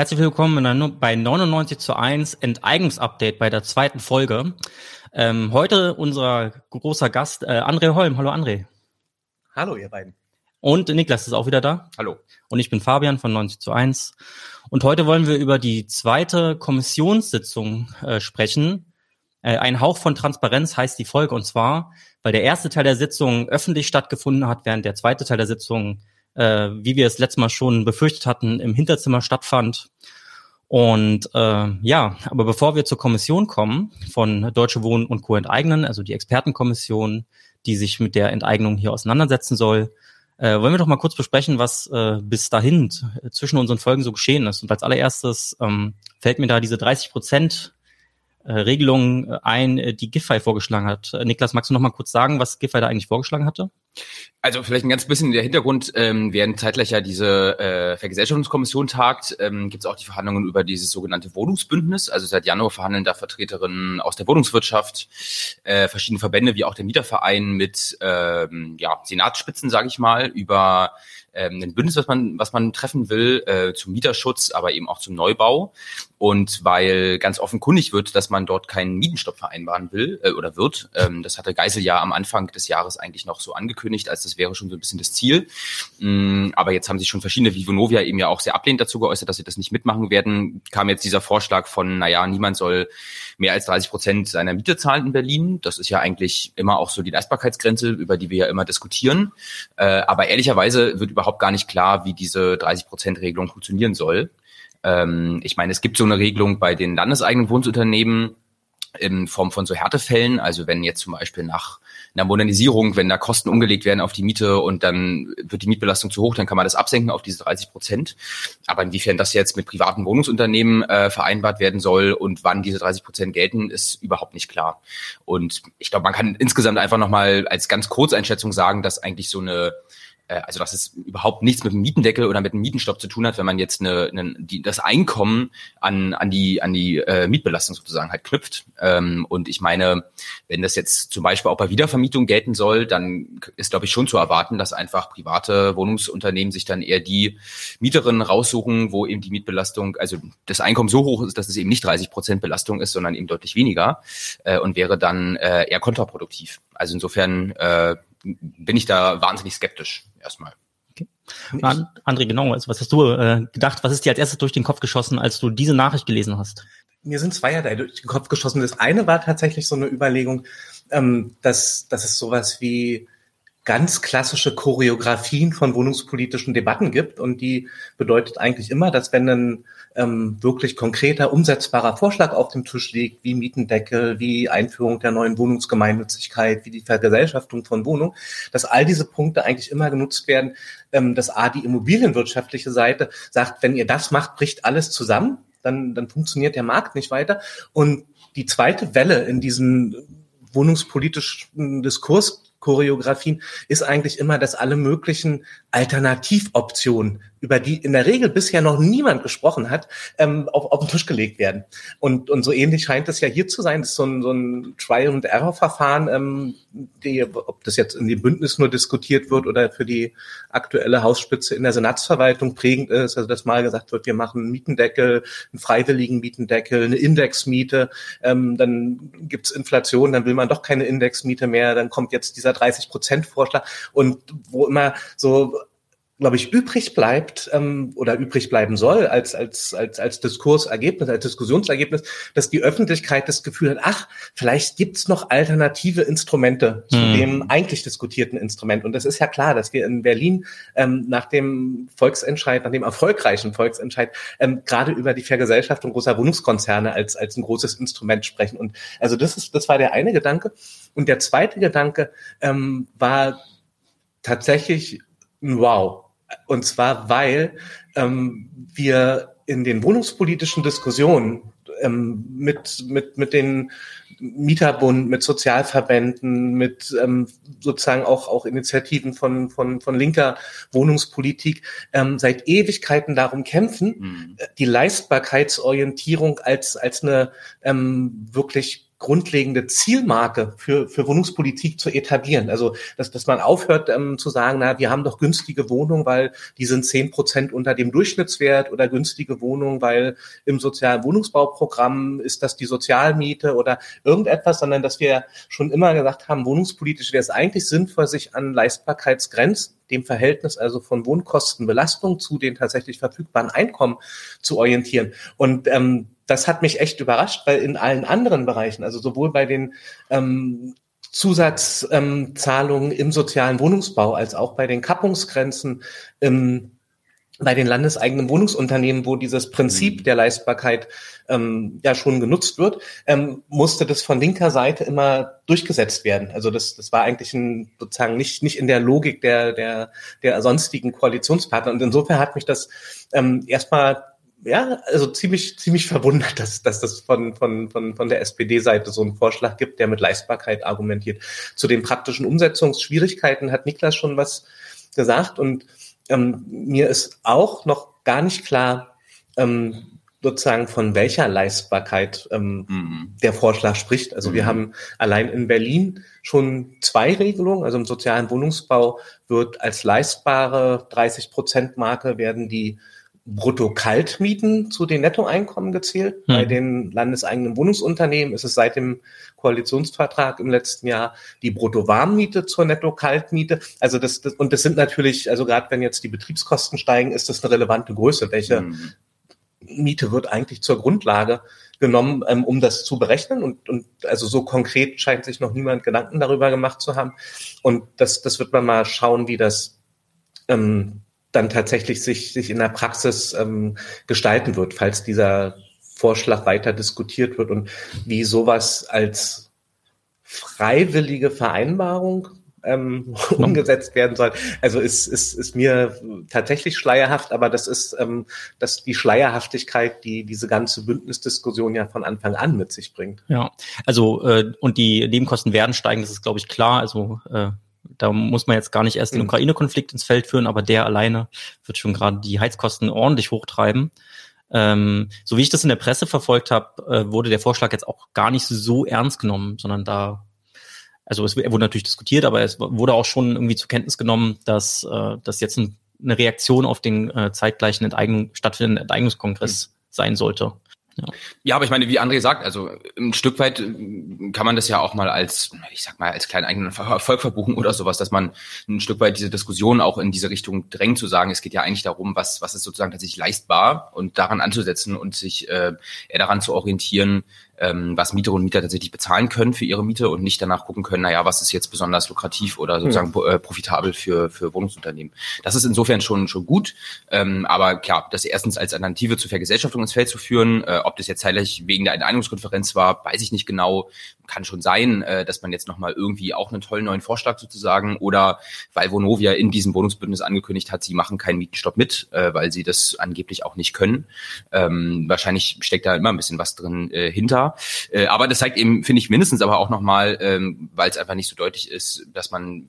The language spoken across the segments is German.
Herzlich willkommen bei 99 zu 1 Enteignungsupdate bei der zweiten Folge. Ähm, heute unser großer Gast äh, André Holm. Hallo André. Hallo ihr beiden. Und Niklas ist auch wieder da. Hallo. Und ich bin Fabian von 90 zu 1. Und heute wollen wir über die zweite Kommissionssitzung äh, sprechen. Äh, ein Hauch von Transparenz heißt die Folge. Und zwar, weil der erste Teil der Sitzung öffentlich stattgefunden hat, während der zweite Teil der Sitzung äh, wie wir es letztes Mal schon befürchtet hatten, im Hinterzimmer stattfand. Und äh, ja, aber bevor wir zur Kommission kommen von Deutsche Wohnen und Co. enteignen, also die Expertenkommission, die sich mit der Enteignung hier auseinandersetzen soll, äh, wollen wir doch mal kurz besprechen, was äh, bis dahin zwischen unseren Folgen so geschehen ist. Und als allererstes ähm, fällt mir da diese 30 Prozent äh, Regelung äh, ein, äh, die Giffey vorgeschlagen hat. Niklas, magst du noch mal kurz sagen, was Giffey da eigentlich vorgeschlagen hatte? Also vielleicht ein ganz bisschen der Hintergrund, ähm, während zeitgleich ja diese äh, Vergesellschaftungskommission tagt, ähm, gibt es auch die Verhandlungen über dieses sogenannte Wohnungsbündnis. Also seit Januar verhandeln da Vertreterinnen aus der Wohnungswirtschaft, äh, verschiedene Verbände wie auch der Mieterverein mit ähm, ja, Senatsspitzen, sage ich mal, über ähm, ein Bündnis, was man, was man treffen will, äh, zum Mieterschutz, aber eben auch zum Neubau. Und weil ganz offenkundig wird, dass man dort keinen Mietenstopp vereinbaren will äh, oder wird, ähm, das hatte Geisel ja am Anfang des Jahres eigentlich noch so angekündigt, als das wäre schon so ein bisschen das Ziel. Mm, aber jetzt haben sich schon verschiedene, wie Vonovia eben ja auch sehr ablehnend dazu geäußert, dass sie das nicht mitmachen werden, kam jetzt dieser Vorschlag von, naja, niemand soll mehr als 30 Prozent seiner Miete zahlen in Berlin. Das ist ja eigentlich immer auch so die Leistbarkeitsgrenze, über die wir ja immer diskutieren. Äh, aber ehrlicherweise wird überhaupt gar nicht klar, wie diese 30 Prozent Regelung funktionieren soll. Ähm, ich meine, es gibt so eine Regelung bei den landeseigenen Wohnungsunternehmen, in Form von so Härtefällen. Also wenn jetzt zum Beispiel nach einer Modernisierung, wenn da Kosten umgelegt werden auf die Miete und dann wird die Mietbelastung zu hoch, dann kann man das absenken auf diese 30 Prozent. Aber inwiefern das jetzt mit privaten Wohnungsunternehmen äh, vereinbart werden soll und wann diese 30 Prozent gelten, ist überhaupt nicht klar. Und ich glaube, man kann insgesamt einfach nochmal als ganz Kurzeinschätzung sagen, dass eigentlich so eine also dass es überhaupt nichts mit dem Mietendeckel oder mit dem Mietenstopp zu tun hat, wenn man jetzt eine, eine, die, das Einkommen an, an die, an die äh, Mietbelastung sozusagen halt knüpft. Ähm, und ich meine, wenn das jetzt zum Beispiel auch bei Wiedervermietung gelten soll, dann ist, glaube ich, schon zu erwarten, dass einfach private Wohnungsunternehmen sich dann eher die Mieterinnen raussuchen, wo eben die Mietbelastung, also das Einkommen so hoch ist, dass es eben nicht 30 Prozent Belastung ist, sondern eben deutlich weniger äh, und wäre dann äh, eher kontraproduktiv. Also insofern äh, bin ich da wahnsinnig skeptisch erstmal. Okay. André, genau, also was hast du äh, gedacht? Was ist dir als erstes durch den Kopf geschossen, als du diese Nachricht gelesen hast? Mir sind zweierlei durch den Kopf geschossen. Das eine war tatsächlich so eine Überlegung, ähm, dass, dass es sowas wie ganz klassische Choreografien von wohnungspolitischen Debatten gibt. Und die bedeutet eigentlich immer, dass wenn ein ähm, wirklich konkreter, umsetzbarer Vorschlag auf dem Tisch liegt, wie Mietendeckel, wie Einführung der neuen Wohnungsgemeinnützigkeit, wie die Vergesellschaftung von Wohnungen, dass all diese Punkte eigentlich immer genutzt werden, ähm, dass A, die immobilienwirtschaftliche Seite sagt, wenn ihr das macht, bricht alles zusammen, dann, dann funktioniert der Markt nicht weiter. Und die zweite Welle in diesen wohnungspolitischen Diskurs Choreografien ist eigentlich immer, dass alle möglichen Alternativoptionen, über die in der Regel bisher noch niemand gesprochen hat, ähm, auf, auf den Tisch gelegt werden. Und, und so ähnlich scheint es ja hier zu sein. Das ist so ein, so ein Trial-and-Error-Verfahren, ähm, die, ob das jetzt in dem Bündnis nur diskutiert wird oder für die aktuelle Hausspitze in der Senatsverwaltung prägend ist. Also dass mal gesagt wird, wir machen einen Mietendeckel, einen freiwilligen Mietendeckel, eine Indexmiete, ähm, dann gibt's Inflation, dann will man doch keine Indexmiete mehr, dann kommt jetzt dieser 30-Prozent-Vorschlag und wo immer so glaube ich, übrig bleibt ähm, oder übrig bleiben soll als, als, als, als Diskursergebnis, als Diskussionsergebnis, dass die Öffentlichkeit das Gefühl hat, ach, vielleicht gibt's noch alternative Instrumente zu hm. dem eigentlich diskutierten Instrument. Und das ist ja klar, dass wir in Berlin ähm, nach dem Volksentscheid, nach dem erfolgreichen Volksentscheid, ähm, gerade über die Vergesellschaftung großer Wohnungskonzerne als, als ein großes Instrument sprechen. Und also das ist, das war der eine Gedanke. Und der zweite Gedanke ähm, war tatsächlich Wow. Und zwar, weil ähm, wir in den wohnungspolitischen Diskussionen ähm, mit, mit, mit den Mieterbund, mit Sozialverbänden, mit ähm, sozusagen auch, auch Initiativen von, von, von linker Wohnungspolitik ähm, seit Ewigkeiten darum kämpfen, mhm. die Leistbarkeitsorientierung als, als eine ähm, wirklich grundlegende Zielmarke für, für Wohnungspolitik zu etablieren. Also, dass, dass man aufhört ähm, zu sagen, na, wir haben doch günstige Wohnungen, weil die sind zehn Prozent unter dem Durchschnittswert oder günstige Wohnungen, weil im sozialen Wohnungsbauprogramm ist das die Sozialmiete oder irgendetwas, sondern dass wir schon immer gesagt haben, wohnungspolitisch wäre es eigentlich sinnvoll, sich an Leistbarkeitsgrenzen dem Verhältnis also von Wohnkostenbelastung zu den tatsächlich verfügbaren Einkommen zu orientieren. Und ähm, das hat mich echt überrascht, weil in allen anderen Bereichen, also sowohl bei den ähm, Zusatzzahlungen ähm, im sozialen Wohnungsbau als auch bei den Kappungsgrenzen im bei den landeseigenen Wohnungsunternehmen, wo dieses Prinzip mhm. der Leistbarkeit ähm, ja schon genutzt wird, ähm, musste das von linker Seite immer durchgesetzt werden. Also das, das war eigentlich ein, sozusagen nicht, nicht in der Logik der, der, der sonstigen Koalitionspartner. Und insofern hat mich das ähm, erstmal ja, also ziemlich, ziemlich verwundert, dass, dass das von, von, von, von der SPD-Seite so einen Vorschlag gibt, der mit Leistbarkeit argumentiert. Zu den praktischen Umsetzungsschwierigkeiten hat Niklas schon was gesagt und ähm, mir ist auch noch gar nicht klar, ähm, sozusagen von welcher Leistbarkeit ähm, mhm. der Vorschlag spricht. Also mhm. wir haben allein in Berlin schon zwei Regelungen. Also im sozialen Wohnungsbau wird als leistbare 30 Prozent Marke werden die Brutto-Kaltmieten zu den Nettoeinkommen gezählt. Hm. Bei den landeseigenen Wohnungsunternehmen ist es seit dem Koalitionsvertrag im letzten Jahr die Brutto-Warmmiete zur Netto-Kaltmiete. Also das, das, und das sind natürlich, also gerade wenn jetzt die Betriebskosten steigen, ist das eine relevante Größe. Welche hm. Miete wird eigentlich zur Grundlage genommen, ähm, um das zu berechnen? Und, und also so konkret scheint sich noch niemand Gedanken darüber gemacht zu haben. Und das, das wird man mal schauen, wie das ähm, dann tatsächlich sich, sich in der Praxis ähm, gestalten wird, falls dieser Vorschlag weiter diskutiert wird und wie sowas als freiwillige Vereinbarung ähm, umgesetzt werden soll. Also ist, ist, ist mir tatsächlich schleierhaft, aber das ist ähm, das die Schleierhaftigkeit, die diese ganze Bündnisdiskussion ja von Anfang an mit sich bringt. Ja, also äh, und die Nebenkosten werden steigen, das ist glaube ich klar. Also äh, da muss man jetzt gar nicht erst den mhm. Ukraine-Konflikt ins Feld führen, aber der alleine wird schon gerade die Heizkosten ordentlich hochtreiben. Ähm, so wie ich das in der Presse verfolgt habe, äh, wurde der Vorschlag jetzt auch gar nicht so ernst genommen, sondern da, also es wurde natürlich diskutiert, aber es wurde auch schon irgendwie zur Kenntnis genommen, dass äh, das jetzt ein, eine Reaktion auf den äh, zeitgleichen Enteignung, stattfindenden Enteignungskongress mhm. sein sollte. Ja. aber ich meine, wie André sagt, also ein Stück weit äh, kann man das ja auch mal als, ich sag mal, als kleinen eigenen Erfolg verbuchen oder sowas, dass man ein Stück weit diese Diskussion auch in diese Richtung drängt, zu sagen, es geht ja eigentlich darum, was, was ist sozusagen tatsächlich leistbar und daran anzusetzen und sich äh, eher daran zu orientieren, ähm, was Mieterinnen und Mieter tatsächlich bezahlen können für ihre Miete und nicht danach gucken können, naja, was ist jetzt besonders lukrativ oder sozusagen ja. äh, profitabel für, für Wohnungsunternehmen. Das ist insofern schon, schon gut. Ähm, aber klar, das erstens als Alternative zur Vergesellschaftung ins Feld zu führen, äh, ob das jetzt zeitlich wegen der Einigungskonferenz war, weiß ich nicht genau. Kann schon sein, äh, dass man jetzt nochmal irgendwie auch einen tollen neuen Vorschlag sozusagen oder weil Vonovia in diesem Wohnungsbündnis angekündigt hat, sie machen keinen Mietenstopp mit, äh, weil sie das angeblich auch nicht können. Ähm, wahrscheinlich steckt da immer ein bisschen was drin äh, hinter. Äh, aber das zeigt eben, finde ich, mindestens aber auch nochmal, ähm, weil es einfach nicht so deutlich ist, dass man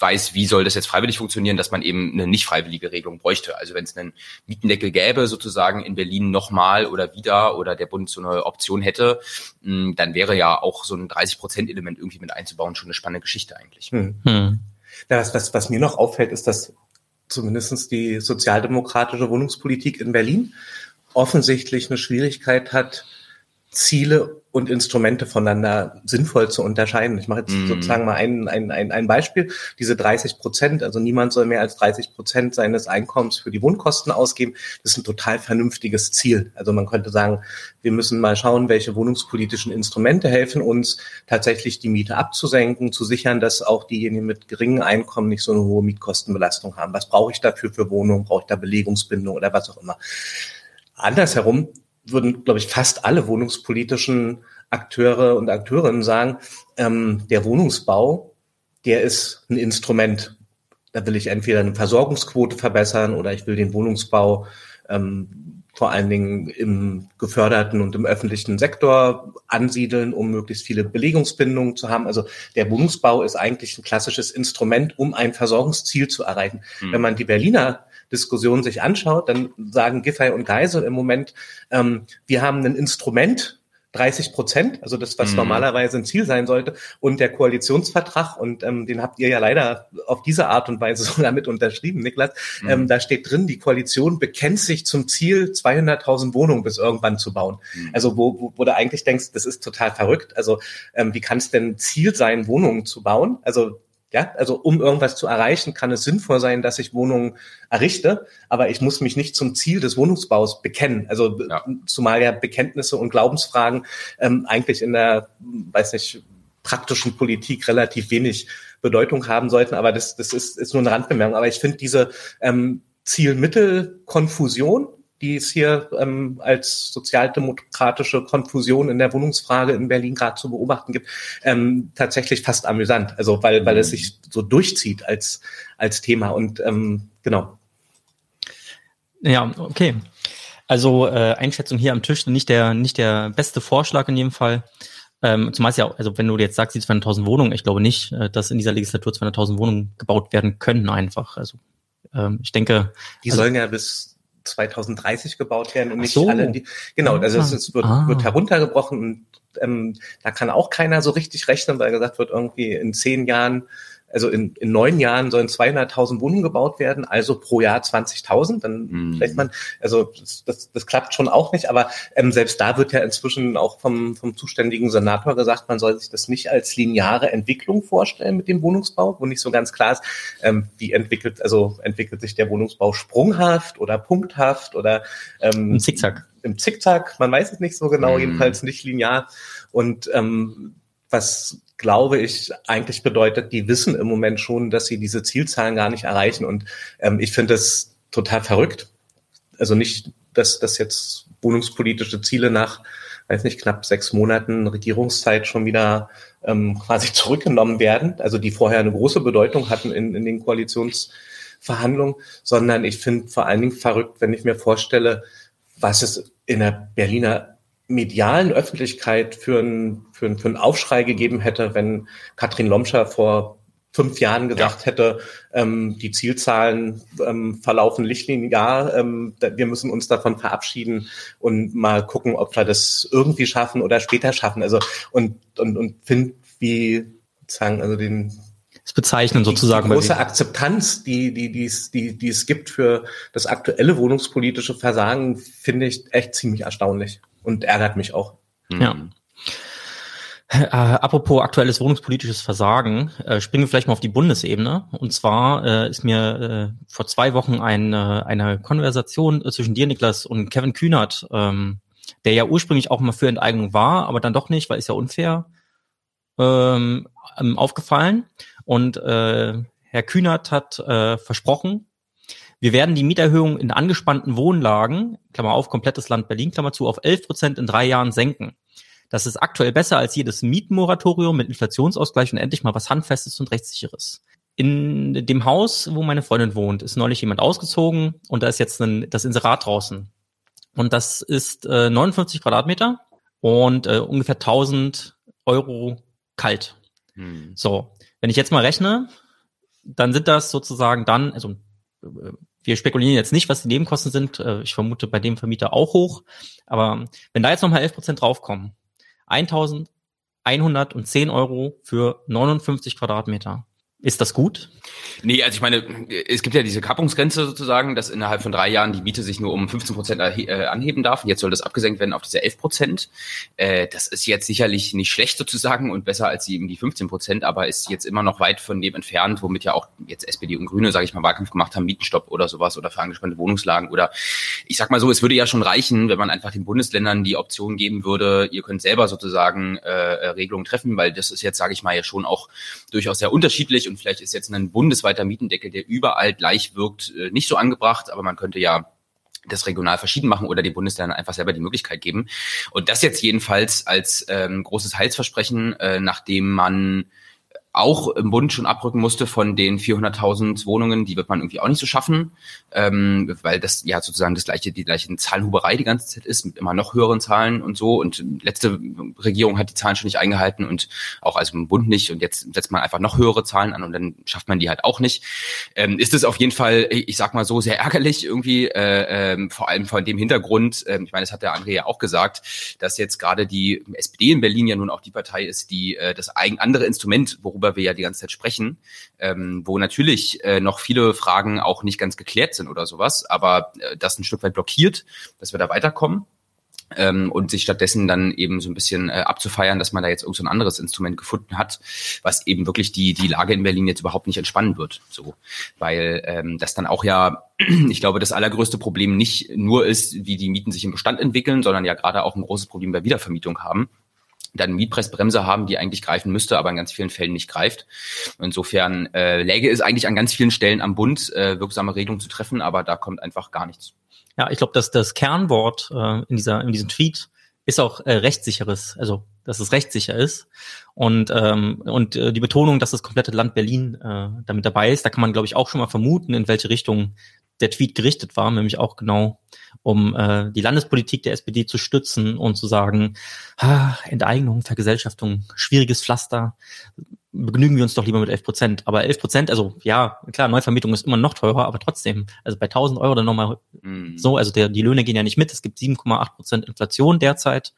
weiß, wie soll das jetzt freiwillig funktionieren, dass man eben eine nicht freiwillige Regelung bräuchte. Also wenn es einen Mietendeckel gäbe, sozusagen in Berlin nochmal oder wieder oder der Bund so eine Option hätte, mh, dann wäre ja auch so ein 30-Prozent-Element irgendwie mit einzubauen schon eine spannende Geschichte eigentlich. Hm. Hm. Ja, was, was, was mir noch auffällt, ist, dass zumindestens die sozialdemokratische Wohnungspolitik in Berlin offensichtlich eine Schwierigkeit hat, Ziele und Instrumente voneinander sinnvoll zu unterscheiden. Ich mache jetzt mm. sozusagen mal ein, ein, ein, ein Beispiel. Diese 30 Prozent, also niemand soll mehr als 30 Prozent seines Einkommens für die Wohnkosten ausgeben. Das ist ein total vernünftiges Ziel. Also man könnte sagen, wir müssen mal schauen, welche wohnungspolitischen Instrumente helfen uns, tatsächlich die Miete abzusenken, zu sichern, dass auch diejenigen mit geringen Einkommen nicht so eine hohe Mietkostenbelastung haben. Was brauche ich dafür für Wohnungen? Brauche ich da Belegungsbindung oder was auch immer? Andersherum würden, glaube ich, fast alle wohnungspolitischen Akteure und Akteurinnen sagen, ähm, der Wohnungsbau, der ist ein Instrument. Da will ich entweder eine Versorgungsquote verbessern oder ich will den Wohnungsbau ähm, vor allen Dingen im geförderten und im öffentlichen Sektor ansiedeln, um möglichst viele Belegungsbindungen zu haben. Also der Wohnungsbau ist eigentlich ein klassisches Instrument, um ein Versorgungsziel zu erreichen. Mhm. Wenn man die Berliner Diskussion sich anschaut, dann sagen Giffey und Geisel im Moment, ähm, wir haben ein Instrument, 30 Prozent, also das, was mhm. normalerweise ein Ziel sein sollte, und der Koalitionsvertrag, und ähm, den habt ihr ja leider auf diese Art und Weise sogar mit unterschrieben, Niklas, mhm. ähm, da steht drin, die Koalition bekennt sich zum Ziel, 200.000 Wohnungen bis irgendwann zu bauen. Mhm. Also wo, wo, wo du eigentlich denkst, das ist total verrückt. Also ähm, wie kann es denn Ziel sein, Wohnungen zu bauen? Also ja, also um irgendwas zu erreichen, kann es sinnvoll sein, dass ich Wohnungen errichte, aber ich muss mich nicht zum Ziel des Wohnungsbaus bekennen. Also ja. zumal ja Bekenntnisse und Glaubensfragen ähm, eigentlich in der, weiß nicht, praktischen Politik relativ wenig Bedeutung haben sollten. Aber das, das ist, ist nur eine Randbemerkung. Aber ich finde diese ähm, Ziel-Mittel-Konfusion die es hier ähm, als sozialdemokratische Konfusion in der Wohnungsfrage in Berlin gerade zu beobachten gibt, ähm, tatsächlich fast amüsant. Also weil, weil es mhm. sich so durchzieht als, als Thema. Und ähm, genau. Ja, okay. Also äh, Einschätzung hier am Tisch, nicht der, nicht der beste Vorschlag in jedem Fall. Ähm, zumal es ja, also wenn du jetzt sagst, die 200.000 Wohnungen, ich glaube nicht, äh, dass in dieser Legislatur 200.000 Wohnungen gebaut werden können einfach. Also ähm, ich denke. Die also, sollen ja bis 2030 gebaut werden und nicht so. alle die. Genau, also es, es wird, ah. wird heruntergebrochen und ähm, da kann auch keiner so richtig rechnen, weil gesagt wird, irgendwie in zehn Jahren also in, in neun Jahren sollen 200.000 Wohnungen gebaut werden, also pro Jahr 20.000. Dann mhm. vielleicht man, also das, das, das klappt schon auch nicht, aber ähm, selbst da wird ja inzwischen auch vom, vom zuständigen Senator gesagt, man soll sich das nicht als lineare Entwicklung vorstellen mit dem Wohnungsbau, wo nicht so ganz klar ist, ähm, wie entwickelt, also entwickelt sich der Wohnungsbau sprunghaft oder punkthaft oder ähm, im Zickzack. Im Zickzack, man weiß es nicht so genau, mhm. jedenfalls nicht linear. Und ähm, was glaube ich, eigentlich bedeutet, die wissen im Moment schon, dass sie diese Zielzahlen gar nicht erreichen. Und ähm, ich finde das total verrückt. Also nicht, dass, dass jetzt wohnungspolitische Ziele nach, weiß nicht, knapp sechs Monaten Regierungszeit schon wieder ähm, quasi zurückgenommen werden, also die vorher eine große Bedeutung hatten in, in den Koalitionsverhandlungen, sondern ich finde vor allen Dingen verrückt, wenn ich mir vorstelle, was es in der Berliner medialen Öffentlichkeit für einen für ein, für ein Aufschrei gegeben hätte, wenn Katrin Lomscher vor fünf Jahren gesagt ja. hätte, ähm, die Zielzahlen ähm, verlaufen lichtlinear, ähm, wir müssen uns davon verabschieden und mal gucken, ob wir das irgendwie schaffen oder später schaffen. Also und und und finde wie sagen also den das Bezeichnen sozusagen. Die große Akzeptanz, die, die, die, es, die, die es gibt für das aktuelle wohnungspolitische Versagen, finde ich echt ziemlich erstaunlich und ärgert mich auch. Ja. Äh, apropos aktuelles wohnungspolitisches Versagen, äh, springen wir vielleicht mal auf die Bundesebene. Und zwar äh, ist mir äh, vor zwei Wochen ein, äh, eine Konversation äh, zwischen dir, Niklas, und Kevin Kühnert, ähm, der ja ursprünglich auch mal für Enteignung war, aber dann doch nicht, weil ist ja unfair, ähm, ähm aufgefallen. Und äh, Herr Kühnert hat äh, versprochen, wir werden die Mieterhöhung in angespannten Wohnlagen, Klammer auf, komplettes Land Berlin, Klammer zu, auf 11 Prozent in drei Jahren senken. Das ist aktuell besser als jedes Mietmoratorium mit Inflationsausgleich und endlich mal was Handfestes und Rechtssicheres. In dem Haus, wo meine Freundin wohnt, ist neulich jemand ausgezogen und da ist jetzt ein, das Inserat draußen. Und das ist äh, 59 Quadratmeter und äh, ungefähr 1000 Euro kalt. Hm. So, wenn ich jetzt mal rechne, dann sind das sozusagen dann, also wir spekulieren jetzt nicht, was die Nebenkosten sind. Äh, ich vermute bei dem Vermieter auch hoch. Aber wenn da jetzt nochmal 11 Prozent draufkommen, 1110 Euro für 59 Quadratmeter. Ist das gut? Nee, also ich meine, es gibt ja diese Kappungsgrenze sozusagen, dass innerhalb von drei Jahren die Miete sich nur um 15 Prozent äh, anheben darf. Jetzt soll das abgesenkt werden auf diese 11 Prozent. Äh, das ist jetzt sicherlich nicht schlecht sozusagen und besser als eben die 15 Prozent, aber ist jetzt immer noch weit von dem entfernt, womit ja auch jetzt SPD und Grüne, sage ich mal, Wahlkampf gemacht haben, Mietenstopp oder sowas oder für angespannte Wohnungslagen oder ich sag mal so, es würde ja schon reichen, wenn man einfach den Bundesländern die Option geben würde, ihr könnt selber sozusagen äh, Regelungen treffen, weil das ist jetzt, sage ich mal, ja schon auch durchaus sehr unterschiedlich und vielleicht ist jetzt ein bundesweiter Mietendeckel, der überall gleich wirkt, äh, nicht so angebracht, aber man könnte ja das regional verschieden machen oder den Bundesländern einfach selber die Möglichkeit geben. Und das jetzt jedenfalls als ähm, großes Heilsversprechen, äh, nachdem man auch im Bund schon abrücken musste von den 400.000 Wohnungen, die wird man irgendwie auch nicht so schaffen, ähm, weil das ja sozusagen das gleiche, die gleiche Zahlenhuberei die ganze Zeit ist, mit immer noch höheren Zahlen und so. Und letzte Regierung hat die Zahlen schon nicht eingehalten und auch also im Bund nicht. Und jetzt setzt man einfach noch höhere Zahlen an und dann schafft man die halt auch nicht. Ähm, ist es auf jeden Fall, ich sag mal so, sehr ärgerlich irgendwie, äh, äh, vor allem von dem Hintergrund, äh, ich meine, das hat der André ja auch gesagt, dass jetzt gerade die SPD in Berlin ja nun auch die Partei ist, die äh, das eigen andere Instrument, worüber wir ja die ganze Zeit sprechen, ähm, wo natürlich äh, noch viele Fragen auch nicht ganz geklärt sind oder sowas, aber äh, das ein Stück weit blockiert, dass wir da weiterkommen ähm, und sich stattdessen dann eben so ein bisschen äh, abzufeiern, dass man da jetzt irgend so ein anderes Instrument gefunden hat, was eben wirklich die die Lage in Berlin jetzt überhaupt nicht entspannen wird, so, weil ähm, das dann auch ja, ich glaube, das allergrößte Problem nicht nur ist, wie die Mieten sich im Bestand entwickeln, sondern ja gerade auch ein großes Problem bei Wiedervermietung haben dann Mietpreisbremse haben, die eigentlich greifen müsste, aber in ganz vielen Fällen nicht greift. Insofern äh, läge es eigentlich an ganz vielen Stellen am Bund, äh, wirksame Regelungen zu treffen, aber da kommt einfach gar nichts. Ja, ich glaube, dass das Kernwort äh, in dieser in diesem Tweet ist auch äh, rechtssicheres, also dass es rechtssicher ist und ähm, und äh, die Betonung, dass das komplette Land Berlin äh, damit dabei ist, da kann man glaube ich auch schon mal vermuten, in welche Richtung der Tweet gerichtet war, nämlich auch genau um äh, die Landespolitik der SPD zu stützen und zu sagen, ah, Enteignung, Vergesellschaftung, schwieriges Pflaster, begnügen wir uns doch lieber mit 11 Prozent. Aber 11 Prozent, also ja, klar, Neuvermietung ist immer noch teurer, aber trotzdem, also bei 1000 Euro dann nochmal mhm. so, also der, die Löhne gehen ja nicht mit, es gibt 7,8 Prozent Inflation derzeit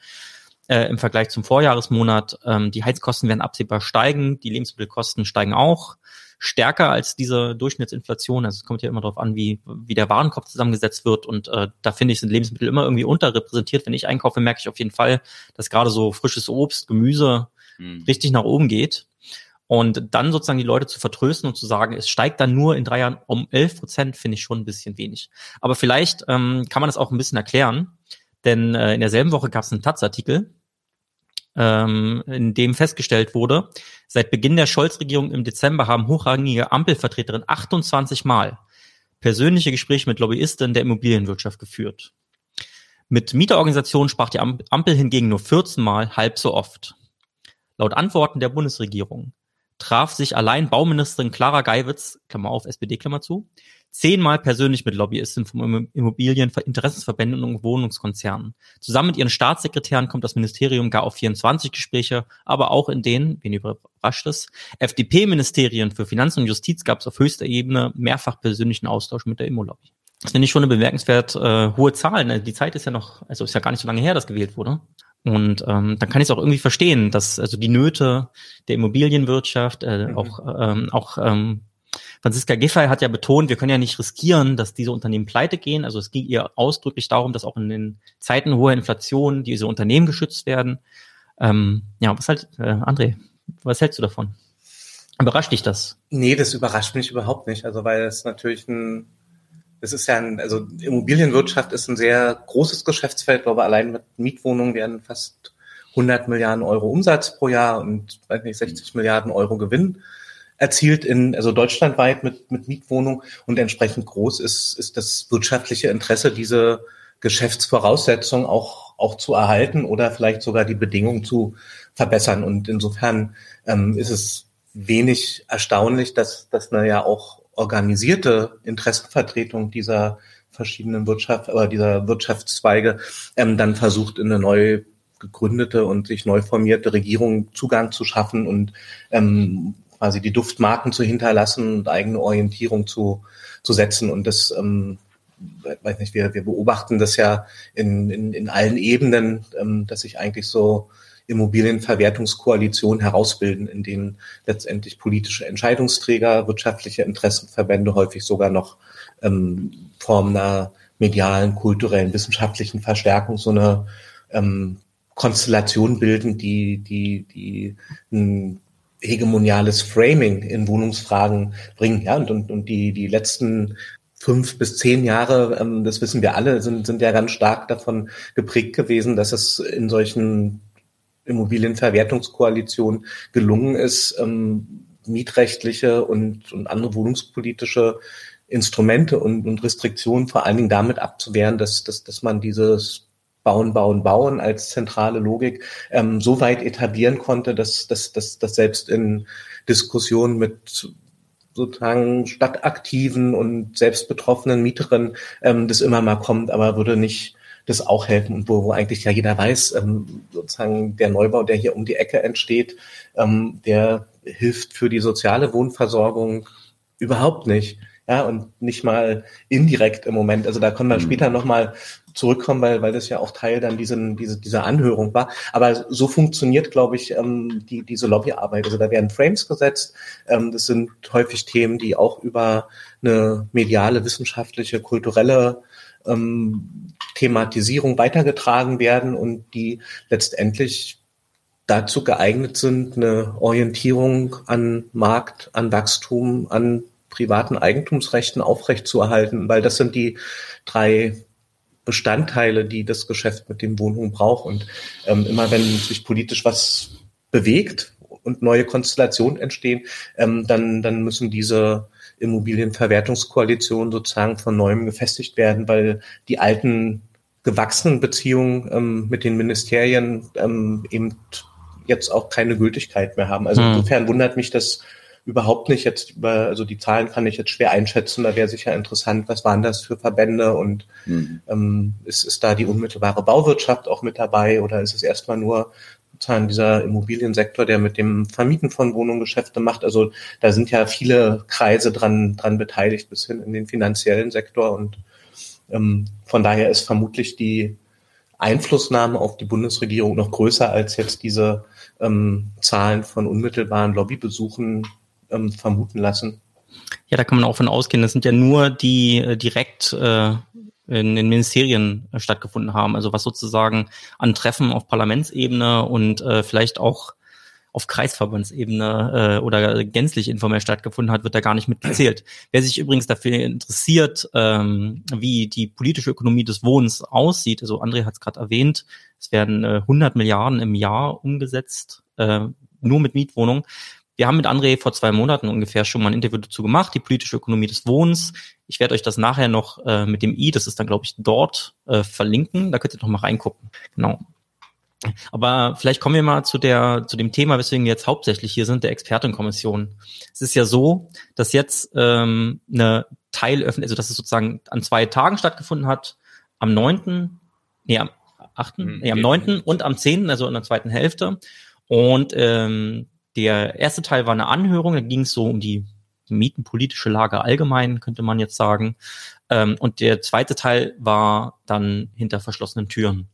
äh, im Vergleich zum Vorjahresmonat. Ähm, die Heizkosten werden absehbar steigen, die Lebensmittelkosten steigen auch stärker als diese Durchschnittsinflation. Also es kommt ja immer darauf an, wie, wie der Warenkorb zusammengesetzt wird. Und äh, da finde ich, sind Lebensmittel immer irgendwie unterrepräsentiert. Wenn ich einkaufe, merke ich auf jeden Fall, dass gerade so frisches Obst, Gemüse mhm. richtig nach oben geht. Und dann sozusagen die Leute zu vertrösten und zu sagen, es steigt dann nur in drei Jahren um 11 Prozent, finde ich schon ein bisschen wenig. Aber vielleicht ähm, kann man das auch ein bisschen erklären. Denn äh, in derselben Woche gab es einen Taz-Artikel, ähm, in dem festgestellt wurde, seit Beginn der Scholz-Regierung im Dezember haben hochrangige Ampelvertreterinnen 28 Mal persönliche Gespräche mit Lobbyisten der Immobilienwirtschaft geführt. Mit Mieterorganisationen sprach die Ampel hingegen nur 14 Mal halb so oft. Laut Antworten der Bundesregierung traf sich allein Bauministerin Clara Geiwitz, Klammer auf, SPD, Klammer zu, zehnmal persönlich mit Lobbyisten vom Immobilieninteressensverbänden und Wohnungskonzernen. Zusammen mit ihren Staatssekretären kommt das Ministerium gar auf 24 Gespräche, aber auch in denen, wen überrascht es, FDP-Ministerien für Finanzen und Justiz gab es auf höchster Ebene mehrfach persönlichen Austausch mit der Immo-Lobby. Das finde ich schon eine bemerkenswert äh, hohe Zahl. Ne? Die Zeit ist ja noch, also ist ja gar nicht so lange her, dass gewählt wurde. Und ähm, dann kann ich es auch irgendwie verstehen, dass also die Nöte der Immobilienwirtschaft, äh, mhm. auch, ähm, auch ähm, Franziska Giffey hat ja betont, wir können ja nicht riskieren, dass diese Unternehmen pleite gehen. Also es ging ihr ausdrücklich darum, dass auch in den Zeiten hoher Inflation diese Unternehmen geschützt werden. Ähm, ja, was halt, äh, André, was hältst du davon? Überrascht dich das? Nee, das überrascht mich überhaupt nicht. Also weil es natürlich ein, das ist ja ein, also Immobilienwirtschaft ist ein sehr großes Geschäftsfeld. Ich glaube, allein mit Mietwohnungen werden fast 100 Milliarden Euro Umsatz pro Jahr und weiß nicht, 60 Milliarden Euro Gewinn erzielt in, also deutschlandweit mit, mit Mietwohnungen und entsprechend groß ist, ist das wirtschaftliche Interesse, diese Geschäftsvoraussetzungen auch, auch zu erhalten oder vielleicht sogar die Bedingungen zu verbessern. Und insofern ähm, ist es wenig erstaunlich, dass, dass eine ja auch organisierte Interessenvertretung dieser verschiedenen Wirtschaft, oder dieser Wirtschaftszweige ähm, dann versucht, in eine neu gegründete und sich neu formierte Regierung Zugang zu schaffen und ähm, quasi die Duftmarken zu hinterlassen und eigene Orientierung zu, zu setzen. Und das, ähm, weiß nicht, wir, wir beobachten das ja in, in, in allen Ebenen, ähm, dass sich eigentlich so Immobilienverwertungskoalitionen herausbilden, in denen letztendlich politische Entscheidungsträger, wirtschaftliche Interessenverbände häufig sogar noch ähm, Form einer medialen, kulturellen, wissenschaftlichen Verstärkung so eine ähm, Konstellation bilden, die, die, die ein hegemoniales Framing in Wohnungsfragen bringen. Ja, und, und, und die, die letzten fünf bis zehn Jahre, ähm, das wissen wir alle, sind, sind ja ganz stark davon geprägt gewesen, dass es in solchen Immobilienverwertungskoalitionen gelungen ist, ähm, mietrechtliche und, und andere wohnungspolitische Instrumente und, und Restriktionen vor allen Dingen damit abzuwehren, dass, dass, dass man dieses Bauen, Bauen, Bauen als zentrale Logik ähm, so weit etablieren konnte, dass, dass, dass, dass selbst in Diskussionen mit sozusagen stadtaktiven und selbst betroffenen Mieterinnen ähm, das immer mal kommt, aber würde nicht das auch helfen und wo, wo eigentlich ja jeder weiß, ähm, sozusagen der Neubau, der hier um die Ecke entsteht, ähm, der hilft für die soziale Wohnversorgung überhaupt nicht. Ja, und nicht mal indirekt im Moment. Also da können wir mhm. später nochmal zurückkommen, weil, weil das ja auch Teil dann diesen, diese, dieser Anhörung war. Aber so funktioniert, glaube ich, ähm, die, diese Lobbyarbeit. Also da werden Frames gesetzt. Ähm, das sind häufig Themen, die auch über eine mediale, wissenschaftliche, kulturelle ähm, Thematisierung weitergetragen werden und die letztendlich dazu geeignet sind, eine Orientierung an Markt, an Wachstum, an privaten Eigentumsrechten aufrechtzuerhalten, weil das sind die drei Bestandteile, die das Geschäft mit dem Wohnungen braucht. Und ähm, immer wenn sich politisch was bewegt und neue Konstellationen entstehen, ähm, dann, dann müssen diese Immobilienverwertungskoalitionen sozusagen von neuem gefestigt werden, weil die alten gewachsenen Beziehungen ähm, mit den Ministerien ähm, eben jetzt auch keine Gültigkeit mehr haben. Also hm. insofern wundert mich das überhaupt nicht jetzt über, also die Zahlen kann ich jetzt schwer einschätzen, da wäre sicher interessant, was waren das für Verbände und mhm. ähm, ist, ist da die unmittelbare Bauwirtschaft auch mit dabei oder ist es erstmal nur sozusagen dieser Immobiliensektor, der mit dem Vermieten von Wohnungen Geschäfte macht? Also da sind ja viele Kreise dran, dran beteiligt, bis hin in den finanziellen Sektor und ähm, von daher ist vermutlich die Einflussnahme auf die Bundesregierung noch größer als jetzt diese ähm, Zahlen von unmittelbaren Lobbybesuchen ähm, vermuten lassen. Ja, da kann man auch von ausgehen, das sind ja nur die äh, direkt äh, in den Ministerien äh, stattgefunden haben. Also was sozusagen an Treffen auf Parlamentsebene und äh, vielleicht auch auf Kreisverbandsebene äh, oder gänzlich informell stattgefunden hat, wird da gar nicht mitgezählt. Wer sich übrigens dafür interessiert, ähm, wie die politische Ökonomie des Wohnens aussieht, also André hat es gerade erwähnt, es werden äh, 100 Milliarden im Jahr umgesetzt, äh, nur mit Mietwohnungen. Wir haben mit André vor zwei Monaten ungefähr schon mal ein Interview dazu gemacht, die politische Ökonomie des Wohnens. Ich werde euch das nachher noch äh, mit dem i, das ist dann glaube ich dort, äh, verlinken. Da könnt ihr noch mal reingucken. Genau. Aber vielleicht kommen wir mal zu der zu dem Thema, weswegen wir jetzt hauptsächlich hier sind, der Expertenkommission. Es ist ja so, dass jetzt ähm, eine Teilöffnung, also dass es sozusagen an zwei Tagen stattgefunden hat, am neunten, nee, am achten, hm, nee, am neunten und am zehnten, also in der zweiten Hälfte. Und ähm, der erste Teil war eine Anhörung, da ging es so um die mietenpolitische Lage allgemein, könnte man jetzt sagen. Ähm, und der zweite Teil war dann hinter verschlossenen Türen.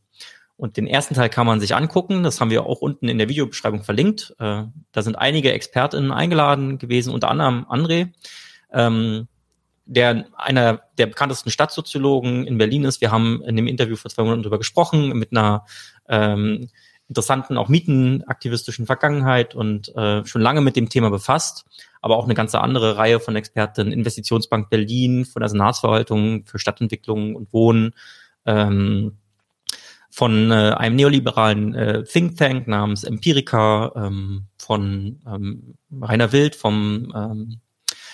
Und den ersten Teil kann man sich angucken. Das haben wir auch unten in der Videobeschreibung verlinkt. Äh, da sind einige ExpertInnen eingeladen gewesen, unter anderem André, ähm, der einer der bekanntesten Stadtsoziologen in Berlin ist. Wir haben in dem Interview vor zwei Monaten darüber gesprochen, mit einer ähm, interessanten, auch mietenaktivistischen Vergangenheit und äh, schon lange mit dem Thema befasst, aber auch eine ganze andere Reihe von Experten, Investitionsbank Berlin, von der Senatsverwaltung für Stadtentwicklung und Wohnen, ähm, von äh, einem neoliberalen äh, Think Tank namens Empirica, ähm, von ähm, Rainer Wild vom ähm,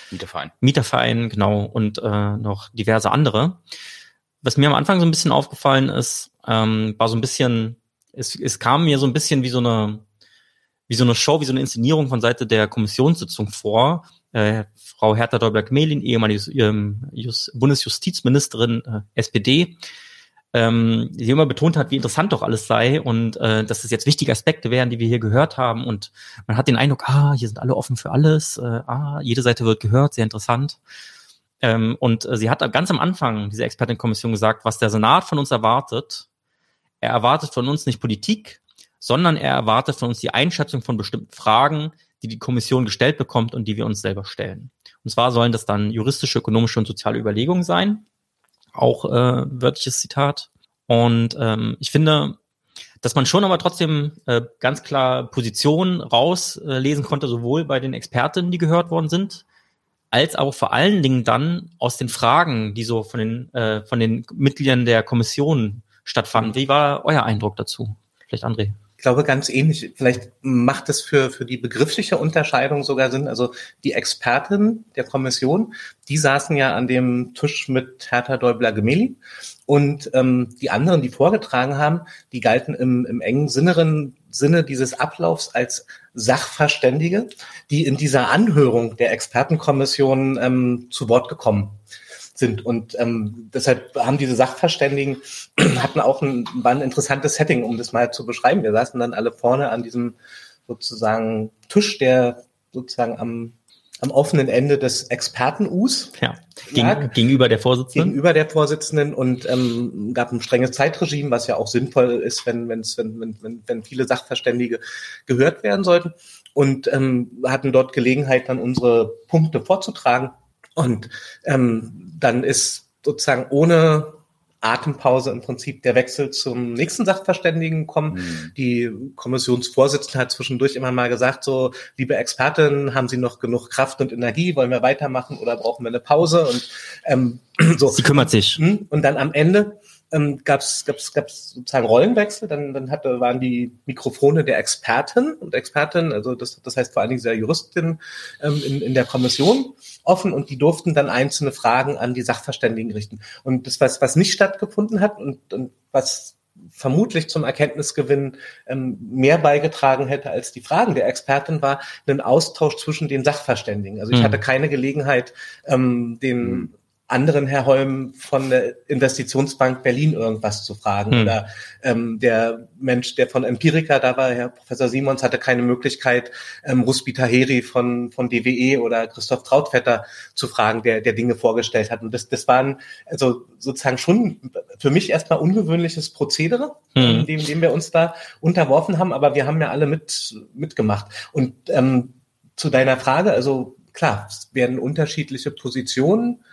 Mieterverein. Mieterverein, genau, und äh, noch diverse andere. Was mir am Anfang so ein bisschen aufgefallen ist, ähm, war so ein bisschen es, es kam mir so ein bisschen wie so eine, wie so eine Show, wie so eine Inszenierung von Seite der Kommissionssitzung vor. Äh, Frau Hertha Däubler-Gmelin, ehemalige ähm, Just, Bundesjustizministerin äh, SPD, ähm, die immer betont hat, wie interessant doch alles sei und äh, dass es jetzt wichtige Aspekte wären, die wir hier gehört haben. Und man hat den Eindruck, ah, hier sind alle offen für alles, äh, ah, jede Seite wird gehört, sehr interessant. Ähm, und äh, sie hat ganz am Anfang dieser Expertenkommission gesagt, was der Senat von uns erwartet, er erwartet von uns nicht Politik, sondern er erwartet von uns die Einschätzung von bestimmten Fragen, die die Kommission gestellt bekommt und die wir uns selber stellen. Und zwar sollen das dann juristische, ökonomische und soziale Überlegungen sein. Auch äh, wörtliches Zitat. Und ähm, ich finde, dass man schon aber trotzdem äh, ganz klar Positionen rauslesen äh, konnte, sowohl bei den Expertinnen, die gehört worden sind, als auch vor allen Dingen dann aus den Fragen, die so von den, äh, von den Mitgliedern der Kommission stattfanden. Wie war euer Eindruck dazu? Vielleicht André. glaube ganz ähnlich. Vielleicht macht es für, für die begriffliche Unterscheidung sogar Sinn. Also die Experten der Kommission, die saßen ja an dem Tisch mit Hertha Däubler-Gemeli und ähm, die anderen, die vorgetragen haben, die galten im, im engen Sinne, Sinne dieses Ablaufs als Sachverständige, die in dieser Anhörung der Expertenkommission ähm, zu Wort gekommen sind. Und ähm, deshalb haben diese Sachverständigen hatten auch ein, war ein interessantes Setting, um das mal zu beschreiben. Wir saßen dann alle vorne an diesem sozusagen Tisch, der sozusagen am am offenen Ende des Experten-Us. Ja, Gegen, gegenüber der Vorsitzenden. Gegenüber der Vorsitzenden und ähm, gab ein strenges Zeitregime, was ja auch sinnvoll ist, wenn, wenn's, wenn, wenn, wenn, wenn viele Sachverständige gehört werden sollten. Und ähm, hatten dort Gelegenheit, dann unsere Punkte vorzutragen. Und ähm, dann ist sozusagen ohne Atempause im Prinzip der Wechsel zum nächsten Sachverständigen kommen. Mhm. Die Kommissionsvorsitzende hat zwischendurch immer mal gesagt, so, liebe Expertin, haben Sie noch genug Kraft und Energie? Wollen wir weitermachen oder brauchen wir eine Pause? Und ähm, so. Sie kümmert sich. Hm? Und dann am Ende ähm, gab es gab's, gab's sozusagen Rollenwechsel. Dann, dann hatte, waren die Mikrofone der Experten und Expertin, also das, das heißt vor allen Dingen der Juristin ähm, in, in der Kommission offen und die durften dann einzelne Fragen an die Sachverständigen richten. Und das, was, was nicht stattgefunden hat und, und was vermutlich zum Erkenntnisgewinn ähm, mehr beigetragen hätte als die Fragen der Expertin, war ein Austausch zwischen den Sachverständigen. Also ich mhm. hatte keine Gelegenheit, ähm, den mhm anderen Herr Holm von der Investitionsbank Berlin irgendwas zu fragen. Hm. Oder ähm, der Mensch, der von Empirica da war, Herr Professor Simons, hatte keine Möglichkeit, ähm, Ruspi Taheri von, von DWE oder Christoph Trautvetter zu fragen, der, der Dinge vorgestellt hat. Und das, das waren also sozusagen schon für mich erstmal ungewöhnliches Prozedere, hm. dem, dem wir uns da unterworfen haben, aber wir haben ja alle mit, mitgemacht. Und ähm, zu deiner Frage, also klar, es werden unterschiedliche Positionen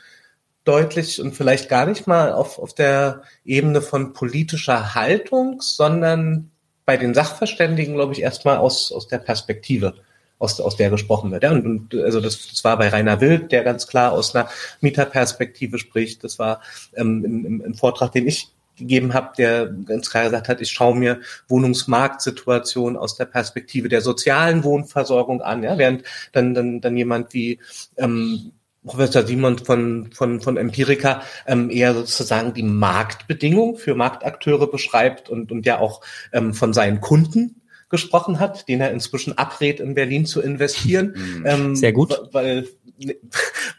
deutlich und vielleicht gar nicht mal auf, auf der Ebene von politischer Haltung, sondern bei den Sachverständigen, glaube ich, erstmal aus, aus der Perspektive, aus, aus der gesprochen wird. Ja, und, und also das, das war bei Rainer Wild, der ganz klar aus einer Mieterperspektive spricht. Das war ähm, im, im Vortrag, den ich gegeben habe, der ganz klar gesagt hat, ich schaue mir Wohnungsmarktsituation aus der Perspektive der sozialen Wohnversorgung an, ja, während dann dann dann jemand wie ähm, Professor Simon von, von, von Empirica ähm, eher sozusagen die Marktbedingung für Marktakteure beschreibt und, und ja auch ähm, von seinen Kunden gesprochen hat, den er inzwischen abrät, in Berlin zu investieren. Mhm. Ähm, Sehr gut. Weil,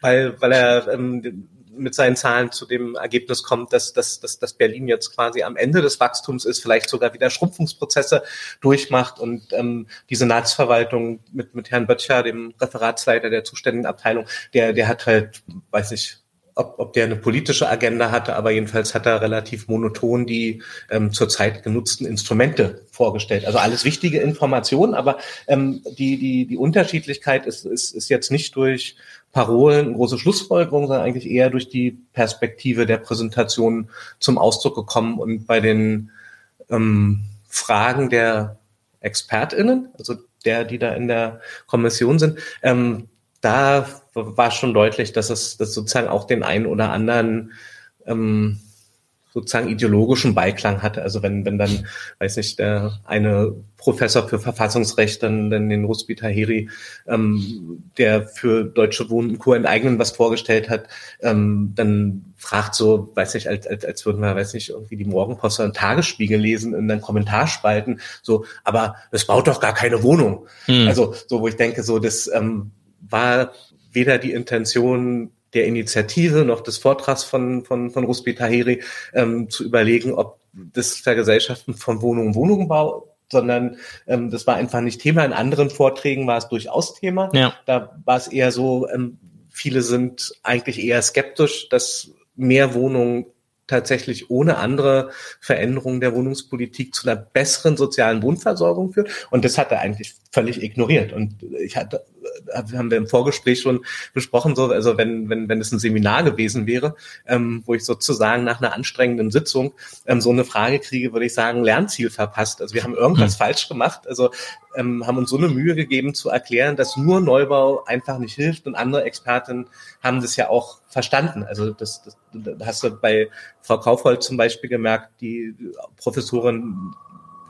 weil, weil er ähm, mit seinen Zahlen zu dem Ergebnis kommt, dass, dass, dass, dass Berlin jetzt quasi am Ende des Wachstums ist, vielleicht sogar wieder Schrumpfungsprozesse durchmacht und ähm, die Senatsverwaltung mit, mit Herrn Böttcher, dem Referatsleiter der zuständigen Abteilung, der, der hat halt, weiß ich, ob, ob der eine politische Agenda hatte, aber jedenfalls hat er relativ monoton die ähm, zurzeit genutzten Instrumente vorgestellt. Also alles wichtige Informationen, aber ähm, die, die, die Unterschiedlichkeit ist, ist, ist jetzt nicht durch Parolen, große Schlussfolgerungen, sondern eigentlich eher durch die Perspektive der Präsentation zum Ausdruck gekommen und bei den ähm, Fragen der ExpertInnen, also der, die da in der Kommission sind, ähm, da war schon deutlich, dass es dass sozusagen auch den einen oder anderen ähm, sozusagen ideologischen Beiklang hatte. Also wenn, wenn dann, weiß nicht, der eine Professor für Verfassungsrecht, dann, dann den Rusbi Tahiri, ähm, der für Deutsche Wohnen und Co. enteignen was vorgestellt hat, ähm, dann fragt so, weiß nicht, als, als, als würden wir, weiß nicht, irgendwie die Morgenpost oder Tagesspiegel lesen und dann Kommentarspalten, so, aber es baut doch gar keine Wohnung. Hm. Also so, wo ich denke, so, das ähm, war weder die Intention der Initiative noch des Vortrags von, von, von Rusbi Tahiri ähm, zu überlegen, ob das Vergesellschaften von Wohnung und Wohnungsbau sondern ähm, das war einfach nicht Thema. In anderen Vorträgen war es durchaus Thema. Ja. Da war es eher so, ähm, viele sind eigentlich eher skeptisch, dass mehr Wohnungen tatsächlich ohne andere Veränderungen der Wohnungspolitik zu einer besseren sozialen Wohnversorgung führt. Und das hat er eigentlich völlig ignoriert. Und ich hatte, haben wir im Vorgespräch schon besprochen, so, also wenn, wenn, wenn es ein Seminar gewesen wäre, ähm, wo ich sozusagen nach einer anstrengenden Sitzung ähm, so eine Frage kriege, würde ich sagen, Lernziel verpasst. Also wir haben irgendwas hm. falsch gemacht. Also ähm, haben uns so eine Mühe gegeben zu erklären, dass nur Neubau einfach nicht hilft und andere Experten haben das ja auch verstanden. Also das, das, das hast du bei Frau Kaufhold zum Beispiel gemerkt, die Professorin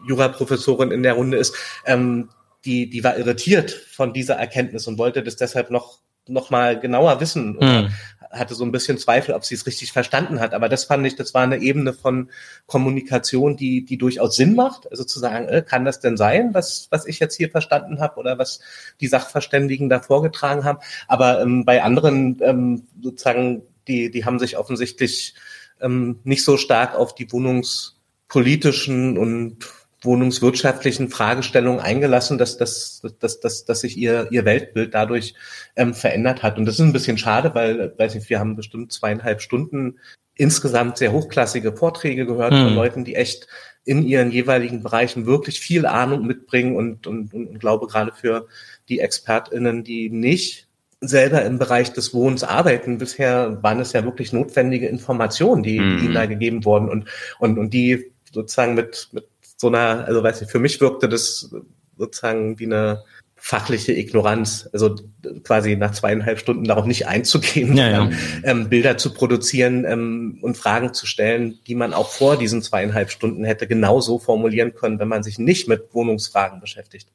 Juraprofessorin in der Runde ist, ähm, die, die war irritiert von dieser Erkenntnis und wollte das deshalb noch, noch mal genauer wissen. Mhm hatte so ein bisschen Zweifel, ob sie es richtig verstanden hat. Aber das fand ich, das war eine Ebene von Kommunikation, die, die durchaus Sinn macht. Also zu sagen, äh, kann das denn sein, was, was ich jetzt hier verstanden habe oder was die Sachverständigen da vorgetragen haben. Aber ähm, bei anderen ähm, sozusagen, die, die haben sich offensichtlich ähm, nicht so stark auf die wohnungspolitischen und wohnungswirtschaftlichen Fragestellungen eingelassen, dass, dass, dass, dass, dass sich ihr, ihr Weltbild dadurch ähm, verändert hat. Und das ist ein bisschen schade, weil, weiß nicht, wir haben bestimmt zweieinhalb Stunden insgesamt sehr hochklassige Vorträge gehört hm. von Leuten, die echt in ihren jeweiligen Bereichen wirklich viel Ahnung mitbringen und, und, und, und glaube gerade für die ExpertInnen, die nicht selber im Bereich des Wohnens arbeiten. Bisher waren es ja wirklich notwendige Informationen, die, mhm. die ihnen da gegeben wurden und, und, und die sozusagen mit, mit so einer, also weiß ich, für mich wirkte das sozusagen wie eine fachliche Ignoranz, also quasi nach zweieinhalb Stunden darauf nicht einzugehen, ja, ja. Ähm, Bilder zu produzieren ähm, und Fragen zu stellen, die man auch vor diesen zweieinhalb Stunden hätte genauso formulieren können, wenn man sich nicht mit Wohnungsfragen beschäftigt.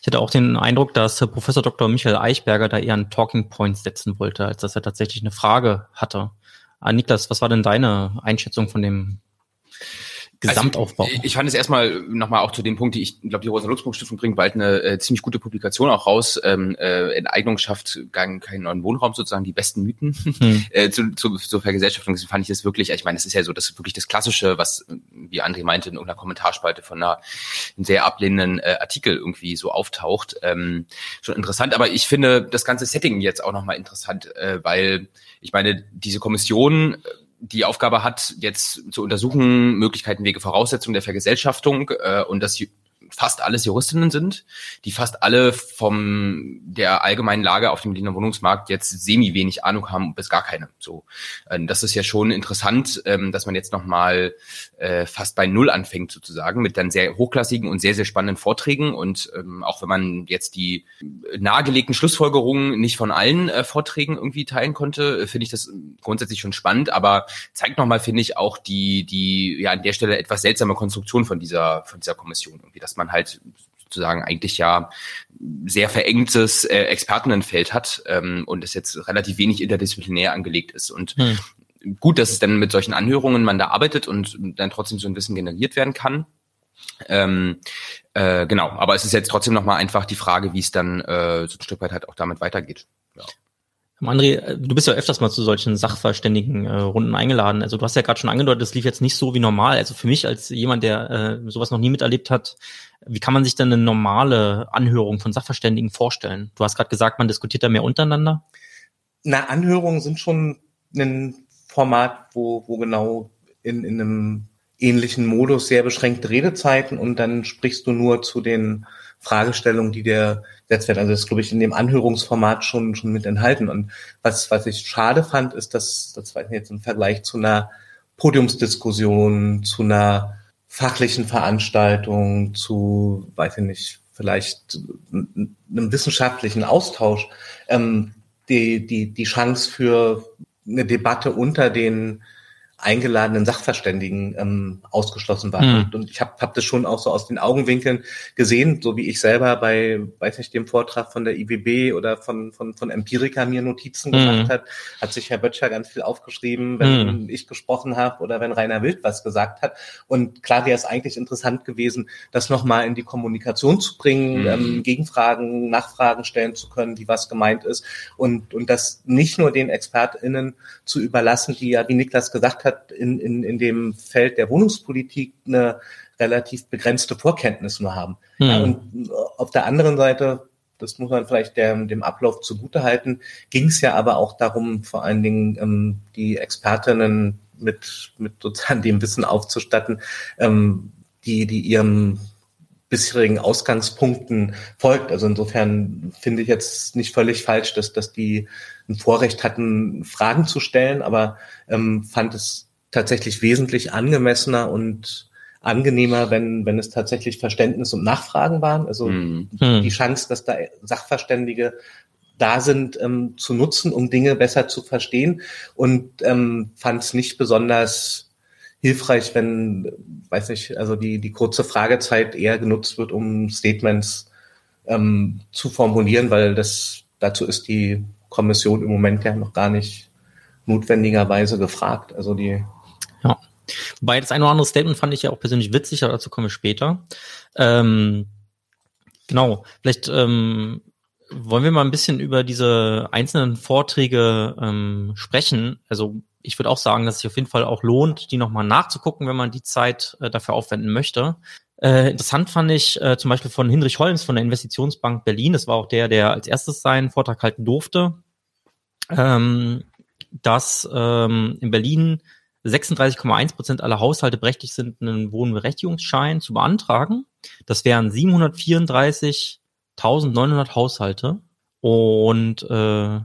Ich hatte auch den Eindruck, dass Professor Dr. Michael Eichberger da eher einen Talking Point setzen wollte, als dass er tatsächlich eine Frage hatte. Ah, Niklas, was war denn deine Einschätzung von dem Gesamtaufbau. Also, ich fand es erstmal nochmal auch zu dem Punkt, die ich glaube, die Rosa-Luxemburg-Stiftung bringt bald eine äh, ziemlich gute Publikation auch raus. Ähm, äh, Enteignung schafft keinen, keinen neuen Wohnraum sozusagen, die besten Mythen hm. äh, zu, zu, zur Vergesellschaftung. Deswegen fand ich das wirklich, ich meine, das ist ja so, das ist wirklich das Klassische, was, wie André meinte, in irgendeiner Kommentarspalte von einer sehr ablehnenden äh, Artikel irgendwie so auftaucht. Ähm, schon interessant, aber ich finde das ganze Setting jetzt auch nochmal interessant, äh, weil ich meine, diese Kommission die Aufgabe hat, jetzt zu untersuchen, Möglichkeiten, Wege, Voraussetzungen der Vergesellschaftung äh, und das fast alles Juristinnen sind, die fast alle vom der allgemeinen Lage auf dem Berliner Wohnungsmarkt jetzt semi wenig Ahnung haben, bis gar keine. So, ähm, das ist ja schon interessant, ähm, dass man jetzt noch mal äh, fast bei Null anfängt sozusagen mit dann sehr hochklassigen und sehr sehr spannenden Vorträgen und ähm, auch wenn man jetzt die nahegelegten Schlussfolgerungen nicht von allen äh, Vorträgen irgendwie teilen konnte, äh, finde ich das grundsätzlich schon spannend, aber zeigt noch mal finde ich auch die die ja an der Stelle etwas seltsame Konstruktion von dieser von dieser Kommission irgendwie, dass man halt sozusagen eigentlich ja sehr verengtes äh, Expertenfeld hat ähm, und es jetzt relativ wenig interdisziplinär angelegt ist. Und hm. gut, dass es dann mit solchen Anhörungen man da arbeitet und dann trotzdem so ein Wissen generiert werden kann. Ähm, äh, genau, aber es ist jetzt trotzdem nochmal einfach die Frage, wie es dann äh, so ein Stück weit halt auch damit weitergeht. André, äh, du bist ja öfters mal zu solchen sachverständigen äh, Runden eingeladen. Also du hast ja gerade schon angedeutet, das lief jetzt nicht so wie normal. Also für mich als jemand, der äh, sowas noch nie miterlebt hat, wie kann man sich denn eine normale Anhörung von Sachverständigen vorstellen? Du hast gerade gesagt, man diskutiert da mehr untereinander. Na, Anhörungen sind schon ein Format, wo, wo genau in, in einem ähnlichen Modus sehr beschränkte Redezeiten und dann sprichst du nur zu den Fragestellungen, die dir gesetzt werden. Also das ist, glaube ich, in dem Anhörungsformat schon, schon mit enthalten. Und was, was ich schade fand, ist, dass, das war jetzt im Vergleich zu einer Podiumsdiskussion, zu einer fachlichen Veranstaltung, zu, weiß ich nicht, vielleicht einem wissenschaftlichen Austausch, ähm, die, die, die Chance für eine Debatte unter den eingeladenen Sachverständigen ähm, ausgeschlossen war. Mhm. Und ich habe hab das schon auch so aus den Augenwinkeln gesehen, so wie ich selber bei, weiß nicht, dem Vortrag von der IWB oder von, von, von Empirica mir Notizen mhm. gemacht hat, hat sich Herr Böttcher ganz viel aufgeschrieben, wenn mhm. ich gesprochen habe oder wenn Rainer Wild was gesagt hat. Und klar wäre es eigentlich interessant gewesen, das nochmal in die Kommunikation zu bringen, mhm. ähm, Gegenfragen, Nachfragen stellen zu können, wie was gemeint ist und, und das nicht nur den ExpertInnen zu überlassen, die ja, wie Niklas gesagt hat, hat in, in, in dem Feld der Wohnungspolitik eine relativ begrenzte Vorkenntnis nur haben. Mhm. Ja, und auf der anderen Seite, das muss man vielleicht dem, dem Ablauf zugutehalten, ging es ja aber auch darum, vor allen Dingen ähm, die Expertinnen mit, mit sozusagen dem Wissen aufzustatten, ähm, die, die ihrem bisherigen Ausgangspunkten folgt. Also insofern finde ich jetzt nicht völlig falsch, dass, dass die ein Vorrecht hatten, Fragen zu stellen, aber ähm, fand es tatsächlich wesentlich angemessener und angenehmer, wenn, wenn es tatsächlich Verständnis und Nachfragen waren. Also mhm. die Chance, dass da Sachverständige da sind, ähm, zu nutzen, um Dinge besser zu verstehen und ähm, fand es nicht besonders hilfreich, wenn, weiß nicht, also die, die kurze Fragezeit eher genutzt wird, um Statements ähm, zu formulieren, weil das dazu ist die Kommission im Moment ja noch gar nicht notwendigerweise gefragt. Also die ja. Wobei das ein oder andere Statement fand ich ja auch persönlich witzig, aber dazu komme ich später. Ähm, genau, vielleicht ähm, wollen wir mal ein bisschen über diese einzelnen Vorträge ähm, sprechen. Also ich würde auch sagen, dass es sich auf jeden Fall auch lohnt, die nochmal nachzugucken, wenn man die Zeit äh, dafür aufwenden möchte. Äh, interessant fand ich äh, zum Beispiel von Hinrich Holmes von der Investitionsbank Berlin. Das war auch der, der als erstes seinen Vortrag halten durfte. Ähm, dass ähm, in Berlin 36,1 Prozent aller Haushalte berechtigt sind, einen Wohnberechtigungsschein zu beantragen. Das wären 734.900 Haushalte. Und äh,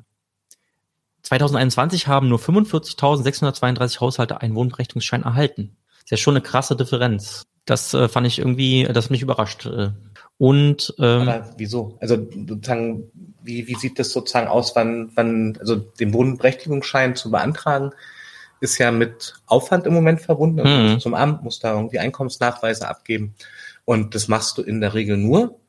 2021 haben nur 45.632 Haushalte einen Wohnberechtigungsschein erhalten. Das ist ja schon eine krasse Differenz. Das äh, fand ich irgendwie, das hat mich überrascht. Äh. Und ähm, Aber wieso? Also sozusagen, wie, wie sieht das sozusagen aus, wann, wann, also den Wohnberechtigungsschein zu beantragen, ist ja mit Aufwand im Moment verbunden. Also mhm. Zum Amt muss da irgendwie Einkommensnachweise abgeben. Und das machst du in der Regel nur,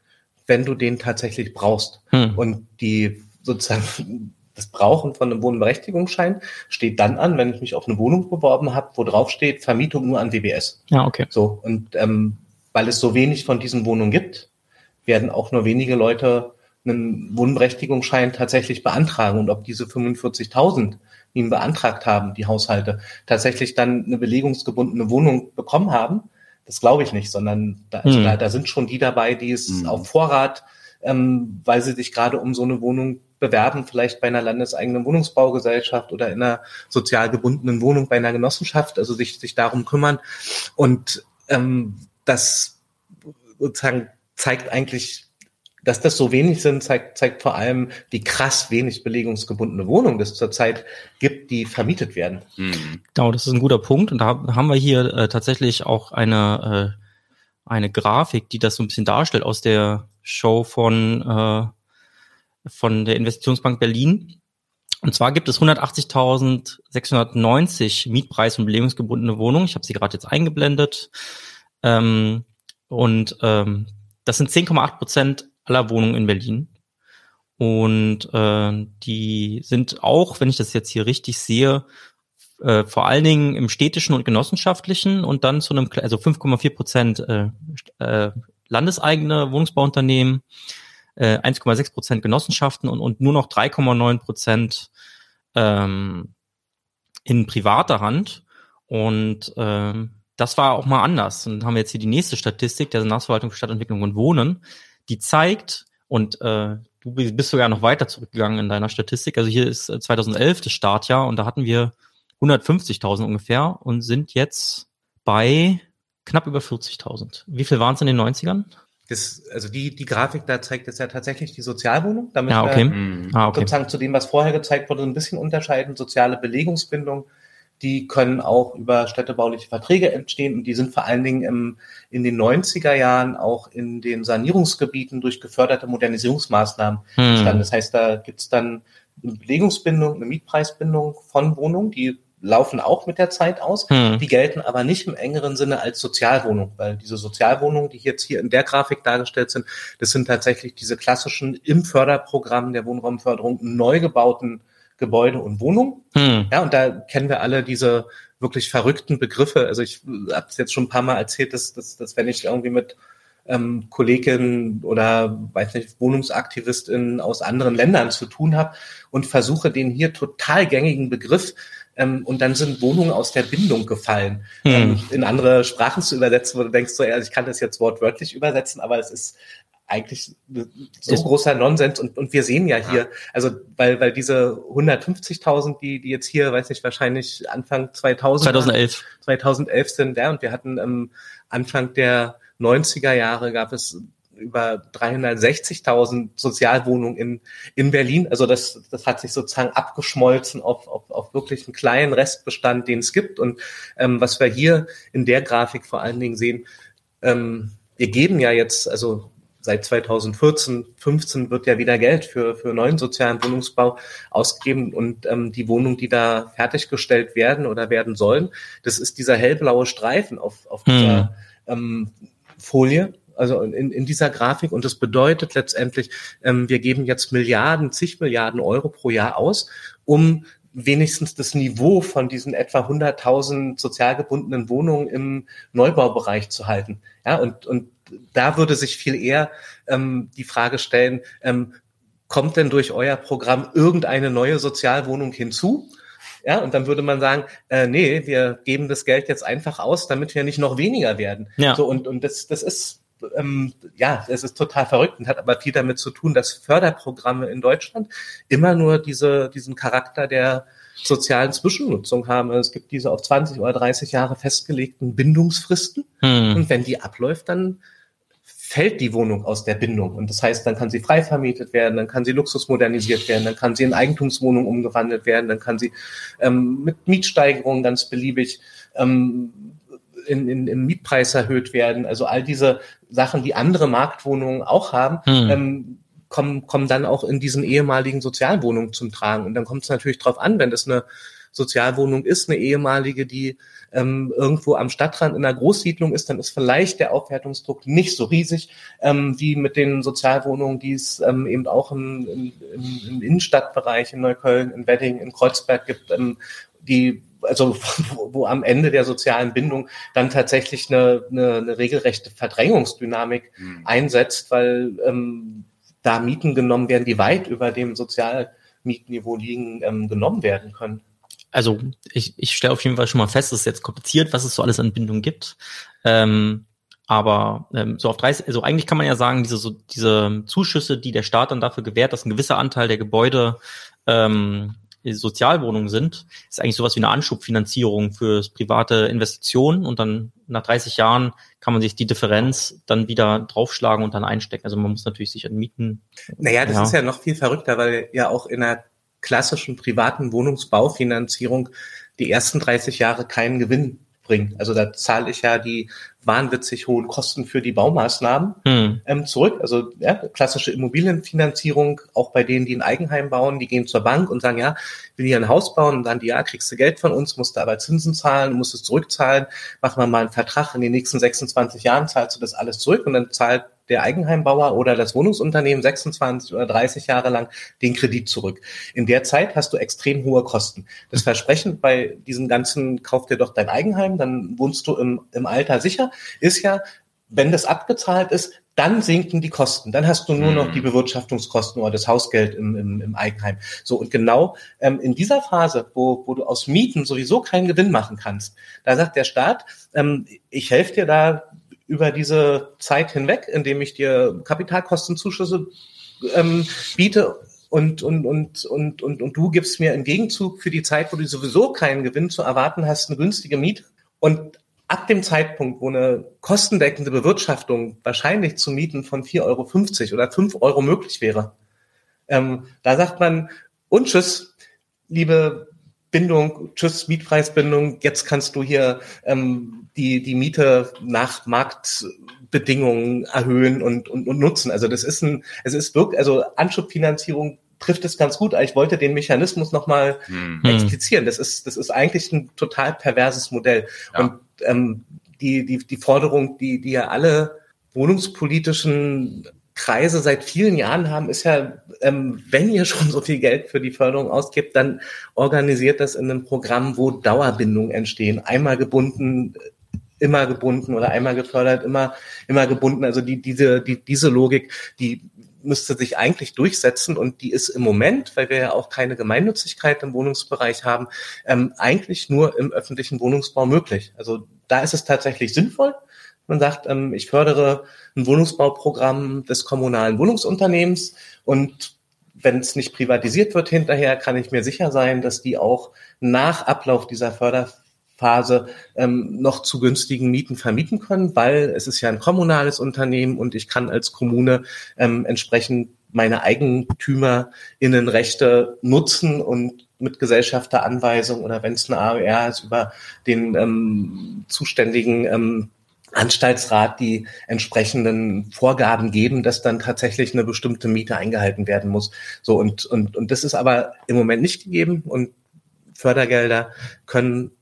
wenn du den tatsächlich brauchst. Mhm. Und die sozusagen das Brauchen von einem Wohnberechtigungsschein steht dann an, wenn ich mich auf eine Wohnung beworben habe, wo drauf steht Vermietung nur an WBS. Ja, okay. So und ähm, weil es so wenig von diesen Wohnungen gibt, werden auch nur wenige Leute einen Wohnberechtigungsschein tatsächlich beantragen und ob diese 45.000, die ihn beantragt haben, die Haushalte, tatsächlich dann eine belegungsgebundene Wohnung bekommen haben, das glaube ich nicht, sondern da, also hm. da, da sind schon die dabei, die es hm. auf Vorrat, ähm, weil sie sich gerade um so eine Wohnung bewerben, vielleicht bei einer landeseigenen Wohnungsbaugesellschaft oder in einer sozial gebundenen Wohnung bei einer Genossenschaft, also sich, sich darum kümmern. Und ähm, das sozusagen zeigt eigentlich, dass das so wenig sind, zeigt, zeigt vor allem, wie krass wenig belegungsgebundene Wohnungen es zurzeit gibt, die vermietet werden. Mhm. Genau, das ist ein guter Punkt. Und da haben wir hier äh, tatsächlich auch eine, äh, eine Grafik, die das so ein bisschen darstellt aus der Show von äh, von der Investitionsbank Berlin. Und zwar gibt es 180.690 Mietpreis- und belegungsgebundene Wohnungen. Ich habe sie gerade jetzt eingeblendet. Ähm, und ähm, das sind 10,8 Prozent aller Wohnungen in Berlin. Und äh, die sind auch, wenn ich das jetzt hier richtig sehe, äh, vor allen Dingen im städtischen und genossenschaftlichen und dann zu einem, also 5,4 Prozent äh, äh, landeseigene Wohnungsbauunternehmen, äh, 1,6 Prozent Genossenschaften und, und nur noch 3,9 Prozent ähm, in privater Hand. Und ähm, das war auch mal anders. Und dann haben wir jetzt hier die nächste Statistik der Senatsverwaltung für Stadtentwicklung und Wohnen, die zeigt, und äh, du bist sogar noch weiter zurückgegangen in deiner Statistik, also hier ist 2011 äh, das Startjahr und da hatten wir 150.000 ungefähr und sind jetzt bei knapp über 40.000. Wie viel waren es in den 90ern? Das, also die, die Grafik da zeigt jetzt ja tatsächlich die Sozialwohnung. Damit ja, okay. wir mhm. ah, okay. sozusagen zu dem, was vorher gezeigt wurde, ein bisschen unterscheiden. Soziale Belegungsbindung, die können auch über städtebauliche Verträge entstehen und die sind vor allen Dingen im, in den 90er Jahren auch in den Sanierungsgebieten durch geförderte Modernisierungsmaßnahmen hm. entstanden. Das heißt, da gibt's dann eine Belegungsbindung, eine Mietpreisbindung von Wohnungen, die laufen auch mit der Zeit aus. Hm. Die gelten aber nicht im engeren Sinne als Sozialwohnung, weil diese Sozialwohnungen, die jetzt hier in der Grafik dargestellt sind, das sind tatsächlich diese klassischen im Förderprogramm der Wohnraumförderung neu gebauten Gebäude und Wohnungen. Hm. Ja, und da kennen wir alle diese wirklich verrückten Begriffe. Also ich habe es jetzt schon ein paar Mal erzählt, dass, dass, dass wenn ich irgendwie mit ähm, Kolleginnen oder weiß nicht, Wohnungsaktivistinnen aus anderen Ländern zu tun habe und versuche den hier total gängigen Begriff ähm, und dann sind Wohnungen aus der Bindung gefallen, hm. ähm, in andere Sprachen zu übersetzen, wo du denkst, so, ja, ich kann das jetzt wortwörtlich übersetzen, aber es ist eigentlich so ist großer Nonsens. Und, und wir sehen ja hier, also weil, weil diese 150.000, die, die jetzt hier, weiß ich, wahrscheinlich Anfang 2000 2011 2011 sind, ja, und wir hatten ähm, Anfang der 90er Jahre gab es über 360.000 Sozialwohnungen in, in Berlin. Also das, das hat sich sozusagen abgeschmolzen auf, auf, auf wirklich einen kleinen Restbestand, den es gibt. Und ähm, was wir hier in der Grafik vor allen Dingen sehen, ähm, wir geben ja jetzt, also seit 2014, 15 wird ja wieder Geld für, für neuen sozialen Wohnungsbau ausgegeben und ähm, die Wohnungen, die da fertiggestellt werden oder werden sollen, das ist dieser hellblaue Streifen auf, auf dieser hm. ähm, Folie also in, in dieser Grafik. Und das bedeutet letztendlich, ähm, wir geben jetzt Milliarden, zig Milliarden Euro pro Jahr aus, um wenigstens das Niveau von diesen etwa 100.000 sozial gebundenen Wohnungen im Neubaubereich zu halten. Ja, und, und da würde sich viel eher ähm, die Frage stellen, ähm, kommt denn durch euer Programm irgendeine neue Sozialwohnung hinzu? Ja, und dann würde man sagen, äh, nee, wir geben das Geld jetzt einfach aus, damit wir nicht noch weniger werden. Ja. So, und, und das, das ist ähm, ja, es ist total verrückt und hat aber viel damit zu tun, dass Förderprogramme in Deutschland immer nur diese, diesen Charakter der sozialen Zwischennutzung haben. Also es gibt diese auf 20 oder 30 Jahre festgelegten Bindungsfristen. Hm. Und wenn die abläuft, dann fällt die Wohnung aus der Bindung. Und das heißt, dann kann sie frei vermietet werden, dann kann sie luxusmodernisiert werden, dann kann sie in Eigentumswohnung umgewandelt werden, dann kann sie ähm, mit Mietsteigerungen ganz beliebig ähm, in, in, im Mietpreis erhöht werden. Also all diese Sachen, die andere Marktwohnungen auch haben, hm. ähm, kommen, kommen dann auch in diesen ehemaligen Sozialwohnungen zum Tragen. Und dann kommt es natürlich drauf an, wenn das eine Sozialwohnung ist, eine ehemalige, die ähm, irgendwo am Stadtrand in einer Großsiedlung ist, dann ist vielleicht der Aufwertungsdruck nicht so riesig ähm, wie mit den Sozialwohnungen, die es ähm, eben auch im, im, im Innenstadtbereich in Neukölln, in Wedding, in Kreuzberg gibt, ähm, die also wo, wo am Ende der sozialen Bindung dann tatsächlich eine, eine, eine regelrechte Verdrängungsdynamik mhm. einsetzt, weil ähm, da Mieten genommen werden, die weit über dem Sozialmietniveau liegen, ähm, genommen werden können. Also ich, ich stelle auf jeden Fall schon mal fest, es ist jetzt kompliziert, was es so alles an Bindung gibt. Ähm, aber ähm, so auf 30, also eigentlich kann man ja sagen, diese, so, diese Zuschüsse, die der Staat dann dafür gewährt, dass ein gewisser Anteil der Gebäude ähm, Sozialwohnungen sind, ist eigentlich sowas wie eine Anschubfinanzierung für private Investitionen und dann nach 30 Jahren kann man sich die Differenz dann wieder draufschlagen und dann einstecken. Also man muss natürlich sich an Mieten. Naja, das ja. ist ja noch viel verrückter, weil ja auch in einer klassischen privaten Wohnungsbaufinanzierung die ersten 30 Jahre keinen Gewinn bringen. Also da zahle ich ja die wahnwitzig hohen Kosten für die Baumaßnahmen hm. ähm, zurück. Also ja, klassische Immobilienfinanzierung, auch bei denen, die ein Eigenheim bauen, die gehen zur Bank und sagen, ja, will hier ein Haus bauen und dann die, ja, kriegst du Geld von uns, musst du aber Zinsen zahlen, musst es zurückzahlen, machen wir mal einen Vertrag, in den nächsten 26 Jahren zahlst du das alles zurück und dann zahlt der Eigenheimbauer oder das Wohnungsunternehmen 26 oder 30 Jahre lang den Kredit zurück. In der Zeit hast du extrem hohe Kosten. Das Versprechen bei diesem ganzen, kauf dir doch dein Eigenheim, dann wohnst du im, im Alter sicher, ist ja, wenn das abgezahlt ist, dann sinken die Kosten. Dann hast du nur noch die mhm. Bewirtschaftungskosten oder das Hausgeld im, im, im Eigenheim. So, und genau ähm, in dieser Phase, wo, wo du aus Mieten sowieso keinen Gewinn machen kannst, da sagt der Staat, ähm, ich helfe dir da über diese Zeit hinweg, indem ich dir Kapitalkostenzuschüsse ähm, biete und, und, und, und, und, und du gibst mir im Gegenzug für die Zeit, wo du sowieso keinen Gewinn zu erwarten hast, eine günstige Miete. Und ab dem Zeitpunkt, wo eine kostendeckende Bewirtschaftung wahrscheinlich zu Mieten von 4,50 Euro oder 5 Euro möglich wäre, ähm, da sagt man, und tschüss, liebe Bindung, tschüss, Mietpreisbindung, jetzt kannst du hier ähm, die, die Miete nach Marktbedingungen erhöhen und, und, und nutzen. Also das ist ein, es ist wirklich, also Anschubfinanzierung trifft es ganz gut, ich wollte den Mechanismus nochmal hm. explizieren. Das ist, das ist eigentlich ein total perverses Modell. Ja. Und ähm, die, die, die Forderung, die, die ja alle wohnungspolitischen Kreise seit vielen Jahren haben, ist ja, ähm, wenn ihr schon so viel Geld für die Förderung ausgibt, dann organisiert das in einem Programm, wo Dauerbindungen entstehen. Einmal gebunden, immer gebunden oder einmal gefördert, immer, immer gebunden. Also die, diese, die, diese Logik, die müsste sich eigentlich durchsetzen und die ist im Moment, weil wir ja auch keine Gemeinnützigkeit im Wohnungsbereich haben, ähm, eigentlich nur im öffentlichen Wohnungsbau möglich. Also da ist es tatsächlich sinnvoll, man sagt, ähm, ich fördere ein Wohnungsbauprogramm des kommunalen Wohnungsunternehmens und wenn es nicht privatisiert wird hinterher, kann ich mir sicher sein, dass die auch nach Ablauf dieser Förderphase ähm, noch zu günstigen Mieten vermieten können, weil es ist ja ein kommunales Unternehmen und ich kann als Kommune ähm, entsprechend meine Eigentümerinnenrechte nutzen und mit Gesellschafteranweisung oder wenn es eine AOR ist, über den ähm, zuständigen ähm, Anstaltsrat die entsprechenden Vorgaben geben, dass dann tatsächlich eine bestimmte Miete eingehalten werden muss. So und und und das ist aber im Moment nicht gegeben und Fördergelder können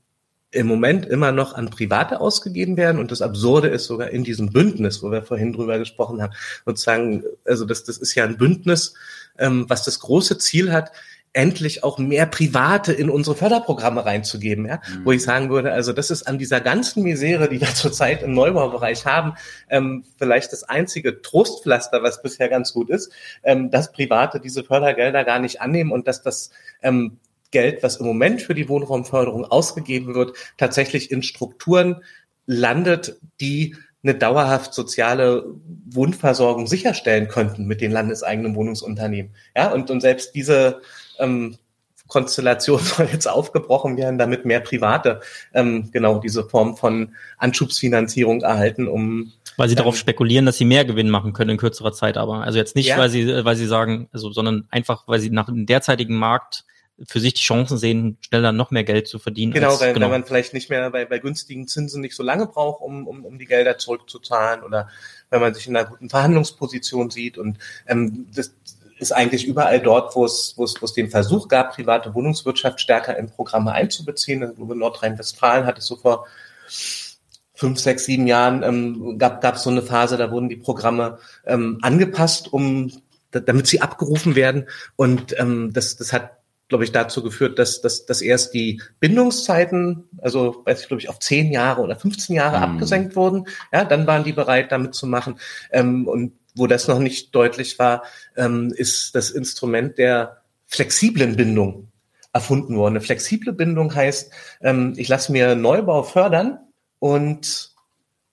im Moment immer noch an Private ausgegeben werden. Und das Absurde ist sogar in diesem Bündnis, wo wir vorhin drüber gesprochen haben, sozusagen, also das, das ist ja ein Bündnis, ähm, was das große Ziel hat, endlich auch mehr Private in unsere Förderprogramme reinzugeben, ja, mhm. wo ich sagen würde, also das ist an dieser ganzen Misere, die wir zurzeit im Neubaubereich haben, ähm, vielleicht das einzige Trostpflaster, was bisher ganz gut ist, ähm, dass Private diese Fördergelder gar nicht annehmen und dass das ähm, Geld, was im Moment für die Wohnraumförderung ausgegeben wird, tatsächlich in Strukturen landet, die eine dauerhaft soziale Wohnversorgung sicherstellen könnten mit den landeseigenen Wohnungsunternehmen. Ja, und, und selbst diese ähm, Konstellation soll jetzt aufgebrochen werden, damit mehr Private ähm, genau diese Form von Anschubsfinanzierung erhalten, um weil sie ähm, darauf spekulieren, dass sie mehr Gewinn machen können in kürzerer Zeit, aber also jetzt nicht, ja. weil sie, weil sie sagen, also, sondern einfach, weil sie nach dem derzeitigen Markt für sich die Chancen sehen, schneller noch mehr Geld zu verdienen. Genau, als, weil, genau. weil man vielleicht nicht mehr bei, bei günstigen Zinsen nicht so lange braucht, um, um, um die Gelder zurückzuzahlen oder wenn man sich in einer guten Verhandlungsposition sieht. Und ähm, das ist eigentlich überall dort, wo es, wo es, wo es den Versuch gab, private Wohnungswirtschaft stärker in Programme einzubeziehen. In Nordrhein-Westfalen hat es so vor fünf, sechs, sieben Jahren ähm, gab gab es so eine Phase, da wurden die Programme ähm, angepasst, um damit sie abgerufen werden. Und ähm, das, das hat glaube ich, dazu geführt, dass, dass, dass erst die Bindungszeiten, also weiß ich, glaube ich, auf zehn Jahre oder 15 Jahre mhm. abgesenkt wurden. Ja, dann waren die bereit, damit zu machen. Ähm, und wo das noch nicht deutlich war, ähm, ist das Instrument der flexiblen Bindung erfunden worden. Eine flexible Bindung heißt, ähm, ich lasse mir Neubau fördern und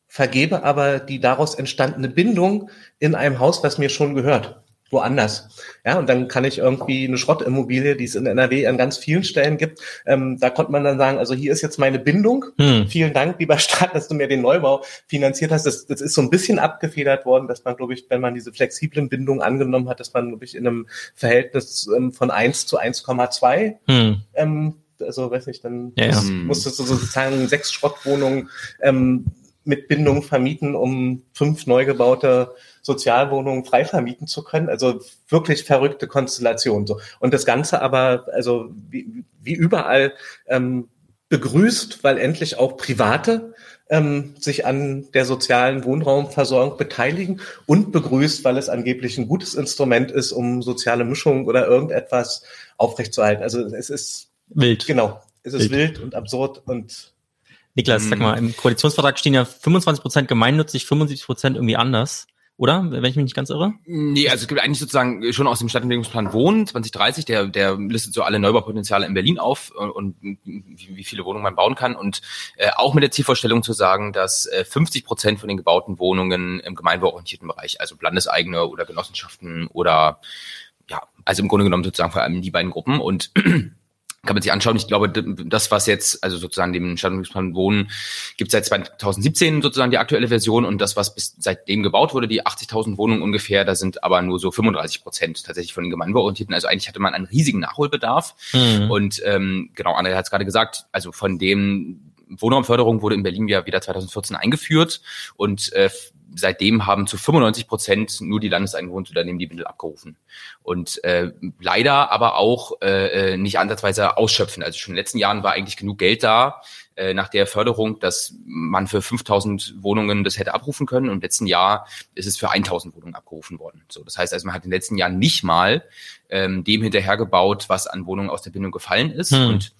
vergebe aber die daraus entstandene Bindung in einem Haus, was mir schon gehört woanders. Ja, und dann kann ich irgendwie eine Schrottimmobilie, die es in NRW an ganz vielen Stellen gibt, ähm, da konnte man dann sagen, also hier ist jetzt meine Bindung. Hm. Vielen Dank, lieber Staat, dass du mir den Neubau finanziert hast. Das, das ist so ein bisschen abgefedert worden, dass man, glaube ich, wenn man diese flexiblen Bindungen angenommen hat, dass man, glaube ich, in einem Verhältnis ähm, von 1 zu 1,2 hm. ähm, also weiß nicht, dann ja, ja. musstest du sozusagen sechs Schrottwohnungen ähm, mit Bindung vermieten, um fünf neu gebaute Sozialwohnungen frei vermieten zu können. Also wirklich verrückte Konstellation. So. Und das Ganze aber, also wie, wie überall, ähm, begrüßt, weil endlich auch Private ähm, sich an der sozialen Wohnraumversorgung beteiligen und begrüßt, weil es angeblich ein gutes Instrument ist, um soziale Mischung oder irgendetwas aufrechtzuerhalten. Also es ist wild. Genau, es ist wild, wild und absurd und Niklas, sag hm. mal, im Koalitionsvertrag stehen ja 25 Prozent gemeinnützig, 75 Prozent irgendwie anders oder? Wenn ich mich nicht ganz irre? Nee, also es gibt eigentlich sozusagen schon aus dem Stadtentwicklungsplan Wohnen 2030, der, der listet so alle Neubaupotenziale in Berlin auf und, und wie, viele Wohnungen man bauen kann und äh, auch mit der Zielvorstellung zu sagen, dass äh, 50 Prozent von den gebauten Wohnungen im gemeinwohlorientierten Bereich, also landeseigene oder Genossenschaften oder ja, also im Grunde genommen sozusagen vor allem die beiden Gruppen und kann man sich anschauen. Ich glaube, das, was jetzt, also sozusagen dem Stadtentwicklungsplan Wohnen, gibt seit 2017 sozusagen die aktuelle Version und das, was bis seitdem gebaut wurde, die 80.000 Wohnungen ungefähr, da sind aber nur so 35 Prozent tatsächlich von den Gemeinwohlorientierten. Also eigentlich hatte man einen riesigen Nachholbedarf. Mhm. Und ähm, genau, André hat es gerade gesagt, also von dem Wohnraumförderung wurde in Berlin ja wieder 2014 eingeführt und äh, seitdem haben zu 95 Prozent nur die Landeseinwohnungsunternehmen die Bindel abgerufen. Und äh, leider aber auch äh, äh, nicht ansatzweise ausschöpfen. Also schon in den letzten Jahren war eigentlich genug Geld da äh, nach der Förderung, dass man für 5000 Wohnungen das hätte abrufen können. Und im letzten Jahr ist es für 1000 Wohnungen abgerufen worden. So, das heißt also, man hat in den letzten Jahren nicht mal ähm, dem hinterhergebaut, was an Wohnungen aus der Bindung gefallen ist. Hm. Und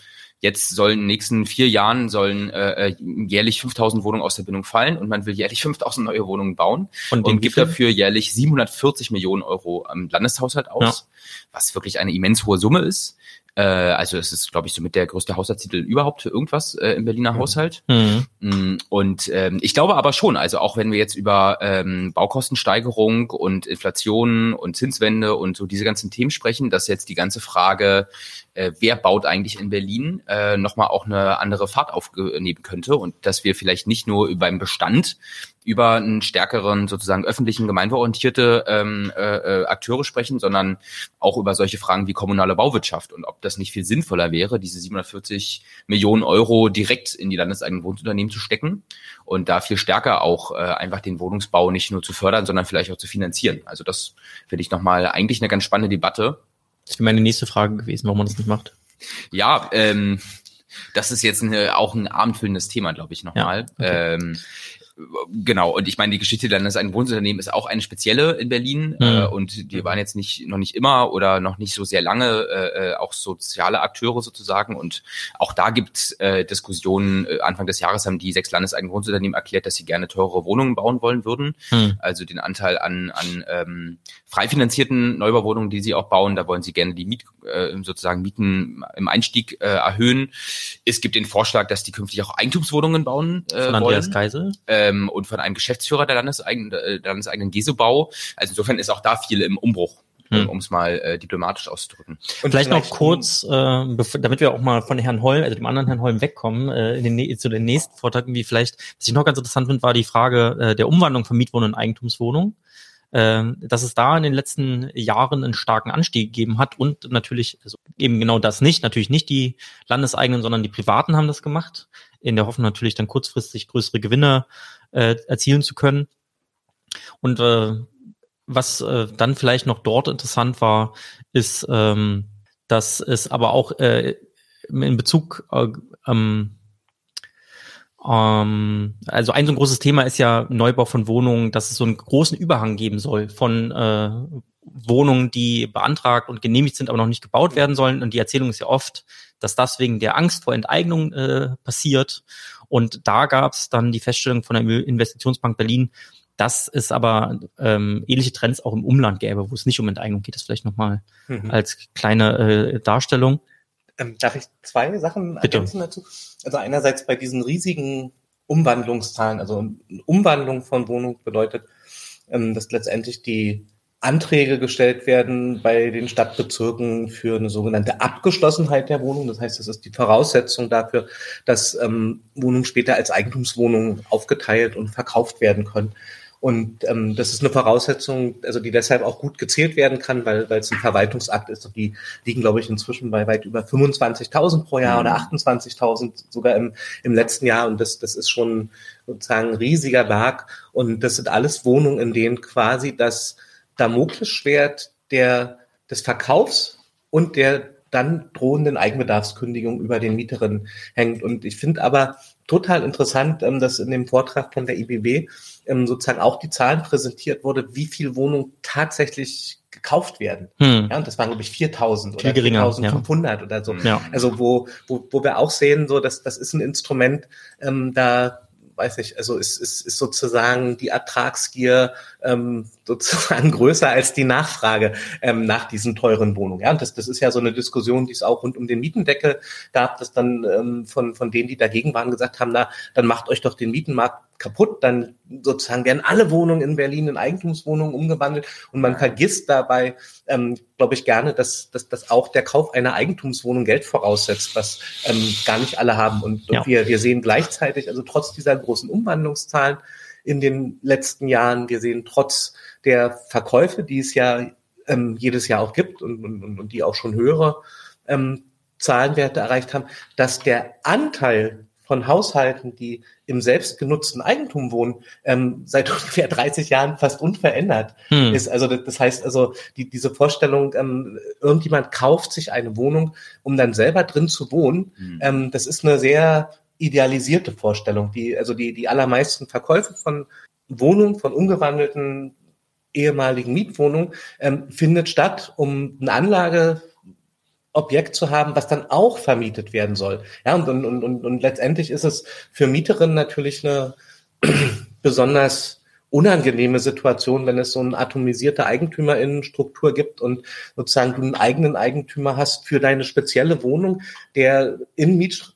Jetzt sollen in den nächsten vier Jahren sollen äh, äh jährlich 5000 Wohnungen aus der Bindung fallen und man will jährlich 5000 neue Wohnungen bauen und, und gibt dafür jährlich 740 Millionen Euro am Landeshaushalt aus, ja. was wirklich eine immens hohe Summe ist. Äh, also es ist, glaube ich, somit der größte Haushaltstitel überhaupt für irgendwas äh, im Berliner mhm. Haushalt. Mhm. Mm, und ähm, ich glaube aber schon, also auch wenn wir jetzt über ähm, Baukostensteigerung und Inflation und Zinswende und so diese ganzen Themen sprechen, dass jetzt die ganze Frage, äh, wer baut eigentlich in Berlin, äh, nochmal auch eine andere Fahrt aufnehmen könnte und dass wir vielleicht nicht nur beim Bestand über einen stärkeren sozusagen öffentlichen gemeinwohlorientierte ähm, äh, äh, Akteure sprechen, sondern auch über solche Fragen wie kommunale Bauwirtschaft und ob das nicht viel sinnvoller wäre, diese 740 Millionen Euro direkt in die landeseigenen Wohnunternehmen zu stecken und da viel stärker auch äh, einfach den Wohnungsbau nicht nur zu fördern, sondern vielleicht auch zu finanzieren. Also das finde ich nochmal eigentlich eine ganz spannende Debatte. Das wäre meine nächste Frage gewesen, warum man das nicht macht. Ja, ähm, das ist jetzt eine, auch ein abendfüllendes Thema, glaube ich, nochmal. Ja, okay. ähm, genau, und ich meine, die Geschichte dann ist ein Wohnungsunternehmen ist auch eine spezielle in Berlin mhm. äh, und die waren jetzt nicht noch nicht immer oder noch nicht so sehr lange äh, äh auch soziale Akteure sozusagen und auch da gibt äh, Diskussionen. Äh, Anfang des Jahres haben die sechs landeseigenen Wohnungsunternehmen erklärt, dass sie gerne teure Wohnungen bauen wollen würden. Mhm. Also den Anteil an, an ähm, frei finanzierten Neubauwohnungen, die sie auch bauen, da wollen sie gerne die Miet, äh, sozusagen Mieten im Einstieg äh, erhöhen. Es gibt den Vorschlag, dass die künftig auch Eigentumswohnungen bauen äh, Von Andreas wollen. Geisel? Äh, ähm, und von einem Geschäftsführer der, Landeseigenen, äh, der landeseigenen Gesebau. Also insofern ist auch da viel im Umbruch hm. um es mal äh, diplomatisch auszudrücken. Und vielleicht, vielleicht noch kurz, äh, damit wir auch mal von Herrn Holm, also dem anderen Herrn Holm wegkommen, äh, in den, zu den nächsten Vorträgen, wie vielleicht, was ich noch ganz interessant finde, war die Frage äh, der Umwandlung von Mietwohnungen in Eigentumswohnungen. Äh, dass es da in den letzten Jahren einen starken Anstieg gegeben hat und natürlich also eben genau das nicht, natürlich nicht die Landeseigenen, sondern die Privaten haben das gemacht in der Hoffnung natürlich dann kurzfristig größere Gewinne äh, erzielen zu können. Und äh, was äh, dann vielleicht noch dort interessant war, ist, ähm, dass es aber auch äh, in Bezug äh, ähm, ähm, also ein so ein großes Thema ist ja Neubau von Wohnungen, dass es so einen großen Überhang geben soll von äh, Wohnungen, die beantragt und genehmigt sind, aber noch nicht gebaut werden sollen. Und die Erzählung ist ja oft, dass das wegen der Angst vor Enteignung äh, passiert. Und da gab es dann die Feststellung von der Investitionsbank Berlin, dass es aber ähm, ähnliche Trends auch im Umland gäbe, wo es nicht um Enteignung geht. Das vielleicht nochmal mhm. als kleine äh, Darstellung. Ähm, darf ich zwei Sachen Bitte. ergänzen dazu? Also einerseits bei diesen riesigen Umwandlungszahlen, also Umwandlung von Wohnungen bedeutet, ähm, dass letztendlich die Anträge gestellt werden bei den Stadtbezirken für eine sogenannte Abgeschlossenheit der Wohnung. Das heißt, das ist die Voraussetzung dafür, dass ähm, Wohnungen später als Eigentumswohnungen aufgeteilt und verkauft werden können. Und ähm, das ist eine Voraussetzung, also die deshalb auch gut gezählt werden kann, weil weil es ein Verwaltungsakt ist. Und die liegen, glaube ich, inzwischen bei weit über 25.000 pro Jahr oder 28.000 mhm. sogar im, im letzten Jahr. Und das, das ist schon sozusagen ein riesiger Berg. Und das sind alles Wohnungen, in denen quasi das Damoklesschwert der, des Verkaufs und der dann drohenden Eigenbedarfskündigung über den Mieterinnen hängt. Und ich finde aber total interessant, ähm, dass in dem Vortrag von der IBW ähm, sozusagen auch die Zahlen präsentiert wurde, wie viel Wohnungen tatsächlich gekauft werden. Hm. Ja, und das waren, glaube ich, 4000 oder 4500 ja. oder so. Ja. Also wo, wo, wo wir auch sehen, so dass das ist ein Instrument, ähm, da weiß nicht, also ist, ist, ist sozusagen die Ertragsgier ähm, sozusagen größer als die Nachfrage ähm, nach diesen teuren Wohnungen. Ja, und das, das ist ja so eine Diskussion, die es auch rund um den Mietendeckel gab, dass dann ähm, von, von denen, die dagegen waren, gesagt haben, na, dann macht euch doch den Mietenmarkt kaputt, dann sozusagen werden alle Wohnungen in Berlin in Eigentumswohnungen umgewandelt und man vergisst dabei, ähm, glaube ich, gerne, dass, dass, dass auch der Kauf einer Eigentumswohnung Geld voraussetzt, was ähm, gar nicht alle haben. Und, und ja. wir, wir sehen gleichzeitig, also trotz dieser großen Umwandlungszahlen in den letzten Jahren, wir sehen trotz der Verkäufe, die es ja ähm, jedes Jahr auch gibt und, und, und die auch schon höhere ähm, Zahlenwerte erreicht haben, dass der Anteil von Haushalten, die im selbstgenutzten Eigentum wohnen, ähm, seit ungefähr 30 Jahren fast unverändert hm. ist. Also das heißt also, die, diese Vorstellung, ähm, irgendjemand kauft sich eine Wohnung, um dann selber drin zu wohnen, hm. ähm, das ist eine sehr idealisierte Vorstellung. Die, also die, die allermeisten Verkäufe von Wohnungen, von umgewandelten ehemaligen Mietwohnungen, ähm, findet statt, um eine Anlage Objekt zu haben, was dann auch vermietet werden soll. Ja, und, und, und, und letztendlich ist es für Mieterinnen natürlich eine besonders unangenehme Situation, wenn es so eine atomisierte Eigentümerinnenstruktur gibt und sozusagen du einen eigenen Eigentümer hast für deine spezielle Wohnung, der im Miet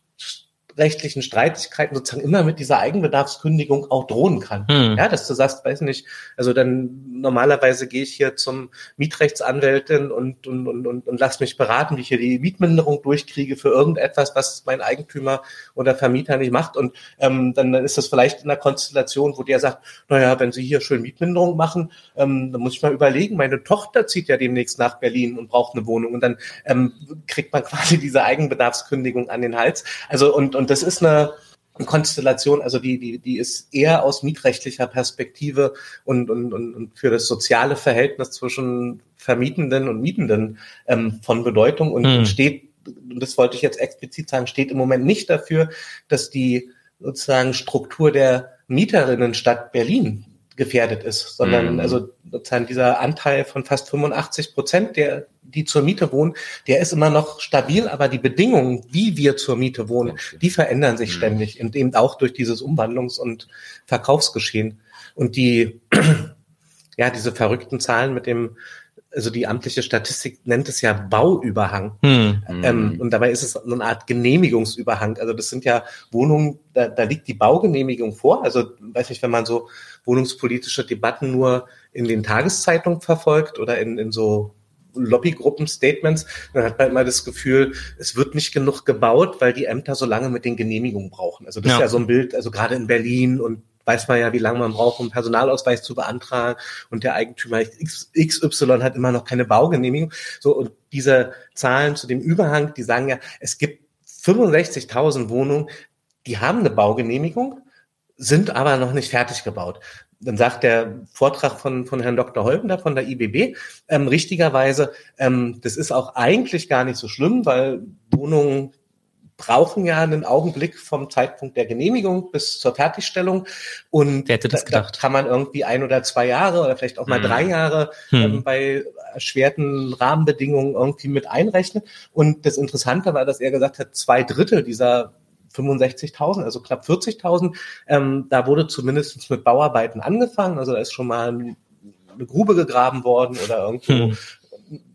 mietrechtlichen Streitigkeiten sozusagen immer mit dieser Eigenbedarfskündigung auch drohen kann. Hm. Ja, dass du sagst, weiß nicht, also dann normalerweise gehe ich hier zum Mietrechtsanwältin und, und, und, und, und lass mich beraten, wie ich hier die Mietminderung durchkriege für irgendetwas, was mein Eigentümer oder Vermieter nicht macht. Und ähm, dann, dann ist das vielleicht in einer Konstellation, wo der sagt, naja, wenn Sie hier schön Mietminderung machen, ähm, dann muss ich mal überlegen, meine Tochter zieht ja demnächst nach Berlin und braucht eine Wohnung. Und dann ähm, kriegt man quasi diese Eigenbedarfskündigung an den Hals. Also und, und das ist eine, Konstellation, also die, die, die ist eher aus mietrechtlicher Perspektive und, und, und, und für das soziale Verhältnis zwischen Vermietenden und Mietenden ähm, von Bedeutung und hm. steht, und das wollte ich jetzt explizit sagen, steht im Moment nicht dafür, dass die sozusagen Struktur der Mieterinnenstadt Berlin gefährdet ist, sondern mhm. also sozusagen dieser Anteil von fast 85 Prozent, der die zur Miete wohnen, der ist immer noch stabil, aber die Bedingungen, wie wir zur Miete wohnen, die verändern sich mhm. ständig und eben auch durch dieses Umwandlungs- und Verkaufsgeschehen. Und die, ja, diese verrückten Zahlen mit dem also die amtliche Statistik nennt es ja Bauüberhang. Hm. Ähm, und dabei ist es eine Art Genehmigungsüberhang. Also das sind ja Wohnungen, da, da liegt die Baugenehmigung vor. Also weiß nicht, wenn man so wohnungspolitische Debatten nur in den Tageszeitungen verfolgt oder in, in so Lobbygruppen-Statements, dann hat man immer das Gefühl, es wird nicht genug gebaut, weil die Ämter so lange mit den Genehmigungen brauchen. Also das ja. ist ja so ein Bild, also gerade in Berlin und weiß man ja, wie lange man braucht, um Personalausweis zu beantragen. Und der Eigentümer XY hat immer noch keine Baugenehmigung. So, und diese Zahlen zu dem Überhang, die sagen ja, es gibt 65.000 Wohnungen, die haben eine Baugenehmigung, sind aber noch nicht fertig gebaut. Dann sagt der Vortrag von, von Herrn Dr. Holbender von der IBB ähm, richtigerweise, ähm, das ist auch eigentlich gar nicht so schlimm, weil Wohnungen brauchen ja einen Augenblick vom Zeitpunkt der Genehmigung bis zur Fertigstellung. Und Wer hätte das gedacht? Da kann man irgendwie ein oder zwei Jahre oder vielleicht auch mal hm. drei Jahre hm. ähm, bei erschwerten Rahmenbedingungen irgendwie mit einrechnen. Und das Interessante war, dass er gesagt hat, zwei Drittel dieser 65.000, also knapp 40.000, ähm, da wurde zumindest mit Bauarbeiten angefangen. Also da ist schon mal eine Grube gegraben worden oder irgendwo hm.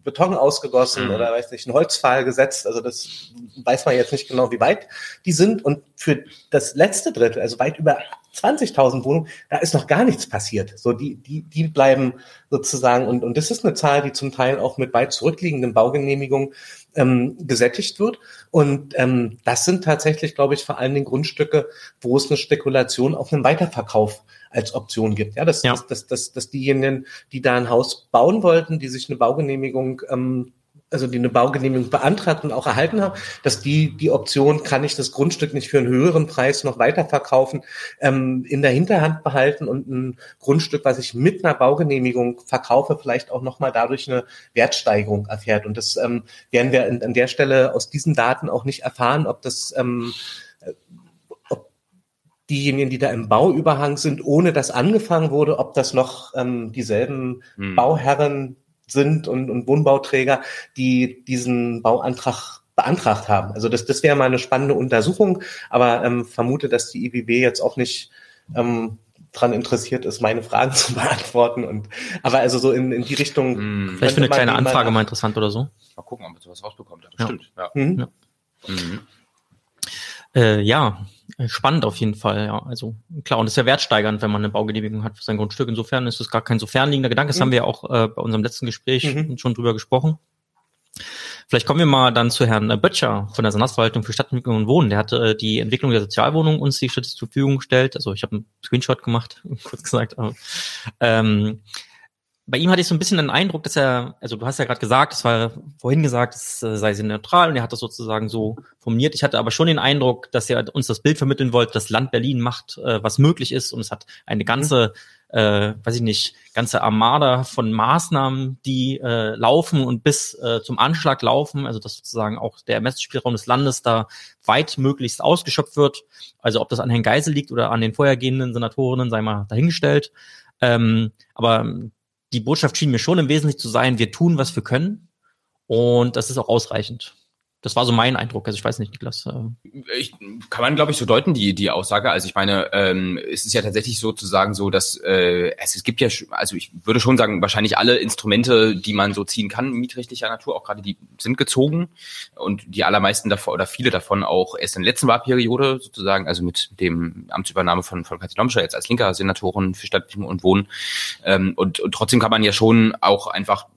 Beton ausgegossen mhm. oder weiß nicht, ein Holzpfahl gesetzt. Also das weiß man jetzt nicht genau, wie weit die sind. Und für das letzte Drittel, also weit über 20.000 Wohnungen, da ist noch gar nichts passiert. So die, die, die bleiben sozusagen und, und das ist eine Zahl, die zum Teil auch mit weit zurückliegenden Baugenehmigungen ähm, gesättigt wird. Und ähm, das sind tatsächlich, glaube ich, vor allen Dingen Grundstücke, wo es eine Spekulation auf einen Weiterverkauf als Option gibt. Ja, dass, ja. dass, dass, dass, dass diejenigen, die da ein Haus bauen wollten, die sich eine Baugenehmigung ähm, also die eine Baugenehmigung beantragt und auch erhalten haben, dass die die Option, kann ich das Grundstück nicht für einen höheren Preis noch weiterverkaufen, ähm, in der Hinterhand behalten und ein Grundstück, was ich mit einer Baugenehmigung verkaufe, vielleicht auch nochmal dadurch eine Wertsteigerung erfährt. Und das ähm, werden wir an, an der Stelle aus diesen Daten auch nicht erfahren, ob das ähm, diejenigen, die da im Bauüberhang sind, ohne dass angefangen wurde, ob das noch ähm, dieselben hm. Bauherren sind und, und Wohnbauträger, die diesen Bauantrag beantragt haben. Also das, das wäre mal eine spannende Untersuchung, aber ähm, vermute, dass die IBB jetzt auch nicht ähm, dran interessiert ist, meine Fragen zu beantworten. Und aber also so in, in die Richtung. Hm. Vielleicht für eine kleine Anfrage mal interessant oder so. Mal gucken, ob man sowas rausbekommt. Ja. Stimmt. Ja. Mhm. Ja. Mhm. Äh, ja, spannend auf jeden Fall, ja. Also klar, und es ist ja wertsteigernd, wenn man eine Baugenehmigung hat für sein Grundstück. Insofern ist es gar kein so fernliegender Gedanke. Das mhm. haben wir ja auch äh, bei unserem letzten Gespräch mhm. schon drüber gesprochen. Vielleicht kommen wir mal dann zu Herrn Böttcher von der Senatsverwaltung für Stadtentwicklung und Wohnen. Der hat äh, die Entwicklung der Sozialwohnung uns die Stadt zur Verfügung gestellt. Also ich habe einen Screenshot gemacht, kurz gesagt. Aber, ähm, bei ihm hatte ich so ein bisschen den Eindruck, dass er, also du hast ja gerade gesagt, es war vorhin gesagt, es äh, sei sehr neutral und er hat das sozusagen so formuliert. Ich hatte aber schon den Eindruck, dass er uns das Bild vermitteln wollte, das Land Berlin macht, äh, was möglich ist und es hat eine ganze, äh, weiß ich nicht, ganze Armada von Maßnahmen, die äh, laufen und bis äh, zum Anschlag laufen, also dass sozusagen auch der Ermessensspielraum des Landes da weit möglichst ausgeschöpft wird. Also ob das an Herrn Geisel liegt oder an den vorhergehenden Senatorinnen, sei mal dahingestellt. Ähm, aber die Botschaft schien mir schon im Wesentlichen zu sein, wir tun, was wir können und das ist auch ausreichend. Das war so mein Eindruck. Also ich weiß nicht, Niklas. Äh ich, kann man, glaube ich, so deuten, die, die Aussage. Also ich meine, ähm, es ist ja tatsächlich sozusagen so, dass äh, es, es gibt ja, also ich würde schon sagen, wahrscheinlich alle Instrumente, die man so ziehen kann, mietrechtlicher Natur, auch gerade die sind gezogen und die allermeisten davon oder viele davon auch erst in der letzten Wahlperiode sozusagen, also mit dem Amtsübernahme von, von Katja Lomscher jetzt als linker Senatorin für Stadt und Wohnen. Ähm, und, und trotzdem kann man ja schon auch einfach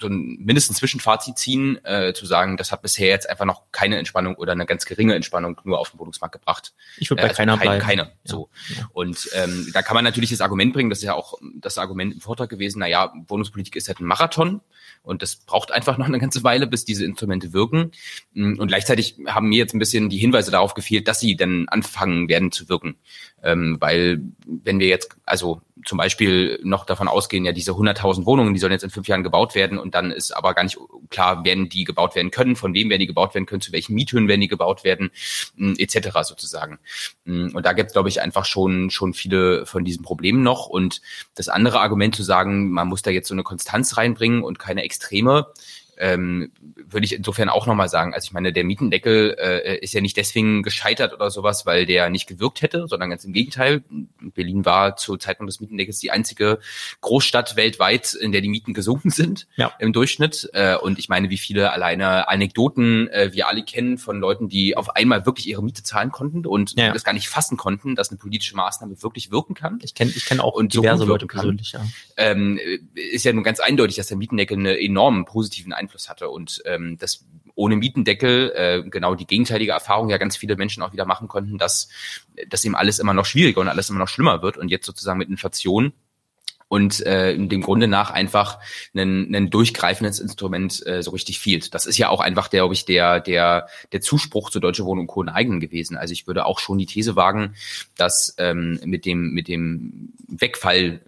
so ein mindestens Zwischenfazit ziehen, äh, zu sagen, das hat bisher jetzt einfach noch keine Entspannung oder eine ganz geringe Entspannung nur auf den Wohnungsmarkt gebracht. Ich würde bei äh, also keiner kein, bleiben. Keine. Ja. So. Ja. Und ähm, da kann man natürlich das Argument bringen, das ist ja auch das Argument im Vortrag gewesen, naja, Wohnungspolitik ist halt ein Marathon und das braucht einfach noch eine ganze Weile, bis diese Instrumente wirken. Mm, und gleichzeitig haben mir jetzt ein bisschen die Hinweise darauf gefehlt, dass sie dann anfangen werden zu wirken. Ähm, weil wenn wir jetzt, also zum Beispiel noch davon ausgehen, ja, diese 100.000 Wohnungen, die sollen jetzt in fünf Jahren gebaut werden und dann ist aber gar nicht klar, werden die gebaut werden können, von wem werden die gebaut werden können, zu welchen Miethöhen werden die gebaut werden, mm, etc. sozusagen. Mm, und da gibt es, glaube ich, einfach schon, schon viele von diesen Problemen noch. Und das andere Argument zu sagen, man muss da jetzt so eine Konstanz reinbringen und keine Extreme, ähm, würde ich insofern auch nochmal sagen. Also ich meine, der Mietendeckel äh, ist ja nicht deswegen gescheitert oder sowas, weil der nicht gewirkt hätte, sondern ganz im Gegenteil. Berlin war zur Zeitpunkt des Mietendeckels die einzige Großstadt weltweit, in der die Mieten gesunken sind ja. im Durchschnitt. Äh, und ich meine, wie viele alleine Anekdoten äh, wir alle kennen von Leuten, die auf einmal wirklich ihre Miete zahlen konnten und ja. das gar nicht fassen konnten, dass eine politische Maßnahme wirklich wirken kann. Ich kenne ich kenn auch und diverse so Leute persönlich, ja. Ähm, ist ja nun ganz eindeutig, dass der Mietendeckel einen enormen positiven Einfluss Einfluss hatte. Und ähm, das ohne Mietendeckel äh, genau die gegenteilige Erfahrung ja ganz viele Menschen auch wieder machen konnten, dass, dass eben alles immer noch schwieriger und alles immer noch schlimmer wird. Und jetzt sozusagen mit Inflation und äh, dem Grunde nach einfach ein, ein durchgreifendes Instrument äh, so richtig fehlt. Das ist ja auch einfach, glaube ich, der, der, der Zuspruch zu Deutsche Wohnung und Co. eigenen gewesen. Also ich würde auch schon die These wagen, dass ähm, mit dem, mit dem Wegfall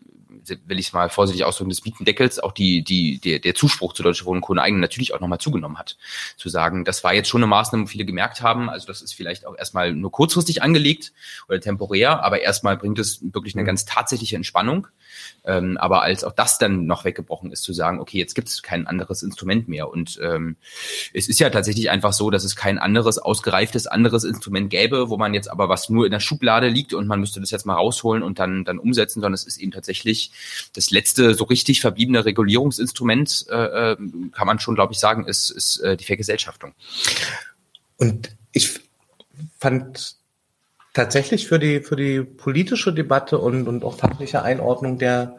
will ich mal vorsichtig ausdrücken, des Mietendeckels auch die, die, der, der Zuspruch zu Deutsche Wohnen eigen natürlich auch nochmal zugenommen hat. Zu sagen, das war jetzt schon eine Maßnahme, wo viele gemerkt haben, also das ist vielleicht auch erstmal nur kurzfristig angelegt oder temporär, aber erstmal bringt es wirklich eine mhm. ganz tatsächliche Entspannung. Ähm, aber als auch das dann noch weggebrochen ist, zu sagen, okay, jetzt gibt es kein anderes Instrument mehr. Und ähm, es ist ja tatsächlich einfach so, dass es kein anderes, ausgereiftes anderes Instrument gäbe, wo man jetzt aber was nur in der Schublade liegt und man müsste das jetzt mal rausholen und dann, dann umsetzen, sondern es ist eben tatsächlich das letzte so richtig verbliebene Regulierungsinstrument, äh, äh kann man schon, glaube ich, sagen, ist, ist äh, die Vergesellschaftung. Und ich fand tatsächlich für die, für die politische Debatte und, und auch fachliche Einordnung der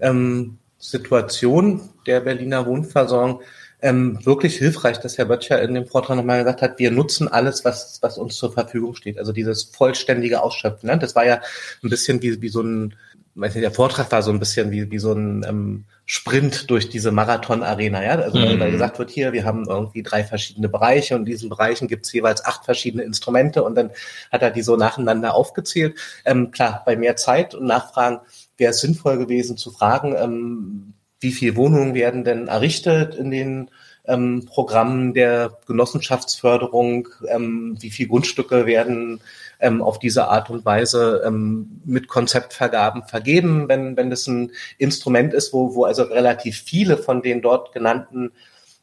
ähm, Situation der Berliner Wohnversorgung ähm, wirklich hilfreich, dass Herr Böttcher in dem Vortrag nochmal gesagt hat, wir nutzen alles, was, was uns zur Verfügung steht. Also dieses vollständige Ausschöpfen. Ne? Das war ja ein bisschen wie, wie so ein, weiß nicht, der Vortrag war so ein bisschen wie, wie so ein ähm, Sprint durch diese Marathon-Arena, ja. Also mhm. weil gesagt wird, hier, wir haben irgendwie drei verschiedene Bereiche und in diesen Bereichen gibt es jeweils acht verschiedene Instrumente und dann hat er die so nacheinander aufgezählt. Ähm, klar, bei mehr Zeit und Nachfragen wäre es sinnvoll gewesen zu fragen, ähm, wie viele Wohnungen werden denn errichtet in den ähm, Programmen der Genossenschaftsförderung, ähm, wie viele Grundstücke werden ähm, auf diese Art und Weise ähm, mit Konzeptvergaben vergeben, wenn, wenn das ein Instrument ist, wo, wo also relativ viele von den dort genannten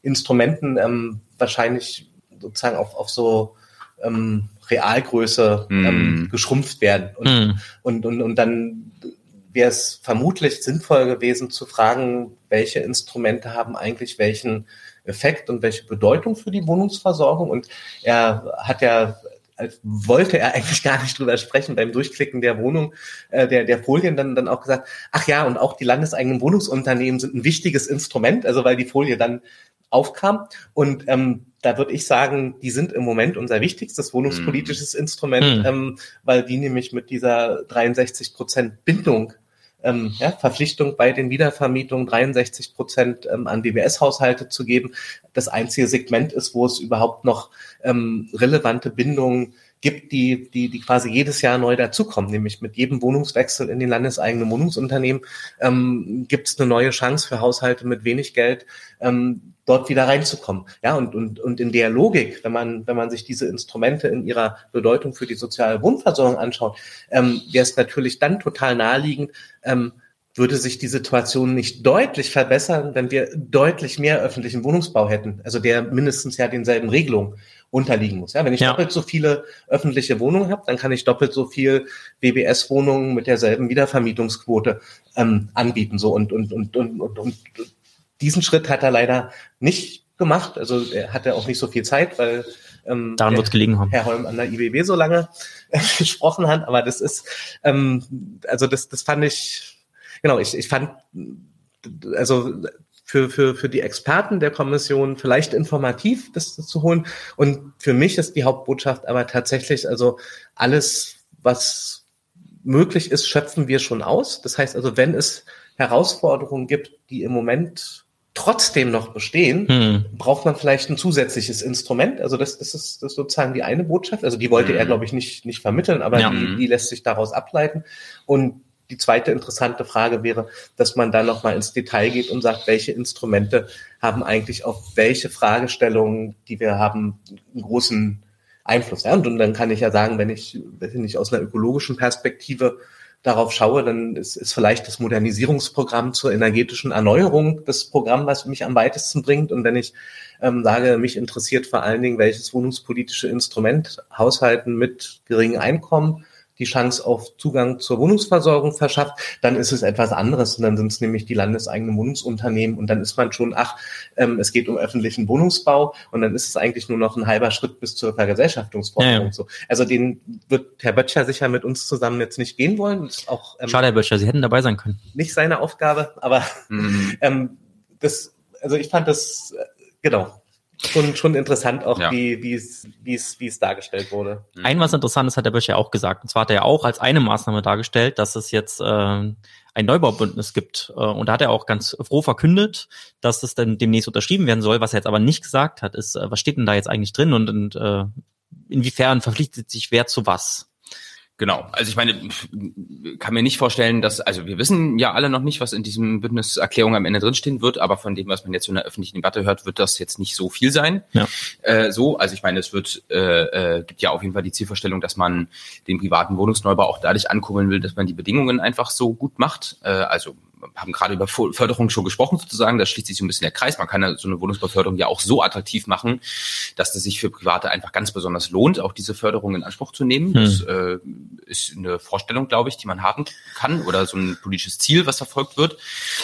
Instrumenten ähm, wahrscheinlich sozusagen auf, auf so ähm, Realgröße ähm, mm. geschrumpft werden. Und, mm. und, und, und dann wäre es vermutlich sinnvoll gewesen zu fragen, welche Instrumente haben eigentlich welchen Effekt und welche Bedeutung für die Wohnungsversorgung. Und er hat ja als wollte er eigentlich gar nicht drüber sprechen beim Durchklicken der Wohnung, äh, der, der Folien dann, dann auch gesagt, ach ja, und auch die landeseigenen Wohnungsunternehmen sind ein wichtiges Instrument, also weil die Folie dann aufkam. Und ähm, da würde ich sagen, die sind im Moment unser wichtigstes wohnungspolitisches mm. Instrument, mm. Ähm, weil die nämlich mit dieser 63 Prozent Bindung ähm, ja, Verpflichtung bei den Wiedervermietungen 63 Prozent ähm, an BWS-Haushalte zu geben, das einzige Segment ist, wo es überhaupt noch ähm, relevante Bindungen gibt, die, die, die quasi jedes Jahr neu dazukommen, nämlich mit jedem Wohnungswechsel in den landeseigenen Wohnungsunternehmen ähm, gibt es eine neue Chance für Haushalte mit wenig Geld, ähm, dort wieder reinzukommen. Ja, und, und, und in der Logik, wenn man, wenn man sich diese Instrumente in ihrer Bedeutung für die soziale Wohnversorgung anschaut, ähm, wäre es natürlich dann total naheliegend, ähm, würde sich die Situation nicht deutlich verbessern, wenn wir deutlich mehr öffentlichen Wohnungsbau hätten, also der mindestens ja denselben Regelungen unterliegen muss. Ja, wenn ich ja. doppelt so viele öffentliche Wohnungen habe, dann kann ich doppelt so viel WBS-Wohnungen mit derselben Wiedervermietungsquote ähm, anbieten. So und, und, und, und, und, und diesen Schritt hat er leider nicht gemacht. Also er hatte auch nicht so viel Zeit, weil ähm, daran wird gelegen haben. Herr Holm an der IBB so lange äh, gesprochen hat. Aber das ist, ähm, also das, das fand ich, genau, ich, ich fand, also für, für, für die Experten der Kommission vielleicht informativ, das, das zu holen. Und für mich ist die Hauptbotschaft aber tatsächlich, also alles, was möglich ist, schöpfen wir schon aus. Das heißt also, wenn es Herausforderungen gibt, die im Moment trotzdem noch bestehen, hm. braucht man vielleicht ein zusätzliches Instrument. Also das, das, ist, das ist sozusagen die eine Botschaft. Also die wollte hm. er, glaube ich, nicht, nicht vermitteln, aber ja. die, die lässt sich daraus ableiten. Und die zweite interessante Frage wäre, dass man da nochmal ins Detail geht und sagt, welche Instrumente haben eigentlich auf welche Fragestellungen, die wir haben, einen großen Einfluss. Ja? Und, und dann kann ich ja sagen, wenn ich, wenn ich aus einer ökologischen Perspektive darauf schaue, dann ist, ist vielleicht das Modernisierungsprogramm zur energetischen Erneuerung das Programm, was mich am weitesten bringt. Und wenn ich ähm, sage, mich interessiert vor allen Dingen, welches wohnungspolitische Instrument Haushalten mit geringem Einkommen die Chance auf Zugang zur Wohnungsversorgung verschafft, dann ist es etwas anderes. Und dann sind es nämlich die landeseigenen Wohnungsunternehmen und dann ist man schon, ach, ähm, es geht um öffentlichen Wohnungsbau und dann ist es eigentlich nur noch ein halber Schritt bis zur Vergesellschaftungsforderung. Ja, ja. So. Also den wird Herr Böttcher sicher mit uns zusammen jetzt nicht gehen wollen. ist auch, ähm, Schade, Herr Böttcher, Sie hätten dabei sein können. Nicht seine Aufgabe, aber mhm. ähm, das, also ich fand das, äh, genau, schon, schon interessant auch, ja. wie, wie, es, wie, es, wie es dargestellt wurde. Mhm. Ein was Interessantes hat der Bösch ja auch gesagt. Und zwar hat er ja auch als eine Maßnahme dargestellt, dass es jetzt äh, ein Neubaubündnis gibt. Äh, und da hat er auch ganz froh verkündet, dass es dann demnächst unterschrieben werden soll. Was er jetzt aber nicht gesagt hat, ist, äh, was steht denn da jetzt eigentlich drin und, und äh, inwiefern verpflichtet sich wer zu was? Genau, also ich meine, kann mir nicht vorstellen, dass, also wir wissen ja alle noch nicht, was in diesem Bündniserklärung am Ende drinstehen wird, aber von dem, was man jetzt in der öffentlichen Debatte hört, wird das jetzt nicht so viel sein. Ja. Äh, so, also ich meine, es wird, äh, äh, gibt ja auf jeden Fall die Zielvorstellung, dass man den privaten Wohnungsneubau auch dadurch ankurbeln will, dass man die Bedingungen einfach so gut macht. Äh, also haben gerade über Förderung schon gesprochen sozusagen, da schließt sich so ein bisschen der Kreis. Man kann ja so eine Wohnungsbauförderung ja auch so attraktiv machen, dass es sich für Private einfach ganz besonders lohnt, auch diese Förderung in Anspruch zu nehmen. Hm. Das äh, ist eine Vorstellung, glaube ich, die man haben kann oder so ein politisches Ziel, was verfolgt wird.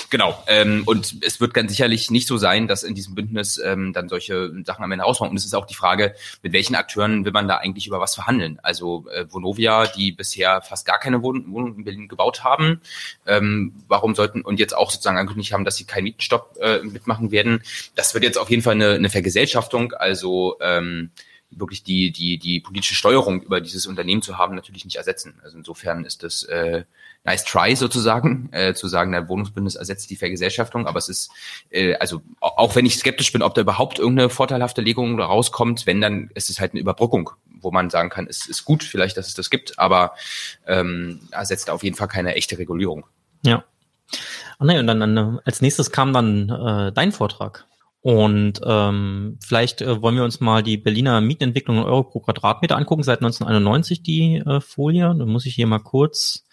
Genau. Ähm, und es wird ganz sicherlich nicht so sein, dass in diesem Bündnis ähm, dann solche Sachen am Ende rauskommen. Und es ist auch die Frage, mit welchen Akteuren will man da eigentlich über was verhandeln? Also äh, Vonovia, die bisher fast gar keine Wohnungen in Berlin gebaut haben, ähm, warum sollten sollten und jetzt auch sozusagen angekündigt haben, dass sie keinen Mietenstopp äh, mitmachen werden. Das wird jetzt auf jeden Fall eine, eine Vergesellschaftung, also ähm, wirklich die, die, die politische Steuerung über dieses Unternehmen zu haben, natürlich nicht ersetzen. Also insofern ist das äh, nice try sozusagen, äh, zu sagen, der Wohnungsbündnis ersetzt die Vergesellschaftung, aber es ist, äh, also auch wenn ich skeptisch bin, ob da überhaupt irgendeine vorteilhafte Legung rauskommt, wenn, dann ist es halt eine Überbrückung, wo man sagen kann, es ist gut vielleicht, dass es das gibt, aber ähm, ersetzt auf jeden Fall keine echte Regulierung. Ja. Ah, nee, und dann, dann als nächstes kam dann äh, dein Vortrag. Und ähm, vielleicht äh, wollen wir uns mal die Berliner Mietenentwicklung in Euro pro Quadratmeter angucken, seit 1991 die äh, Folie. Dann muss ich hier mal kurz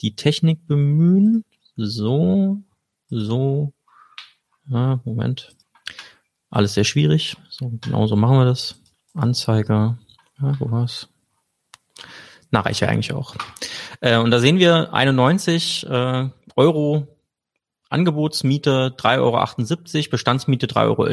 die Technik bemühen. So, so, ja, Moment. Alles sehr schwierig. So, genau so machen wir das. Anzeige, ja, wo war's? Nachreiche eigentlich auch. Äh, und da sehen wir 91 äh, Euro Angebotsmiete 3,78 Euro, Bestandsmiete 3,11 Euro.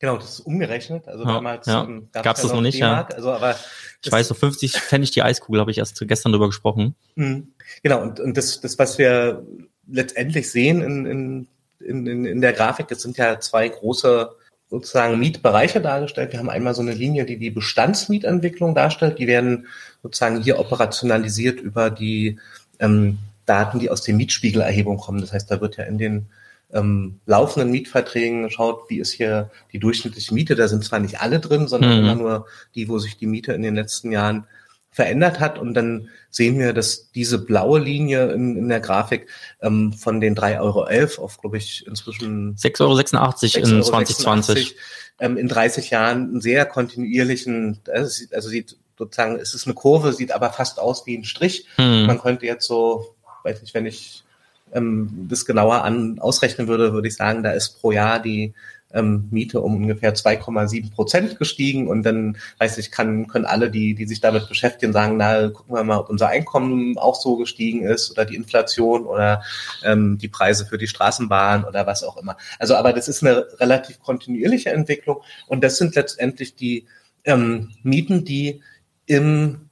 Genau, das ist umgerechnet. Also ja, damals ja. ähm, gab es das noch nicht. Ja. Also, aber ich weiß, so 50 fände ich die Eiskugel, habe ich erst gestern drüber gesprochen. Mhm. Genau, und, und das, das, was wir letztendlich sehen in, in, in, in der Grafik, das sind ja zwei große sozusagen Mietbereiche dargestellt. Wir haben einmal so eine Linie, die die Bestandsmietentwicklung darstellt. Die werden sozusagen hier operationalisiert über die ähm, Daten, die aus der Mietspiegelerhebung kommen. Das heißt, da wird ja in den ähm, laufenden Mietverträgen geschaut, wie ist hier die durchschnittliche Miete. Da sind zwar nicht alle drin, sondern mhm. immer nur die, wo sich die Miete in den letzten Jahren verändert hat. Und dann sehen wir, dass diese blaue Linie in, in der Grafik ähm, von den 3,11 Euro auf, glaube ich, inzwischen 6,86 Euro in 2020 ähm, in 30 Jahren einen sehr kontinuierlichen, also, also sieht sozusagen, es ist eine Kurve, sieht aber fast aus wie ein Strich. Hm. Man könnte jetzt so weiß nicht, wenn ich ähm, das genauer an, ausrechnen würde, würde ich sagen, da ist pro Jahr die ähm, Miete um ungefähr 2,7 Prozent gestiegen und dann weiß ich, kann, können alle, die, die sich damit beschäftigen, sagen, na, gucken wir mal, ob unser Einkommen auch so gestiegen ist oder die Inflation oder ähm, die Preise für die Straßenbahn oder was auch immer. Also, aber das ist eine relativ kontinuierliche Entwicklung und das sind letztendlich die ähm, Mieten, die im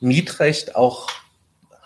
Mietrecht auch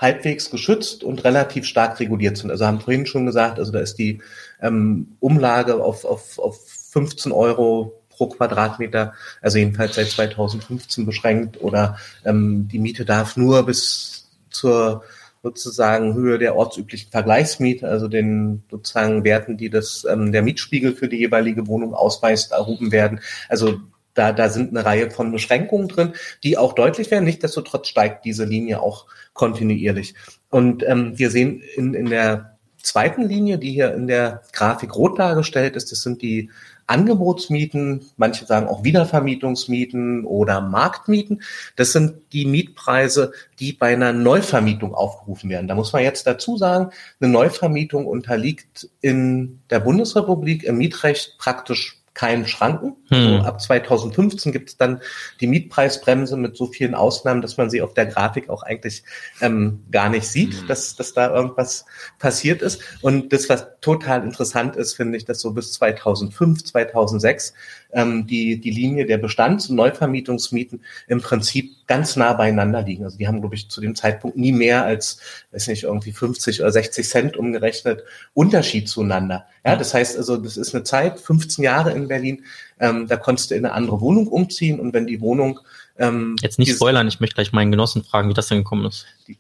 halbwegs geschützt und relativ stark reguliert sind. Also haben vorhin schon gesagt, also da ist die ähm, Umlage auf, auf, auf 15 Euro pro Quadratmeter, also jedenfalls seit 2015 beschränkt oder ähm, die Miete darf nur bis zur sozusagen Höhe der ortsüblichen Vergleichsmiete, also den sozusagen Werten, die das ähm, der Mietspiegel für die jeweilige Wohnung ausweist, erhoben werden. Also da, da sind eine Reihe von Beschränkungen drin, die auch deutlich werden. Nichtsdestotrotz steigt diese Linie auch kontinuierlich. Und ähm, wir sehen in, in der zweiten Linie, die hier in der Grafik rot dargestellt ist, das sind die Angebotsmieten, manche sagen auch Wiedervermietungsmieten oder Marktmieten. Das sind die Mietpreise, die bei einer Neuvermietung aufgerufen werden. Da muss man jetzt dazu sagen, eine Neuvermietung unterliegt in der Bundesrepublik im Mietrecht praktisch keinen Schranken. Hm. So, ab 2015 gibt es dann die Mietpreisbremse mit so vielen Ausnahmen, dass man sie auf der Grafik auch eigentlich ähm, gar nicht sieht, hm. dass, dass da irgendwas passiert ist. Und das, was total interessant ist, finde ich, dass so bis 2005, 2006 ähm, die, die Linie der Bestands- und Neuvermietungsmieten im Prinzip ganz nah beieinander liegen. Also die haben, glaube ich, zu dem Zeitpunkt nie mehr als, weiß nicht, irgendwie 50 oder 60 Cent umgerechnet Unterschied zueinander. Ja, das heißt also, das ist eine Zeit, 15 Jahre in Berlin, ähm, da konntest du in eine andere Wohnung umziehen und wenn die Wohnung ähm, Jetzt nicht spoilern, ich möchte gleich meinen Genossen fragen, wie das denn gekommen ist. Die,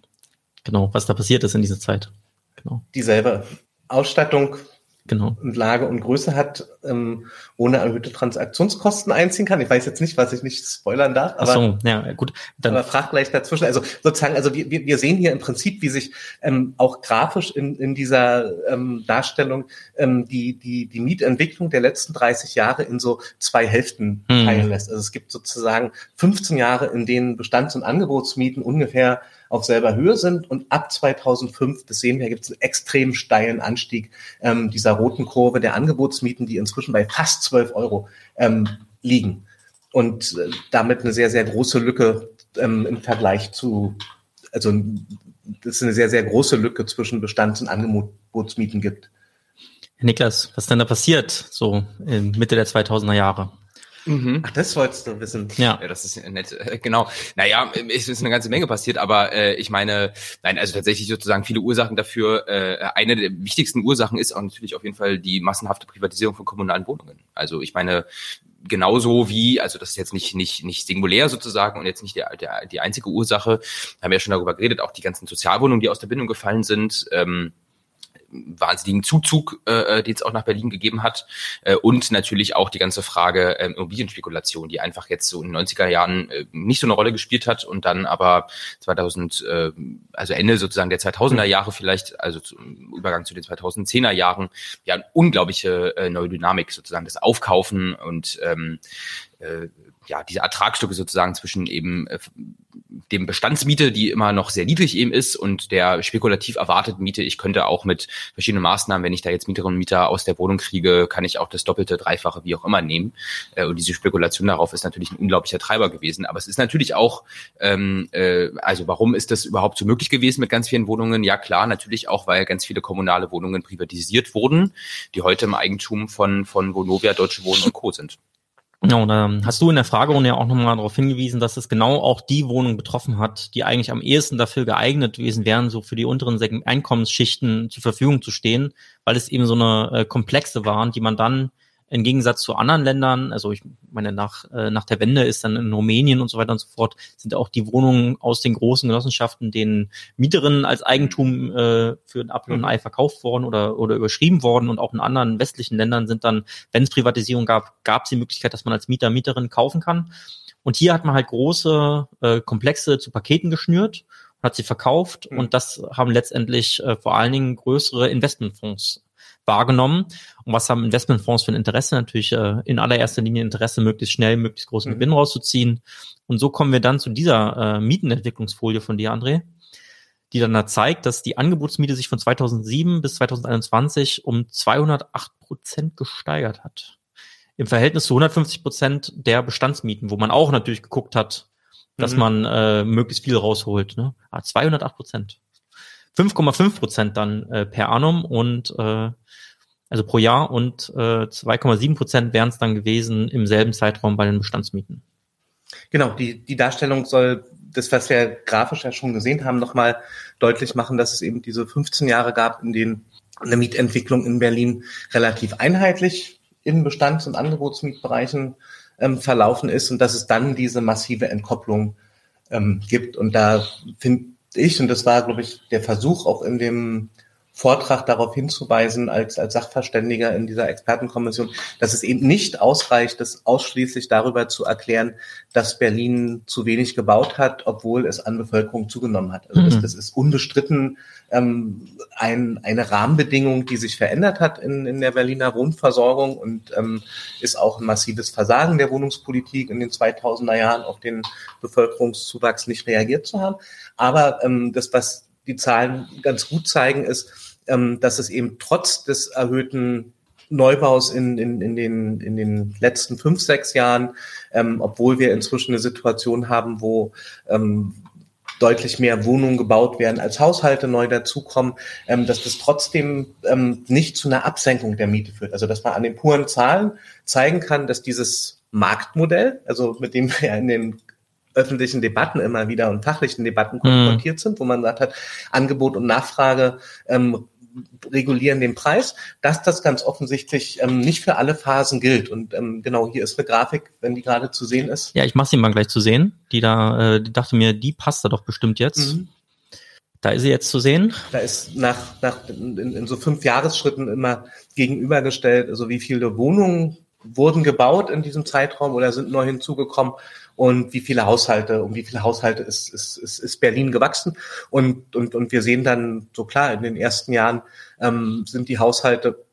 genau, was da passiert ist in dieser Zeit. Genau. Dieselbe Ausstattung, genau. und Lage und Größe hat, ähm, ohne erhöhte Transaktionskosten einziehen kann. Ich weiß jetzt nicht, was ich nicht spoilern darf, aber, Ach so, ja, gut. Dann aber frag gleich dazwischen. Also sozusagen, also wir, wir sehen hier im Prinzip, wie sich ähm, auch grafisch in, in dieser ähm, Darstellung ähm, die, die, die Mietentwicklung der letzten 30 Jahre in so zwei Hälften hm. teilen lässt. Also es gibt sozusagen 15 Jahre, in denen Bestands- und Angebotsmieten ungefähr auf selber Höhe sind. Und ab 2005, das sehen wir, gibt es einen extrem steilen Anstieg ähm, dieser roten Kurve der Angebotsmieten, die inzwischen bei fast 12 Euro ähm, liegen. Und äh, damit eine sehr, sehr große Lücke ähm, im Vergleich zu, also das ist eine sehr, sehr große Lücke zwischen Bestands- und Angebotsmieten gibt. Herr Niklas, was ist denn da passiert, so in Mitte der 2000er Jahre? Mhm. Ach, das wolltest du wissen. Ja, ja das ist nett. Genau. Naja, es ist eine ganze Menge passiert, aber äh, ich meine, nein, also tatsächlich sozusagen viele Ursachen dafür. Äh, eine der wichtigsten Ursachen ist auch natürlich auf jeden Fall die massenhafte Privatisierung von kommunalen Wohnungen. Also ich meine, genauso wie, also das ist jetzt nicht, nicht, nicht singulär sozusagen und jetzt nicht der, der, die einzige Ursache, haben wir ja schon darüber geredet, auch die ganzen Sozialwohnungen, die aus der Bindung gefallen sind. Ähm, wahnsinnigen Zuzug, äh, äh, den es auch nach Berlin gegeben hat. Äh, und natürlich auch die ganze Frage äh, Immobilienspekulation, die einfach jetzt so in den 90er Jahren äh, nicht so eine Rolle gespielt hat und dann aber 2000, äh, also Ende sozusagen der 2000er Jahre vielleicht, also zum Übergang zu den 2010er Jahren, ja, unglaubliche äh, neue Dynamik sozusagen, das Aufkaufen und ähm, äh, ja, diese Ertragsstücke sozusagen zwischen eben äh, dem Bestandsmiete, die immer noch sehr niedrig eben ist, und der spekulativ erwarteten Miete. Ich könnte auch mit verschiedenen Maßnahmen, wenn ich da jetzt Mieterinnen und Mieter aus der Wohnung kriege, kann ich auch das Doppelte, Dreifache, wie auch immer nehmen. Äh, und diese Spekulation darauf ist natürlich ein unglaublicher Treiber gewesen. Aber es ist natürlich auch, ähm, äh, also warum ist das überhaupt so möglich gewesen mit ganz vielen Wohnungen? Ja klar, natürlich auch, weil ganz viele kommunale Wohnungen privatisiert wurden, die heute im Eigentum von, von Vonovia, Deutsche Wohnen und Co. sind. Ja, und ähm, hast du in der Fragerunde ja auch nochmal darauf hingewiesen, dass es genau auch die Wohnung betroffen hat, die eigentlich am ehesten dafür geeignet gewesen wären, so für die unteren Einkommensschichten zur Verfügung zu stehen, weil es eben so eine äh, komplexe waren, die man dann im Gegensatz zu anderen Ländern, also ich meine, nach, äh, nach der Wende ist dann in Rumänien und so weiter und so fort, sind auch die Wohnungen aus den großen Genossenschaften den Mieterinnen als Eigentum äh, für ein Apfel und ein Ei verkauft worden oder, oder überschrieben worden. Und auch in anderen westlichen Ländern sind dann, wenn es Privatisierung gab, gab es die Möglichkeit, dass man als Mieter, Mieterin kaufen kann. Und hier hat man halt große äh, Komplexe zu Paketen geschnürt hat sie verkauft mhm. und das haben letztendlich äh, vor allen Dingen größere Investmentfonds wahrgenommen. Und was haben Investmentfonds für ein Interesse? Natürlich äh, in allererster Linie Interesse, möglichst schnell, möglichst großen mhm. Gewinn rauszuziehen. Und so kommen wir dann zu dieser äh, Mietenentwicklungsfolie von dir, André. die dann da zeigt, dass die Angebotsmiete sich von 2007 bis 2021 um 208 Prozent gesteigert hat. Im Verhältnis zu 150 Prozent der Bestandsmieten, wo man auch natürlich geguckt hat, dass mhm. man äh, möglichst viel rausholt. Ne? Ah, 208 Prozent. 5,5 Prozent dann äh, per annum und äh, also pro Jahr und äh, 2,7 Prozent wären es dann gewesen im selben Zeitraum bei den Bestandsmieten. Genau, die, die Darstellung soll das, was wir grafisch ja schon gesehen haben, nochmal deutlich machen, dass es eben diese 15 Jahre gab, in denen eine Mietentwicklung in Berlin relativ einheitlich in Bestands- und Angebotsmietbereichen ähm, verlaufen ist und dass es dann diese massive Entkopplung ähm, gibt. Und da finde ich, und das war, glaube ich, der Versuch auch in dem Vortrag darauf hinzuweisen als, als Sachverständiger in dieser Expertenkommission, dass es eben nicht ausreicht, das ausschließlich darüber zu erklären, dass Berlin zu wenig gebaut hat, obwohl es an Bevölkerung zugenommen hat. Also das, mhm. das ist unbestritten ähm, ein, eine Rahmenbedingung, die sich verändert hat in, in der Berliner Wohnversorgung und ähm, ist auch ein massives Versagen der Wohnungspolitik in den 2000er Jahren auf den Bevölkerungszuwachs nicht reagiert zu haben. Aber ähm, das, was die Zahlen ganz gut zeigen, ist, ähm, dass es eben trotz des erhöhten Neubaus in, in, in, den, in den letzten fünf, sechs Jahren, ähm, obwohl wir inzwischen eine Situation haben, wo ähm, deutlich mehr Wohnungen gebaut werden, als Haushalte neu dazukommen, ähm, dass das trotzdem ähm, nicht zu einer Absenkung der Miete führt. Also dass man an den puren Zahlen zeigen kann, dass dieses Marktmodell, also mit dem wir in den öffentlichen Debatten immer wieder und fachlichen Debatten mhm. konfrontiert mhm. sind, wo man sagt hat, Angebot und Nachfrage ähm, regulieren den Preis, dass das ganz offensichtlich ähm, nicht für alle Phasen gilt. Und ähm, genau hier ist eine Grafik, wenn die gerade zu sehen ist. Ja, ich mache sie mal gleich zu sehen. Die da, äh, die dachte mir, die passt da doch bestimmt jetzt. Mhm. Da ist sie jetzt zu sehen. Da ist nach, nach in, in so fünf Jahresschritten immer gegenübergestellt, also wie viele Wohnungen wurden gebaut in diesem Zeitraum oder sind neu hinzugekommen und wie viele Haushalte, um wie viele Haushalte ist, ist, ist, ist Berlin gewachsen. Und, und, und wir sehen dann so klar, in den ersten Jahren ähm, sind die Haushalte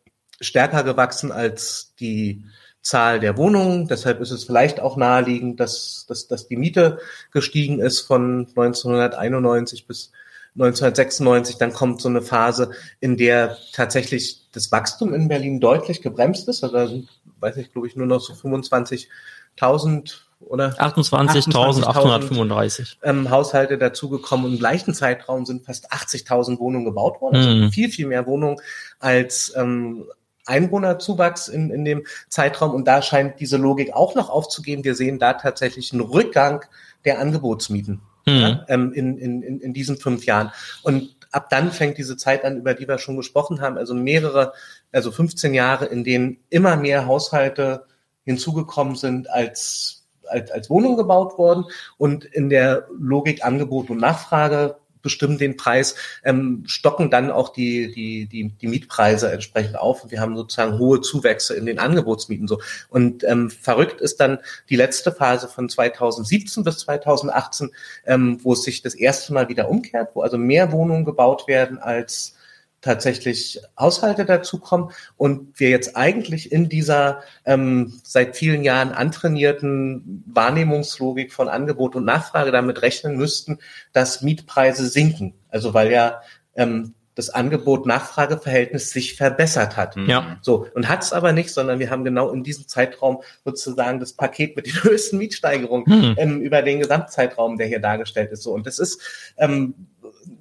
stärker gewachsen als die Zahl der Wohnungen. Deshalb ist es vielleicht auch naheliegend, dass, dass, dass die Miete gestiegen ist von 1991 bis 1996. Dann kommt so eine Phase, in der tatsächlich das Wachstum in Berlin deutlich gebremst ist. Also weiß ich, glaube ich, nur noch so 25.000 oder 28.835 ähm, Haushalte dazugekommen. Im gleichen Zeitraum sind fast 80.000 Wohnungen gebaut worden. Also mhm. viel, viel mehr Wohnungen als ähm, Einwohnerzuwachs in, in dem Zeitraum. Und da scheint diese Logik auch noch aufzugehen. Wir sehen da tatsächlich einen Rückgang der Angebotsmieten mhm. ja, ähm, in, in, in diesen fünf Jahren. Und ab dann fängt diese Zeit an, über die wir schon gesprochen haben. Also mehrere, also 15 Jahre, in denen immer mehr Haushalte hinzugekommen sind als als, als Wohnung gebaut worden und in der Logik Angebot und Nachfrage bestimmen den Preis, ähm, stocken dann auch die, die, die, die Mietpreise entsprechend auf. Und wir haben sozusagen hohe Zuwächse in den Angebotsmieten so. Und ähm, verrückt ist dann die letzte Phase von 2017 bis 2018, ähm, wo es sich das erste Mal wieder umkehrt, wo also mehr Wohnungen gebaut werden als tatsächlich Haushalte dazukommen und wir jetzt eigentlich in dieser ähm, seit vielen Jahren antrainierten Wahrnehmungslogik von Angebot und Nachfrage damit rechnen müssten, dass Mietpreise sinken. Also weil ja ähm, das Angebot-Nachfrage-Verhältnis sich verbessert hat. Mhm. Ja. So, und hat es aber nicht, sondern wir haben genau in diesem Zeitraum sozusagen das Paket mit den höchsten Mietsteigerungen mhm. ähm, über den Gesamtzeitraum, der hier dargestellt ist. So, und das ist ähm,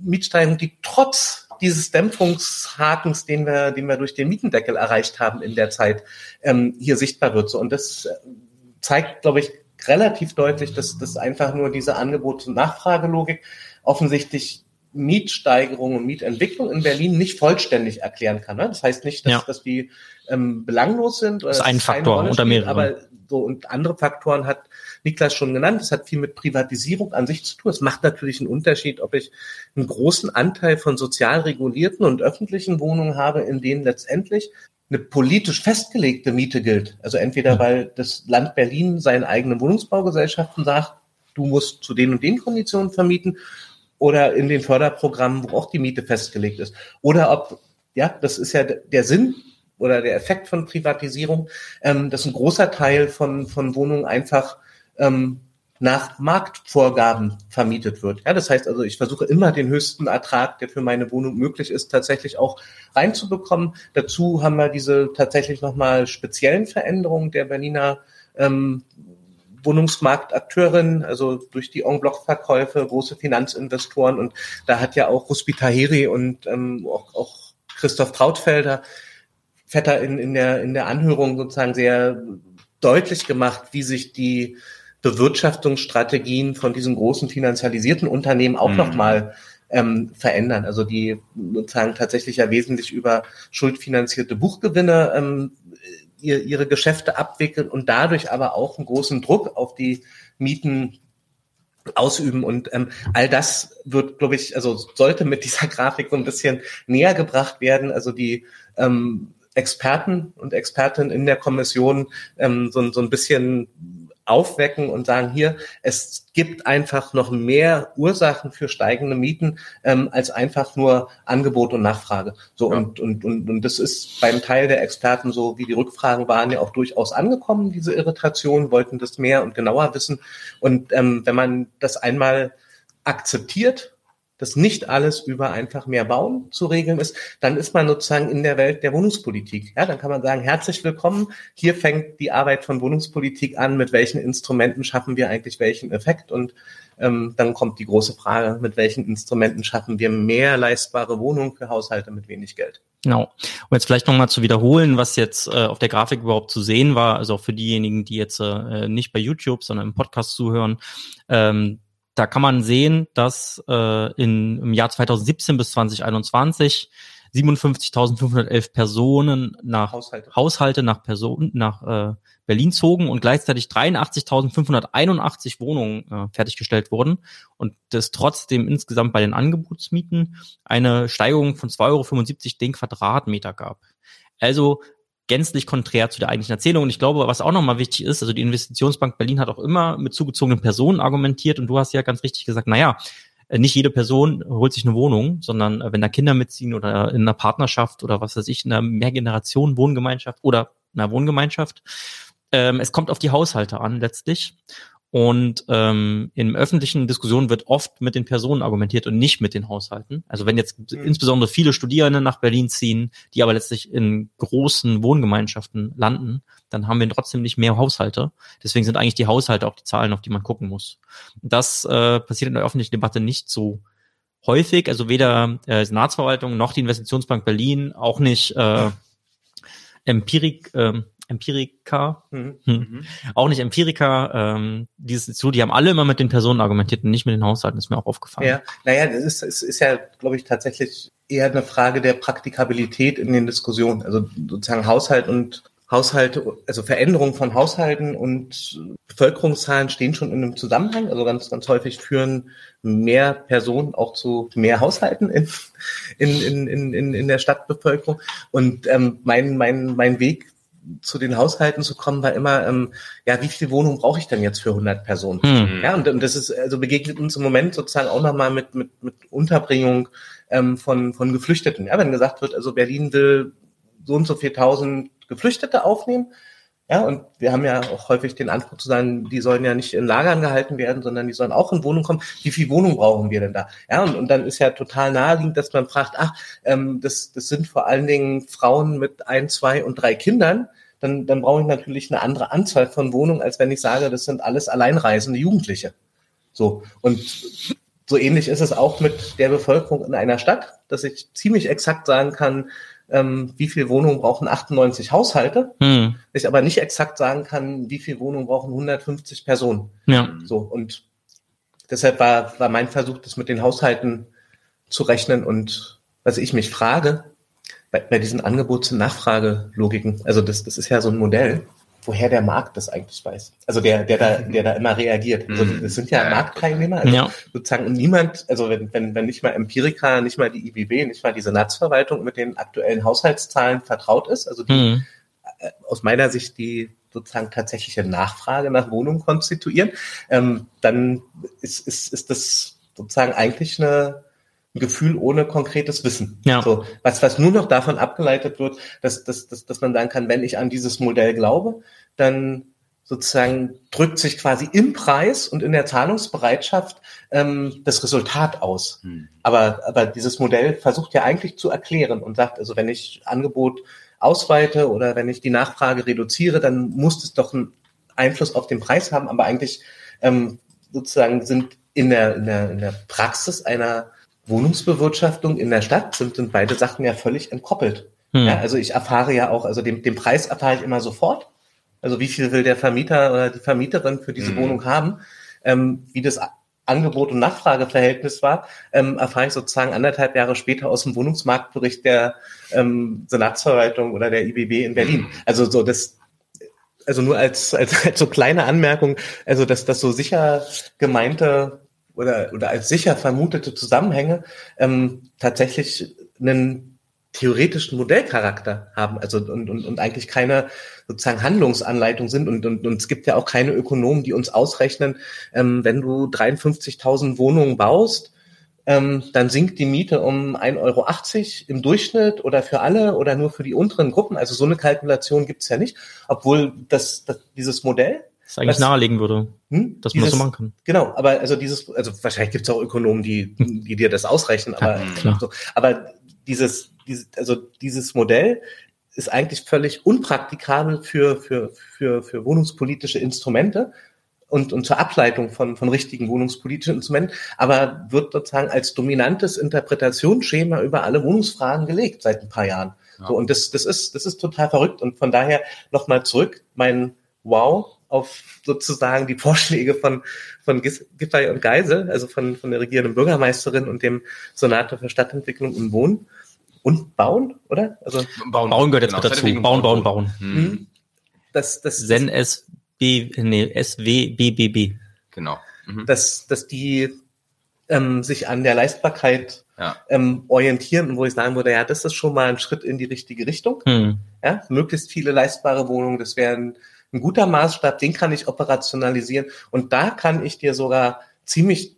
Mietsteigerung, die trotz dieses Dämpfungshakens, den wir, den wir durch den Mietendeckel erreicht haben in der Zeit, ähm, hier sichtbar wird. So, und das äh, zeigt, glaube ich, relativ deutlich, dass das einfach nur diese Angebot- und Nachfragelogik offensichtlich Mietsteigerung und Mietentwicklung in Berlin nicht vollständig erklären kann. Ne? Das heißt nicht, dass, ja. dass die ähm, belanglos sind. Oder das ist ein Faktor unter mehreren. Aber so und andere Faktoren hat Niklas schon genannt. Das hat viel mit Privatisierung an sich zu tun. Es macht natürlich einen Unterschied, ob ich einen großen Anteil von sozial regulierten und öffentlichen Wohnungen habe, in denen letztendlich eine politisch festgelegte Miete gilt. Also entweder mhm. weil das Land Berlin seine eigenen Wohnungsbaugesellschaften sagt, du musst zu den und den Konditionen vermieten oder in den Förderprogrammen, wo auch die Miete festgelegt ist. Oder ob, ja, das ist ja der Sinn oder der Effekt von Privatisierung, ähm, dass ein großer Teil von, von Wohnungen einfach ähm, nach Marktvorgaben vermietet wird. Ja, das heißt also, ich versuche immer den höchsten Ertrag, der für meine Wohnung möglich ist, tatsächlich auch reinzubekommen. Dazu haben wir diese tatsächlich nochmal speziellen Veränderungen der Berliner ähm, Wohnungsmarktakteurin, also durch die En-Bloc-Verkäufe, große Finanzinvestoren und da hat ja auch Ruspi Tahiri und ähm, auch, auch Christoph Trautfelder Vetter in, in, der, in der Anhörung sozusagen sehr deutlich gemacht, wie sich die Bewirtschaftungsstrategien von diesen großen finanzialisierten Unternehmen auch mhm. nochmal ähm, verändern. Also die sozusagen tatsächlich ja wesentlich über schuldfinanzierte Buchgewinne ähm, ihr, ihre Geschäfte abwickeln und dadurch aber auch einen großen Druck auf die Mieten ausüben. Und ähm, all das wird, glaube ich, also sollte mit dieser Grafik so ein bisschen näher gebracht werden. Also die ähm, Experten und Expertinnen in der Kommission ähm, so, so ein bisschen aufwecken und sagen, hier, es gibt einfach noch mehr Ursachen für steigende Mieten ähm, als einfach nur Angebot und Nachfrage. So ja. und, und, und, und das ist beim Teil der Experten so, wie die Rückfragen waren, ja auch durchaus angekommen, diese Irritation, wollten das mehr und genauer wissen. Und ähm, wenn man das einmal akzeptiert dass nicht alles über einfach mehr bauen zu regeln ist, dann ist man sozusagen in der Welt der Wohnungspolitik. Ja, dann kann man sagen, herzlich willkommen. Hier fängt die Arbeit von Wohnungspolitik an. Mit welchen Instrumenten schaffen wir eigentlich welchen Effekt? Und ähm, dann kommt die große Frage, mit welchen Instrumenten schaffen wir mehr leistbare Wohnungen für Haushalte mit wenig Geld? Genau. Um jetzt vielleicht nochmal zu wiederholen, was jetzt äh, auf der Grafik überhaupt zu sehen war, also auch für diejenigen, die jetzt äh, nicht bei YouTube, sondern im Podcast zuhören. Ähm, da kann man sehen, dass äh, in, im Jahr 2017 bis 2021 57.511 Personen nach Haushalte, Haushalte nach Personen nach äh, Berlin zogen und gleichzeitig 83.581 Wohnungen äh, fertiggestellt wurden und das trotzdem insgesamt bei den Angebotsmieten eine Steigerung von 2,75 Euro den Quadratmeter gab. Also gänzlich konträr zu der eigentlichen Erzählung. Und ich glaube, was auch nochmal wichtig ist, also die Investitionsbank Berlin hat auch immer mit zugezogenen Personen argumentiert und du hast ja ganz richtig gesagt, naja, äh, nicht jede Person holt sich eine Wohnung, sondern äh, wenn da Kinder mitziehen oder in einer Partnerschaft oder was weiß ich, in einer Mehrgenerationen-Wohngemeinschaft oder einer Wohngemeinschaft, ähm, es kommt auf die Haushalte an letztlich. Und ähm, in öffentlichen Diskussionen wird oft mit den Personen argumentiert und nicht mit den Haushalten. Also wenn jetzt mhm. insbesondere viele Studierende nach Berlin ziehen, die aber letztlich in großen Wohngemeinschaften landen, dann haben wir trotzdem nicht mehr Haushalte. Deswegen sind eigentlich die Haushalte auch die Zahlen, auf die man gucken muss. Das äh, passiert in der öffentlichen Debatte nicht so häufig. Also weder äh, Senatsverwaltung noch die Investitionsbank Berlin, auch nicht äh, Empirik, äh, Empirika, mhm. Hm. Mhm. auch nicht Empirika, ähm, dieses so, die haben alle immer mit den Personen argumentiert und nicht mit den Haushalten, ist mir auch aufgefallen. Ja, naja, das ist, ist, ist ja, glaube ich, tatsächlich eher eine Frage der Praktikabilität in den Diskussionen. Also sozusagen Haushalt und Haushalte, also Veränderungen von Haushalten und Bevölkerungszahlen stehen schon in einem Zusammenhang. Also ganz, ganz häufig führen mehr Personen auch zu mehr Haushalten in, in, in, in, in der Stadtbevölkerung. Und ähm, mein, mein, mein Weg zu den Haushalten zu kommen, war immer, ähm, ja, wie viel Wohnung brauche ich denn jetzt für 100 Personen? Mhm. Ja, und, und das ist, also begegnet uns im Moment sozusagen auch nochmal mit, mit, mit Unterbringung ähm, von, von Geflüchteten. Ja, wenn gesagt wird, also Berlin will so und so viel tausend Geflüchtete aufnehmen, ja, und wir haben ja auch häufig den Anspruch zu sagen, die sollen ja nicht in Lagern gehalten werden, sondern die sollen auch in Wohnungen kommen. Wie viel Wohnung brauchen wir denn da? Ja, und, und dann ist ja total naheliegend, dass man fragt, ach, ähm, das, das sind vor allen Dingen Frauen mit ein, zwei und drei Kindern. Dann, dann brauche ich natürlich eine andere Anzahl von Wohnungen, als wenn ich sage, das sind alles alleinreisende Jugendliche. So. Und so ähnlich ist es auch mit der Bevölkerung in einer Stadt, dass ich ziemlich exakt sagen kann, ähm, wie viel Wohnungen brauchen 98 Haushalte, hm. ich aber nicht exakt sagen kann, wie viel Wohnungen brauchen 150 Personen. Ja. So und deshalb war, war mein Versuch, das mit den Haushalten zu rechnen und was ich mich frage, bei, bei diesen Angebots- und Nachfragelogiken, also das, das ist ja so ein Modell, woher der Markt das eigentlich weiß. Also der, der da, der da immer reagiert. Also mhm. das sind ja Marktteilnehmer, also ja. sozusagen niemand, also wenn, wenn, wenn nicht mal Empirica, nicht mal die IBB, nicht mal die Senatsverwaltung mit den aktuellen Haushaltszahlen vertraut ist, also die mhm. Äh, aus meiner Sicht die sozusagen tatsächliche Nachfrage nach Wohnungen konstituieren, ähm, dann ist, ist, ist das sozusagen eigentlich eine, ein Gefühl ohne konkretes Wissen. Ja. So, was, was nur noch davon abgeleitet wird, dass, dass, dass, dass man sagen kann, wenn ich an dieses Modell glaube, dann sozusagen drückt sich quasi im Preis und in der Zahlungsbereitschaft ähm, das Resultat aus. Hm. Aber, aber dieses Modell versucht ja eigentlich zu erklären und sagt, also wenn ich Angebot ausweite oder wenn ich die Nachfrage reduziere, dann muss es doch einen Einfluss auf den Preis haben. Aber eigentlich ähm, sozusagen sind in der, in, der, in der Praxis einer Wohnungsbewirtschaftung in der Stadt sind, sind beide Sachen ja völlig entkoppelt. Hm. Ja, also ich erfahre ja auch, also den, den Preis erfahre ich immer sofort. Also wie viel will der Vermieter oder die Vermieterin für diese hm. Wohnung haben? Ähm, wie das Angebot- und Nachfrageverhältnis war, ähm, erfahre ich sozusagen anderthalb Jahre später aus dem Wohnungsmarktbericht der ähm, Senatsverwaltung oder der IBB in Berlin. Mhm. Also so das, also nur als, als, als so kleine Anmerkung, also dass das so sicher gemeinte oder, oder als sicher vermutete Zusammenhänge ähm, tatsächlich einen theoretischen Modellcharakter haben, also und, und, und eigentlich keine sozusagen Handlungsanleitung sind und, und, und es gibt ja auch keine Ökonomen, die uns ausrechnen, ähm, wenn du 53.000 Wohnungen baust, ähm, dann sinkt die Miete um 1,80 Euro im Durchschnitt oder für alle oder nur für die unteren Gruppen. Also so eine Kalkulation gibt's ja nicht, obwohl das, das dieses Modell das eigentlich was, nahelegen würde, hm? dass man dieses, das so machen kann. Genau, aber also dieses, also wahrscheinlich gibt's auch Ökonomen, die, die dir das ausrechnen, aber, ja, so, aber dieses, dieses, also dieses Modell ist eigentlich völlig unpraktikabel für, für, für, für wohnungspolitische Instrumente und, und zur Ableitung von, von richtigen wohnungspolitischen Instrumenten, aber wird sozusagen als dominantes Interpretationsschema über alle Wohnungsfragen gelegt seit ein paar Jahren. Ja. So, und das, das ist, das ist total verrückt. Und von daher nochmal zurück, mein Wow auf sozusagen die Vorschläge von, von Giffey und Geisel, also von, von der regierenden Bürgermeisterin und dem Senator für Stadtentwicklung und Wohnen und Bauen, oder? Also Bauen, bauen gehört jetzt genau, mit dazu. Bauen, bauen, bauen. Mhm. Das, das, Zen SB, nee, SWBBB. Genau. Mhm. Dass, dass die ähm, sich an der Leistbarkeit ja. ähm, orientieren und wo ich sagen würde, ja, das ist schon mal ein Schritt in die richtige Richtung. Mhm. Ja, möglichst viele leistbare Wohnungen, das wäre ein, guter Maßstab, den kann ich operationalisieren und da kann ich dir sogar ziemlich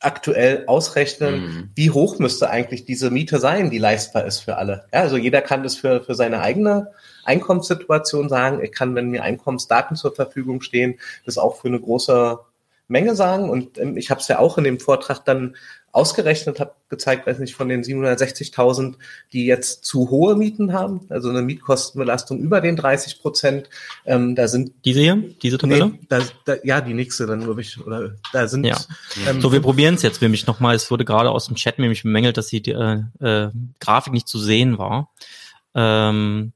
aktuell ausrechnen, mhm. wie hoch müsste eigentlich diese Miete sein, die leistbar ist für alle. Ja, also jeder kann das für, für seine eigene Einkommenssituation sagen. Ich kann, wenn mir Einkommensdaten zur Verfügung stehen, das auch für eine große Menge sagen. Und ähm, ich habe es ja auch in dem Vortrag dann ausgerechnet, habe gezeigt, weiß nicht, von den 760.000, die jetzt zu hohe Mieten haben, also eine Mietkostenbelastung über den 30 Prozent. Ähm, da sind diese hier, diese Tabelle? Nee, da, da, ja, die nächste dann glaube ich, oder da sind. Ja. Ähm, so, wir probieren es jetzt nämlich nochmal. Es wurde gerade aus dem Chat nämlich bemängelt, dass die äh, äh, Grafik nicht zu sehen war. Ähm,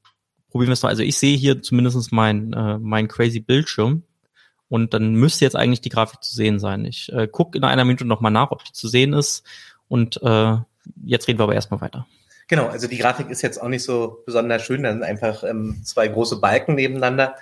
probieren wir es mal. Also ich sehe hier zumindest mein äh, mein crazy Bildschirm. Und dann müsste jetzt eigentlich die Grafik zu sehen sein. Ich äh, gucke in einer Minute nochmal nach, ob die zu sehen ist. Und äh, jetzt reden wir aber erstmal weiter. Genau, also die Grafik ist jetzt auch nicht so besonders schön. Da sind einfach ähm, zwei große Balken nebeneinander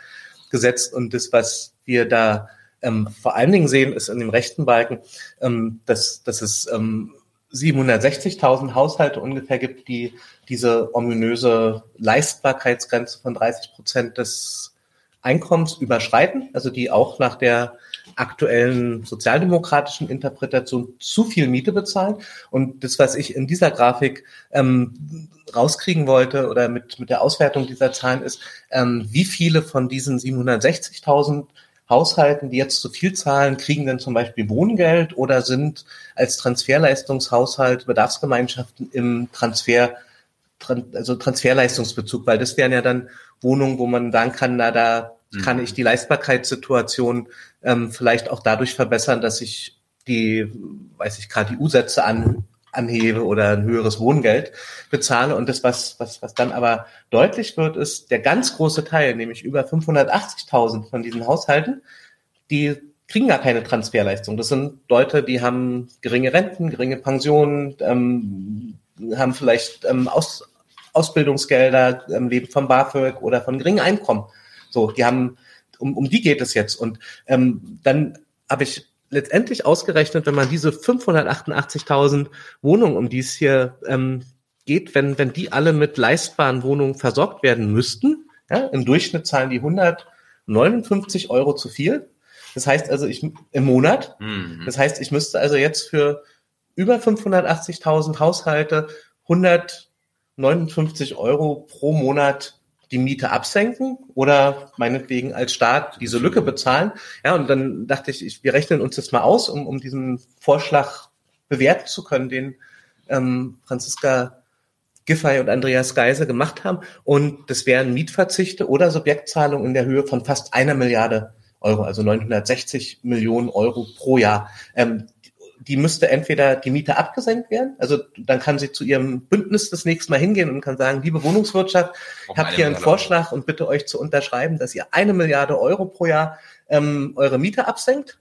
gesetzt. Und das, was wir da ähm, vor allen Dingen sehen, ist in dem rechten Balken, ähm, dass, dass es ähm, 760.000 Haushalte ungefähr gibt, die diese ominöse Leistbarkeitsgrenze von 30 Prozent des Einkommens überschreiten, also die auch nach der aktuellen sozialdemokratischen Interpretation zu viel Miete bezahlen. Und das, was ich in dieser Grafik ähm, rauskriegen wollte oder mit, mit der Auswertung dieser Zahlen ist, ähm, wie viele von diesen 760.000 Haushalten, die jetzt zu viel zahlen, kriegen denn zum Beispiel Wohngeld oder sind als Transferleistungshaushalt Bedarfsgemeinschaften im Transfer, also Transferleistungsbezug, weil das wären ja dann Wohnungen, wo man sagen kann, na, da mhm. kann ich die Leistbarkeitssituation ähm, vielleicht auch dadurch verbessern, dass ich die, weiß ich, KTU-Sätze an, anhebe oder ein höheres Wohngeld bezahle. Und das, was, was, was dann aber deutlich wird, ist, der ganz große Teil, nämlich über 580.000 von diesen Haushalten, die kriegen gar keine Transferleistung. Das sind Leute, die haben geringe Renten, geringe Pensionen, ähm, haben vielleicht ähm, Aus, Ausbildungsgelder, ähm, leben vom BAföG oder von geringem Einkommen. So, die haben, um, um die geht es jetzt. Und ähm, dann habe ich letztendlich ausgerechnet, wenn man diese 588.000 Wohnungen, um die es hier ähm, geht, wenn, wenn die alle mit leistbaren Wohnungen versorgt werden müssten, ja, im Durchschnitt zahlen die 159 Euro zu viel. Das heißt also, ich im Monat. Mhm. Das heißt, ich müsste also jetzt für über 580.000 Haushalte 100 59 Euro pro Monat die Miete absenken oder meinetwegen als Staat diese Lücke bezahlen. Ja, und dann dachte ich, ich wir rechnen uns das mal aus, um, um diesen Vorschlag bewerten zu können, den ähm, Franziska Giffey und Andreas Geise gemacht haben. Und das wären Mietverzichte oder Subjektzahlungen in der Höhe von fast einer Milliarde Euro, also 960 Millionen Euro pro Jahr. Ähm, die müsste entweder die Miete abgesenkt werden, also dann kann sie zu ihrem Bündnis das nächste Mal hingehen und kann sagen, liebe Wohnungswirtschaft, ich habe hier einen Vorschlag und bitte euch zu unterschreiben, dass ihr eine Milliarde Euro pro Jahr ähm, eure Miete absenkt.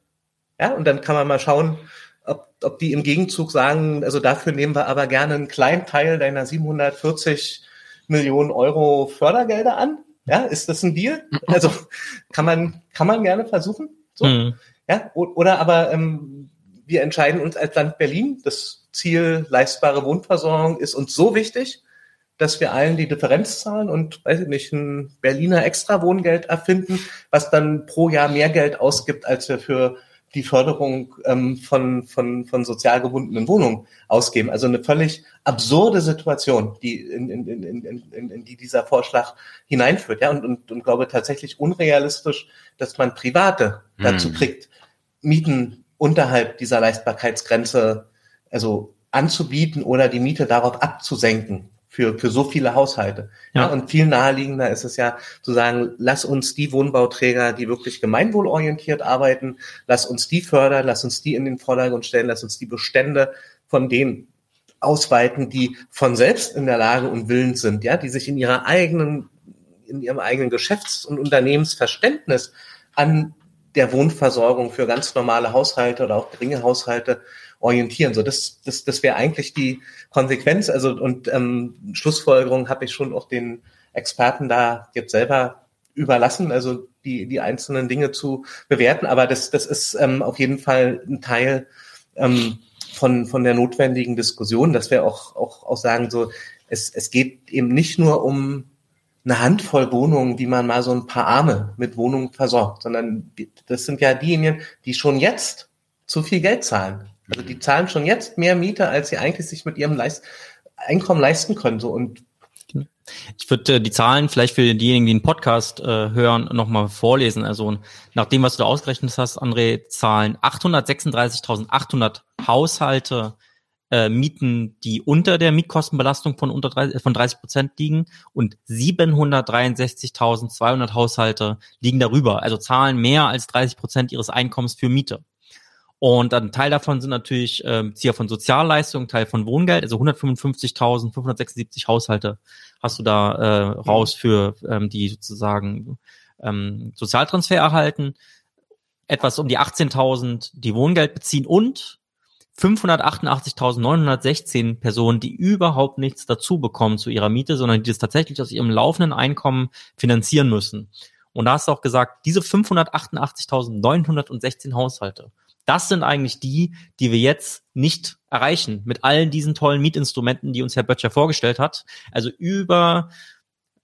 Ja, und dann kann man mal schauen, ob, ob die im Gegenzug sagen, also dafür nehmen wir aber gerne einen kleinen Teil deiner 740 Millionen Euro Fördergelder an. Ja, ist das ein Deal? Also kann man, kann man gerne versuchen. So. Mhm. Ja, oder aber ähm, wir entscheiden uns als Land Berlin, das Ziel leistbare Wohnversorgung ist uns so wichtig, dass wir allen die Differenz zahlen und, weiß ich nicht, ein Berliner Extra-Wohngeld erfinden, was dann pro Jahr mehr Geld ausgibt, als wir für die Förderung ähm, von, von, von sozial gebundenen Wohnungen ausgeben. Also eine völlig absurde Situation, die in, in, in, in, in, in die dieser Vorschlag hineinführt. Ja, und, und, und glaube tatsächlich unrealistisch, dass man Private dazu hm. kriegt, Mieten unterhalb dieser Leistbarkeitsgrenze also anzubieten oder die Miete darauf abzusenken für, für so viele Haushalte. Ja. ja. und viel naheliegender ist es ja zu sagen, lass uns die Wohnbauträger, die wirklich gemeinwohlorientiert arbeiten, lass uns die fördern, lass uns die in den Vordergrund stellen, lass uns die Bestände von denen ausweiten, die von selbst in der Lage und willens sind, ja, die sich in ihrer eigenen, in ihrem eigenen Geschäfts- und Unternehmensverständnis an der Wohnversorgung für ganz normale Haushalte oder auch geringe Haushalte orientieren. So, das, das, das wäre eigentlich die Konsequenz. Also und ähm, Schlussfolgerung habe ich schon auch den Experten da jetzt selber überlassen, also die, die einzelnen Dinge zu bewerten. Aber das, das ist ähm, auf jeden Fall ein Teil ähm, von, von der notwendigen Diskussion, dass wir auch, auch, auch sagen, so, es, es geht eben nicht nur um eine Handvoll Wohnungen, wie man mal so ein paar Arme mit Wohnungen versorgt, sondern das sind ja diejenigen, die schon jetzt zu viel Geld zahlen. Also die zahlen schon jetzt mehr Miete, als sie eigentlich sich mit ihrem Leist Einkommen leisten können. So und ich würde äh, die Zahlen vielleicht für diejenigen, die den Podcast äh, hören, nochmal vorlesen. Also nach dem, was du ausgerechnet hast, André, zahlen 836.800 Haushalte äh, Mieten, die unter der Mietkostenbelastung von unter 30, von 30 Prozent liegen und 763.200 Haushalte liegen darüber, also zahlen mehr als 30 Prozent ihres Einkommens für Miete. Und ein Teil davon sind natürlich äh, Zieher von Sozialleistungen, Teil von Wohngeld, also 155.576 Haushalte hast du da äh, raus für ähm, die sozusagen ähm, Sozialtransfer erhalten. Etwas um die 18.000, die Wohngeld beziehen und 588.916 Personen, die überhaupt nichts dazu bekommen zu ihrer Miete, sondern die das tatsächlich aus ihrem laufenden Einkommen finanzieren müssen. Und da hast du auch gesagt, diese 588.916 Haushalte, das sind eigentlich die, die wir jetzt nicht erreichen mit allen diesen tollen Mietinstrumenten, die uns Herr Böttcher vorgestellt hat. Also über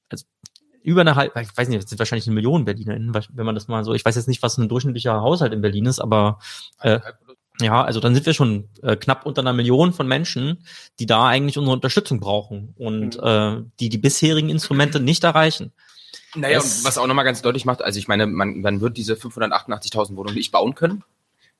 also über eine halbe, ich weiß nicht, das sind wahrscheinlich eine Million BerlinerInnen, wenn man das mal so, ich weiß jetzt nicht, was ein durchschnittlicher Haushalt in Berlin ist, aber äh, ja, also dann sind wir schon äh, knapp unter einer Million von Menschen, die da eigentlich unsere Unterstützung brauchen und mhm. äh, die die bisherigen Instrumente nicht erreichen. Naja, das, was auch nochmal ganz deutlich macht, also ich meine, man, man wird diese 588.000 Wohnungen nicht bauen können.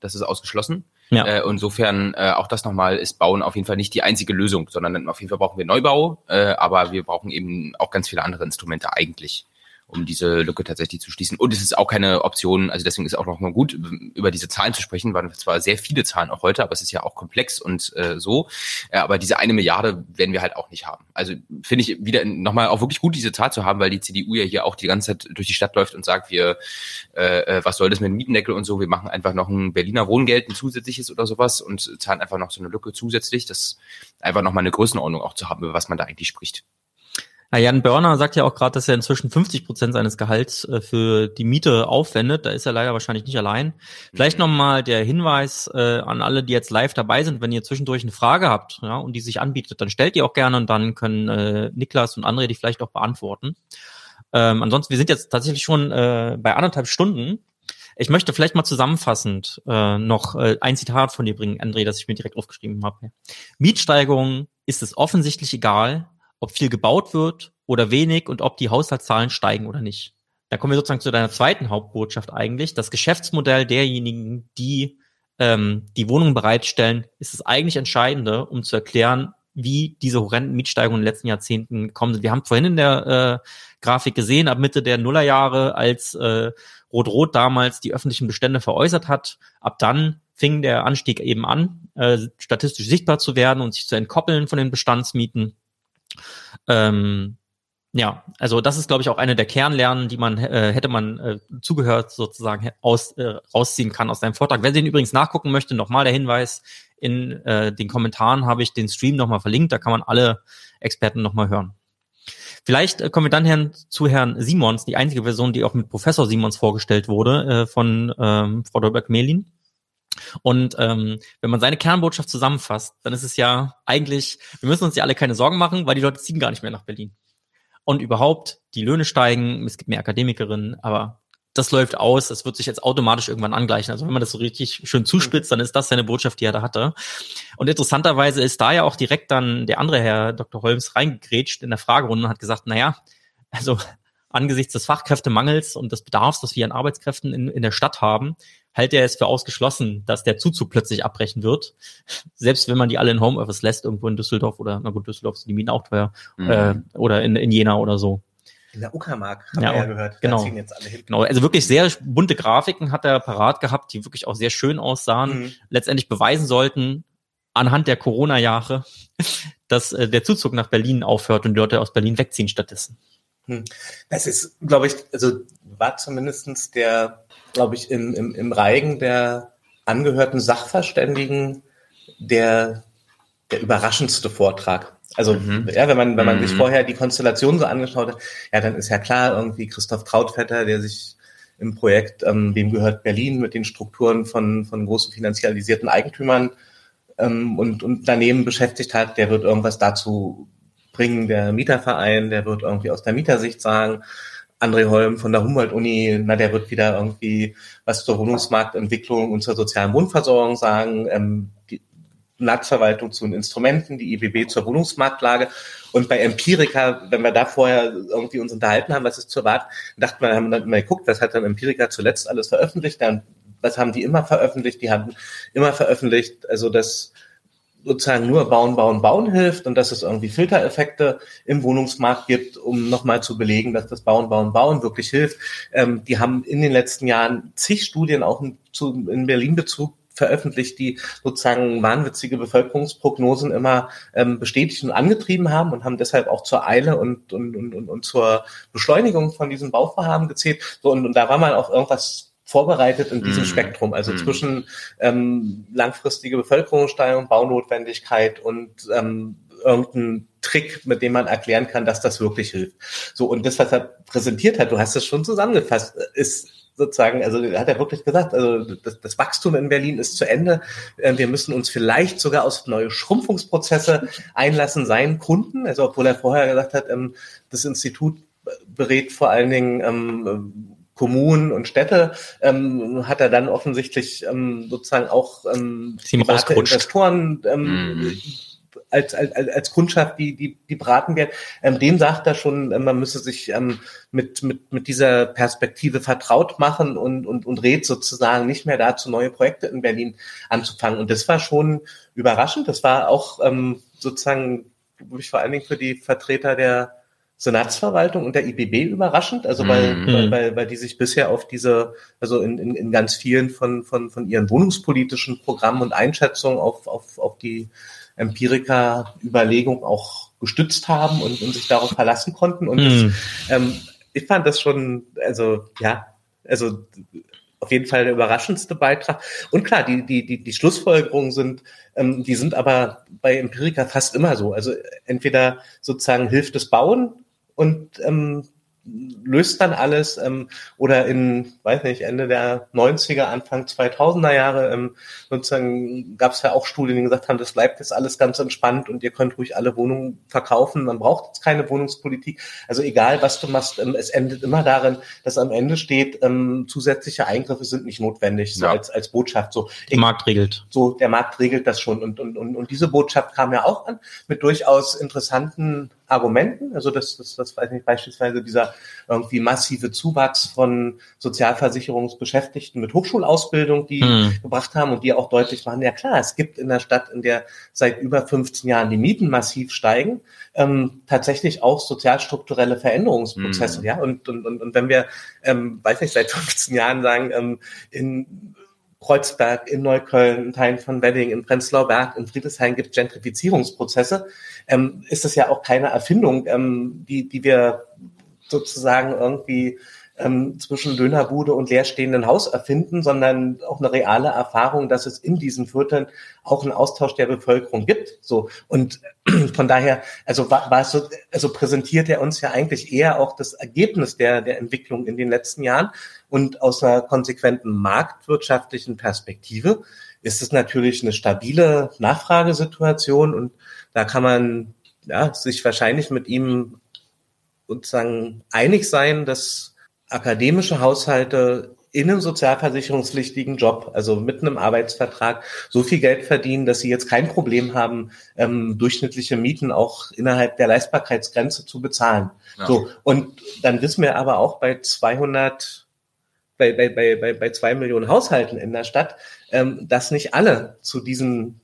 Das ist ausgeschlossen. Ja. Äh, insofern äh, auch das nochmal ist Bauen auf jeden Fall nicht die einzige Lösung, sondern auf jeden Fall brauchen wir Neubau, äh, aber wir brauchen eben auch ganz viele andere Instrumente eigentlich um diese Lücke tatsächlich zu schließen. Und es ist auch keine Option, also deswegen ist auch noch mal gut, über diese Zahlen zu sprechen, waren zwar sehr viele Zahlen auch heute, aber es ist ja auch komplex und äh, so. Äh, aber diese eine Milliarde werden wir halt auch nicht haben. Also finde ich wieder nochmal auch wirklich gut, diese Zahl zu haben, weil die CDU ja hier auch die ganze Zeit durch die Stadt läuft und sagt, wir, äh, äh was soll das mit dem Mietendeckel und so, wir machen einfach noch ein Berliner Wohngeld, ein zusätzliches oder sowas und zahlen einfach noch so eine Lücke zusätzlich. Das einfach nochmal eine Größenordnung auch zu haben, über was man da eigentlich spricht. Ja, Jan Börner sagt ja auch gerade, dass er inzwischen 50 Prozent seines Gehalts äh, für die Miete aufwendet. Da ist er leider wahrscheinlich nicht allein. Vielleicht mhm. nochmal der Hinweis äh, an alle, die jetzt live dabei sind, wenn ihr zwischendurch eine Frage habt ja, und die sich anbietet, dann stellt die auch gerne und dann können äh, Niklas und andere die vielleicht auch beantworten. Ähm, ansonsten, wir sind jetzt tatsächlich schon äh, bei anderthalb Stunden. Ich möchte vielleicht mal zusammenfassend äh, noch äh, ein Zitat von dir bringen, André, das ich mir direkt aufgeschrieben habe. Mietsteigerungen ist es offensichtlich egal, ob viel gebaut wird oder wenig und ob die Haushaltszahlen steigen oder nicht. Da kommen wir sozusagen zu deiner zweiten Hauptbotschaft eigentlich. Das Geschäftsmodell derjenigen, die ähm, die Wohnungen bereitstellen, ist das eigentlich Entscheidende, um zu erklären, wie diese horrenden Mietsteigerungen in den letzten Jahrzehnten gekommen sind. Wir haben vorhin in der äh, Grafik gesehen, ab Mitte der Nullerjahre, als äh, Rot-Rot damals die öffentlichen Bestände veräußert hat, ab dann fing der Anstieg eben an, äh, statistisch sichtbar zu werden und sich zu entkoppeln von den Bestandsmieten. Ähm, ja, also das ist, glaube ich, auch eine der Kernlernen, die man äh, hätte man äh, zugehört sozusagen aus, äh, rausziehen kann aus deinem Vortrag. Wer den übrigens nachgucken möchte, nochmal der Hinweis, in äh, den Kommentaren habe ich den Stream nochmal verlinkt, da kann man alle Experten nochmal hören. Vielleicht äh, kommen wir dann Herrn, zu Herrn Simons, die einzige Version, die auch mit Professor Simons vorgestellt wurde, äh, von ähm, Frau Dolberg-Melin. Und ähm, wenn man seine Kernbotschaft zusammenfasst, dann ist es ja eigentlich, wir müssen uns ja alle keine Sorgen machen, weil die Leute ziehen gar nicht mehr nach Berlin. Und überhaupt, die Löhne steigen, es gibt mehr Akademikerinnen, aber das läuft aus, das wird sich jetzt automatisch irgendwann angleichen. Also wenn man das so richtig schön zuspitzt, dann ist das seine Botschaft, die er da hatte. Und interessanterweise ist da ja auch direkt dann der andere Herr Dr. Holmes reingegrätscht in der Fragerunde und hat gesagt, naja, also angesichts des Fachkräftemangels und des Bedarfs, das wir an Arbeitskräften in, in der Stadt haben, hält er es für ausgeschlossen, dass der Zuzug plötzlich abbrechen wird. Selbst wenn man die alle in Homeoffice lässt, irgendwo in Düsseldorf oder, na gut, Düsseldorf sind die Mieten auch teuer, mhm. äh, oder in, in Jena oder so. In der Uckermark, haben ja, wir ja gehört. Genau. genau. Also wirklich sehr bunte Grafiken hat er parat gehabt, die wirklich auch sehr schön aussahen, mhm. letztendlich beweisen sollten, anhand der Corona-Jahre, dass äh, der Zuzug nach Berlin aufhört und die Leute aus Berlin wegziehen stattdessen. Hm. Das ist, glaube ich, also war zumindestens der glaube ich, im, im, im Reigen der angehörten Sachverständigen der, der überraschendste Vortrag. Also, mhm. ja, wenn man, wenn man mhm. sich vorher die Konstellation so angeschaut hat, ja, dann ist ja klar, irgendwie Christoph Trautvetter, der sich im Projekt, ähm, wem gehört Berlin mit den Strukturen von, von großen finanzialisierten Eigentümern ähm, und, und daneben beschäftigt hat, der wird irgendwas dazu bringen, der Mieterverein, der wird irgendwie aus der Mietersicht sagen, André Holm von der Humboldt-Uni, na, der wird wieder irgendwie was zur Wohnungsmarktentwicklung und zur sozialen Wohnversorgung sagen, ähm, die Landesverwaltung zu den Instrumenten, die IBB zur Wohnungsmarktlage. Und bei Empirica, wenn wir da vorher irgendwie uns unterhalten haben, was ist zu erwarten, dachte man, haben dann immer geguckt, was hat dann Empirica zuletzt alles veröffentlicht, dann was haben die immer veröffentlicht? Die haben immer veröffentlicht, also das sozusagen nur bauen, bauen, bauen hilft und dass es irgendwie Filtereffekte im Wohnungsmarkt gibt, um nochmal zu belegen, dass das Bauen, Bauen, Bauen wirklich hilft. Ähm, die haben in den letzten Jahren zig Studien auch in, zu, in Berlin-Bezug veröffentlicht, die sozusagen wahnwitzige Bevölkerungsprognosen immer ähm, bestätigt und angetrieben haben und haben deshalb auch zur Eile und, und, und, und zur Beschleunigung von diesem Bauvorhaben gezählt. So, und, und da war man auch irgendwas vorbereitet in diesem mm. Spektrum, also mm. zwischen ähm, langfristige Bevölkerungssteigerung, Baunotwendigkeit und ähm, irgendein Trick, mit dem man erklären kann, dass das wirklich hilft. So, und das, was er präsentiert hat, du hast es schon zusammengefasst, ist sozusagen, also hat er wirklich gesagt, also das, das Wachstum in Berlin ist zu Ende. Äh, wir müssen uns vielleicht sogar aus neue Schrumpfungsprozesse einlassen, seinen Kunden, also obwohl er vorher gesagt hat, ähm, das Institut berät vor allen Dingen ähm, Kommunen und Städte ähm, hat er dann offensichtlich ähm, sozusagen auch ähm, private Investoren ähm, mm. als, als, als Kundschaft, die, die, die beraten werden. Ähm, dem sagt er schon, äh, man müsse sich ähm, mit, mit, mit dieser Perspektive vertraut machen und, und, und rät sozusagen nicht mehr dazu, neue Projekte in Berlin anzufangen. Und das war schon überraschend. Das war auch ähm, sozusagen, ich vor allen Dingen für die Vertreter der Senatsverwaltung und der IBB überraschend, also weil, mhm. weil, weil, weil die sich bisher auf diese, also in, in, in ganz vielen von, von, von ihren wohnungspolitischen Programmen und Einschätzungen auf, auf, auf die Empiriker-Überlegung auch gestützt haben und, und sich darauf verlassen konnten. Und mhm. das, ähm, ich fand das schon, also ja, also auf jeden Fall der überraschendste Beitrag. Und klar, die, die, die, die Schlussfolgerungen sind, ähm, die sind aber bei Empirica fast immer so. Also entweder sozusagen hilft das Bauen und ähm, löst dann alles ähm, oder in, weiß nicht, Ende der 90er, Anfang 2000er Jahre ähm, sozusagen gab es ja auch Studien, die gesagt haben, das bleibt jetzt alles ganz entspannt und ihr könnt ruhig alle Wohnungen verkaufen, man braucht jetzt keine Wohnungspolitik. Also egal, was du machst, ähm, es endet immer darin, dass am Ende steht, ähm, zusätzliche Eingriffe sind nicht notwendig, so ja. als, als Botschaft. So, der Markt regelt. So, der Markt regelt das schon und, und, und, und diese Botschaft kam ja auch an mit durchaus interessanten Argumenten. Also das, das, das weiß nicht, beispielsweise dieser irgendwie massive Zuwachs von Sozialversicherungsbeschäftigten mit Hochschulausbildung, die hm. gebracht haben und die auch deutlich machen, ja klar, es gibt in der Stadt, in der seit über 15 Jahren die Mieten massiv steigen, ähm, tatsächlich auch sozialstrukturelle Veränderungsprozesse. Hm. Ja, und, und, und, und wenn wir, ähm, weiß nicht, seit 15 Jahren sagen, ähm, in Kreuzberg, in Neukölln, in Teilen von Wedding, in Prenzlauer Berg, in Friedrichshain gibt Gentrifizierungsprozesse, ähm, ist das ja auch keine Erfindung, ähm, die, die wir sozusagen irgendwie ähm, zwischen Dönerbude und leerstehenden Haus erfinden, sondern auch eine reale Erfahrung, dass es in diesen Vierteln auch einen Austausch der Bevölkerung gibt. So. Und von daher, also war, war so, also präsentiert er uns ja eigentlich eher auch das Ergebnis der der Entwicklung in den letzten Jahren. Und aus einer konsequenten marktwirtschaftlichen Perspektive ist es natürlich eine stabile Nachfragesituation. Und da kann man ja, sich wahrscheinlich mit ihm sozusagen einig sein, dass akademische Haushalte in einem sozialversicherungspflichtigen Job, also mit einem Arbeitsvertrag, so viel Geld verdienen, dass sie jetzt kein Problem haben, ähm, durchschnittliche Mieten auch innerhalb der Leistbarkeitsgrenze zu bezahlen. Ja. So und dann wissen wir aber auch bei 200 bei, bei, bei, bei, bei zwei Millionen Haushalten in der Stadt, ähm, dass nicht alle zu diesen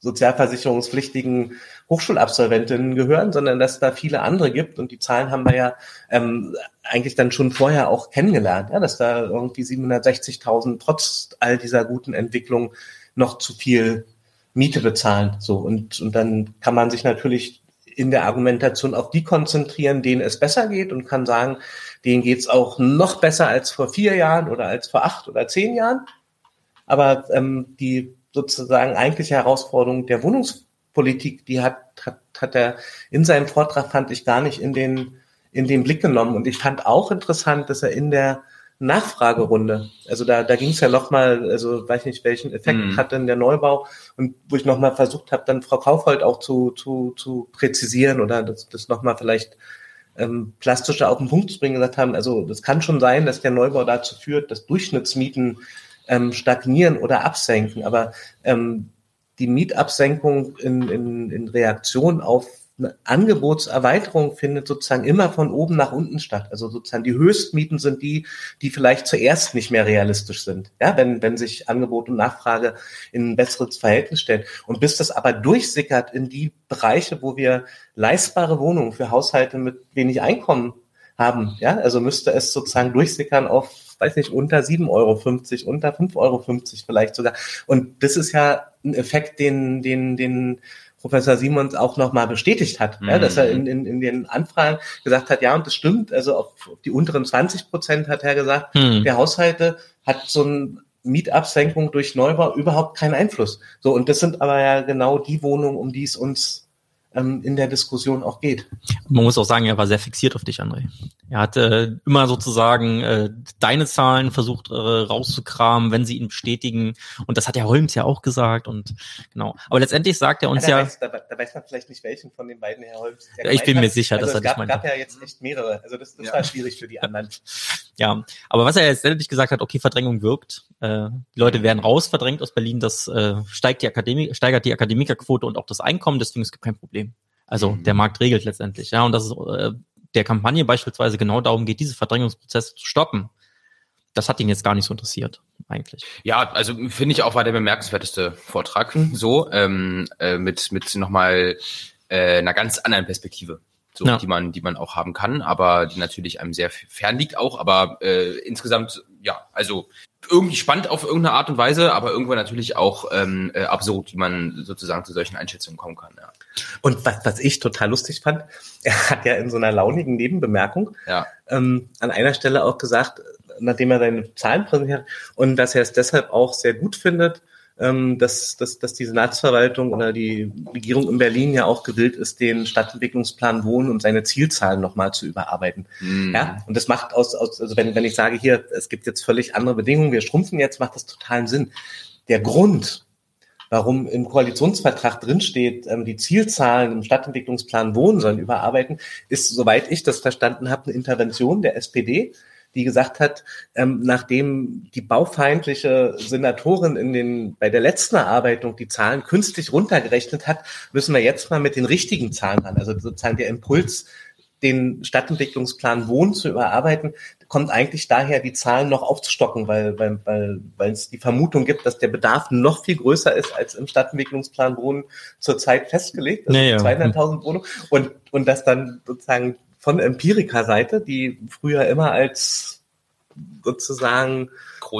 sozialversicherungspflichtigen Hochschulabsolventinnen gehören, sondern dass da viele andere gibt. Und die Zahlen haben wir ja ähm, eigentlich dann schon vorher auch kennengelernt, ja, dass da irgendwie 760.000 trotz all dieser guten Entwicklung noch zu viel Miete bezahlen. So und und dann kann man sich natürlich in der Argumentation auf die konzentrieren, denen es besser geht und kann sagen, denen geht's auch noch besser als vor vier Jahren oder als vor acht oder zehn Jahren. Aber ähm, die sozusagen eigentliche Herausforderung der Wohnungspolitik, die hat, hat, hat er in seinem Vortrag, fand ich, gar nicht in den, in den Blick genommen. Und ich fand auch interessant, dass er in der Nachfragerunde, also da, da ging es ja nochmal, also weiß nicht, welchen Effekt mhm. hat denn der Neubau und wo ich nochmal versucht habe, dann Frau Kaufhold auch zu, zu, zu präzisieren oder das, das nochmal vielleicht ähm, plastischer auf den Punkt zu bringen, gesagt haben, also das kann schon sein, dass der Neubau dazu führt, dass Durchschnittsmieten ähm, stagnieren oder absenken. Aber ähm, die Mietabsenkung in, in, in Reaktion auf eine Angebotserweiterung findet sozusagen immer von oben nach unten statt. Also sozusagen die Höchstmieten sind die, die vielleicht zuerst nicht mehr realistisch sind. Ja, wenn, wenn sich Angebot und Nachfrage in ein besseres Verhältnis stellen. Und bis das aber durchsickert in die Bereiche, wo wir leistbare Wohnungen für Haushalte mit wenig Einkommen haben, ja, also müsste es sozusagen durchsickern auf weiß nicht, unter 7,50 Euro, unter 5,50 Euro vielleicht sogar. Und das ist ja ein Effekt, den, den, den Professor Simons auch nochmal bestätigt hat, mhm. ja, dass er in, in, in den Anfragen gesagt hat, ja, und das stimmt, also auf die unteren 20 Prozent hat er gesagt, mhm. der Haushalte hat so ein Mietabsenkung durch Neubau überhaupt keinen Einfluss. So, und das sind aber ja genau die Wohnungen, um die es uns ähm, in der Diskussion auch geht. Man muss auch sagen, er war sehr fixiert auf dich, André. Er hat äh, immer sozusagen äh, deine Zahlen versucht äh, rauszukramen, wenn sie ihn bestätigen. Und das hat der Holmes ja auch gesagt. Und genau. Aber letztendlich sagt er uns ja. Da, weiß, da, da weiß man vielleicht nicht, welchen von den beiden Herr Holmes. Ja, ich bin hat. mir sicher, also dass er gab, nicht meinte. Es gab ja jetzt echt mehrere. Also das, das ja. war schwierig für die anderen. ja, aber was er jetzt letztendlich gesagt hat, okay, Verdrängung wirkt. Äh, die Leute werden raus verdrängt aus Berlin. Das äh, steigt die Akademie, steigert die Akademikerquote und auch das Einkommen. Deswegen es gibt kein Problem. Also mhm. der Markt regelt letztendlich. Ja, und das ist äh, der Kampagne beispielsweise genau darum geht, diese Verdrängungsprozesse zu stoppen. Das hat ihn jetzt gar nicht so interessiert, eigentlich. Ja, also finde ich auch war der bemerkenswerteste Vortrag so ähm, äh, mit mit nochmal äh, einer ganz anderen Perspektive, so ja. die man die man auch haben kann, aber die natürlich einem sehr fern liegt auch. Aber äh, insgesamt ja, also irgendwie spannend auf irgendeine Art und Weise, aber irgendwo natürlich auch ähm, äh, absurd, wie man sozusagen zu solchen Einschätzungen kommen kann. Ja. Und was, was ich total lustig fand, er hat ja in so einer launigen Nebenbemerkung ja. ähm, an einer Stelle auch gesagt, nachdem er seine Zahlen präsentiert und dass er es deshalb auch sehr gut findet, ähm, dass, dass, dass die Senatsverwaltung oder die Regierung in Berlin ja auch gewillt ist, den Stadtentwicklungsplan Wohnen und seine Zielzahlen nochmal zu überarbeiten. Mhm. Ja, und das macht aus, aus also wenn, wenn ich sage hier, es gibt jetzt völlig andere Bedingungen, wir schrumpfen jetzt, macht das totalen Sinn. Der Grund, warum im Koalitionsvertrag drinsteht, ähm, die Zielzahlen im Stadtentwicklungsplan Wohnen sollen überarbeiten, ist, soweit ich das verstanden habe, eine Intervention der SPD die gesagt hat, ähm, nachdem die baufeindliche Senatorin in den, bei der letzten Erarbeitung die Zahlen künstlich runtergerechnet hat, müssen wir jetzt mal mit den richtigen Zahlen ran. Also sozusagen der Impuls, den Stadtentwicklungsplan Wohnen zu überarbeiten, kommt eigentlich daher, die Zahlen noch aufzustocken, weil, weil, weil, weil es die Vermutung gibt, dass der Bedarf noch viel größer ist als im Stadtentwicklungsplan Wohnen zurzeit festgelegt, also ja, ja. 200.000 Wohnungen und, und das dann sozusagen von Empiriker-Seite, die früher immer als sozusagen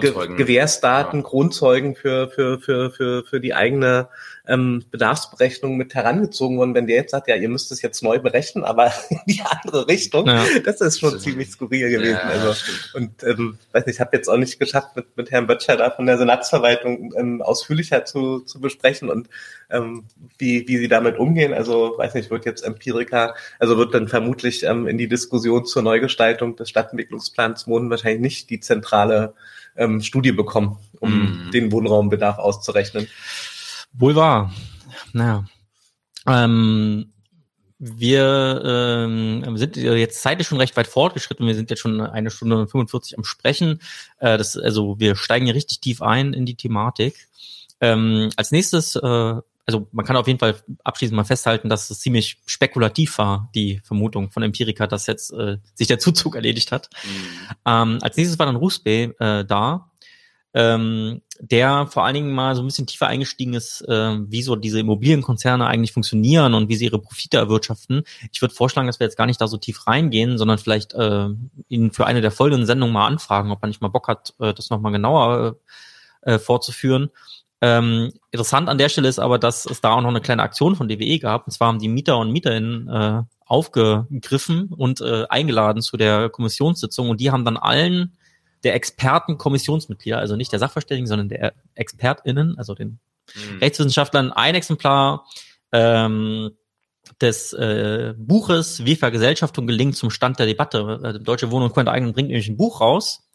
Ge Gewährsdaten, ja. Grundzeugen für, für, für, für, für die eigene ähm, Bedarfsberechnung mit herangezogen worden. Wenn der jetzt sagt, ja, ihr müsst es jetzt neu berechnen, aber in die andere Richtung, ja. das ist schon das ziemlich skurril gewesen. Ja, also und ähm, weiß nicht, ich habe jetzt auch nicht geschafft, mit, mit Herrn Böttcher da von der Senatsverwaltung ähm, ausführlicher zu, zu besprechen und ähm, wie, wie sie damit umgehen. Also weiß nicht, wird jetzt Empiriker, also wird dann vermutlich ähm, in die Diskussion zur Neugestaltung des Stadtentwicklungsplans Wohnen wahrscheinlich nicht die zentrale ähm, Studie bekommen, um mm. den Wohnraumbedarf auszurechnen. Wohl wahr. Naja. Ähm, wir ähm, sind jetzt zeitlich schon recht weit fortgeschritten. Wir sind jetzt schon eine Stunde und 45 am Sprechen. Äh, das, also wir steigen hier richtig tief ein in die Thematik. Ähm, als nächstes, äh, also man kann auf jeden Fall abschließend mal festhalten, dass es ziemlich spekulativ war, die Vermutung von Empirica, dass jetzt äh, sich der Zuzug erledigt hat. Mhm. Ähm, als nächstes war dann Rusbe äh, da ähm, der vor allen Dingen mal so ein bisschen tiefer eingestiegen ist, äh, wie so diese Immobilienkonzerne eigentlich funktionieren und wie sie ihre Profite erwirtschaften. Ich würde vorschlagen, dass wir jetzt gar nicht da so tief reingehen, sondern vielleicht äh, ihn für eine der folgenden Sendungen mal anfragen, ob er nicht mal Bock hat, äh, das nochmal genauer äh, vorzuführen. Ähm, interessant an der Stelle ist aber, dass es da auch noch eine kleine Aktion von DWE gab. Und zwar haben die Mieter und Mieterinnen äh, aufgegriffen und äh, eingeladen zu der Kommissionssitzung und die haben dann allen der Expertenkommissionsmitglieder, also nicht der Sachverständigen, sondern der ExpertInnen, also den mhm. Rechtswissenschaftlern, ein Exemplar ähm, des äh, Buches Wie Vergesellschaftung gelingt zum Stand der Debatte. Also Deutsche Wohnung und eigenen bringt nämlich ein Buch raus.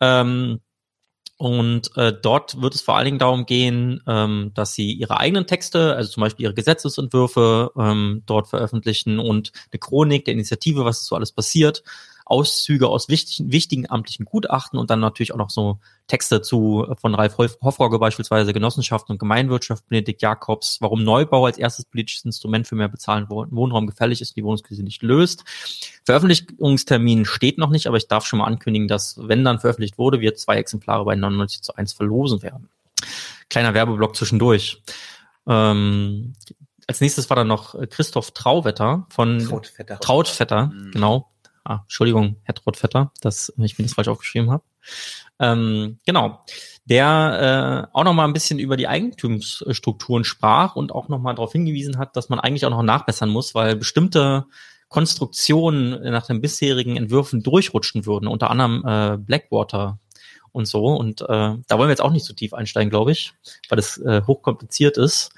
Ähm, und äh, dort wird es vor allen Dingen darum gehen, ähm, dass sie ihre eigenen Texte, also zum Beispiel ihre Gesetzesentwürfe, ähm, dort veröffentlichen und eine Chronik der Initiative, was so alles passiert, Auszüge aus wichtigen, wichtigen amtlichen Gutachten und dann natürlich auch noch so Texte zu von Ralf Hofrauge beispielsweise Genossenschaften und Gemeinwirtschaft, Benedikt Jakobs, warum Neubau als erstes politisches Instrument für mehr bezahlten Wohnraum gefährlich ist und die Wohnungskrise nicht löst. Veröffentlichungstermin steht noch nicht, aber ich darf schon mal ankündigen, dass, wenn dann veröffentlicht wurde, wir zwei Exemplare bei 99 zu 1 verlosen werden. Kleiner Werbeblock zwischendurch. Ähm, als nächstes war dann noch Christoph Trauwetter von Trautvetter, Trautvetter mhm. genau, Ah, Entschuldigung, Herr Trotvetter, dass ich mir das falsch aufgeschrieben habe. Ähm, genau. Der äh, auch noch mal ein bisschen über die Eigentumsstrukturen sprach und auch noch mal darauf hingewiesen hat, dass man eigentlich auch noch nachbessern muss, weil bestimmte Konstruktionen nach den bisherigen Entwürfen durchrutschen würden, unter anderem äh, Blackwater und so. Und äh, da wollen wir jetzt auch nicht so tief einsteigen, glaube ich, weil es äh, hochkompliziert ist.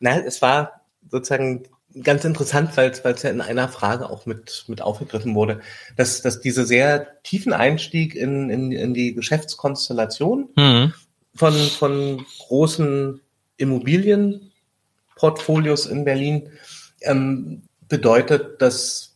Nein, es war sozusagen ganz interessant, weil es ja in einer Frage auch mit, mit aufgegriffen wurde, dass, dass diese sehr tiefen Einstieg in, in, in die Geschäftskonstellation mhm. von, von großen Immobilienportfolios in Berlin ähm, bedeutet, dass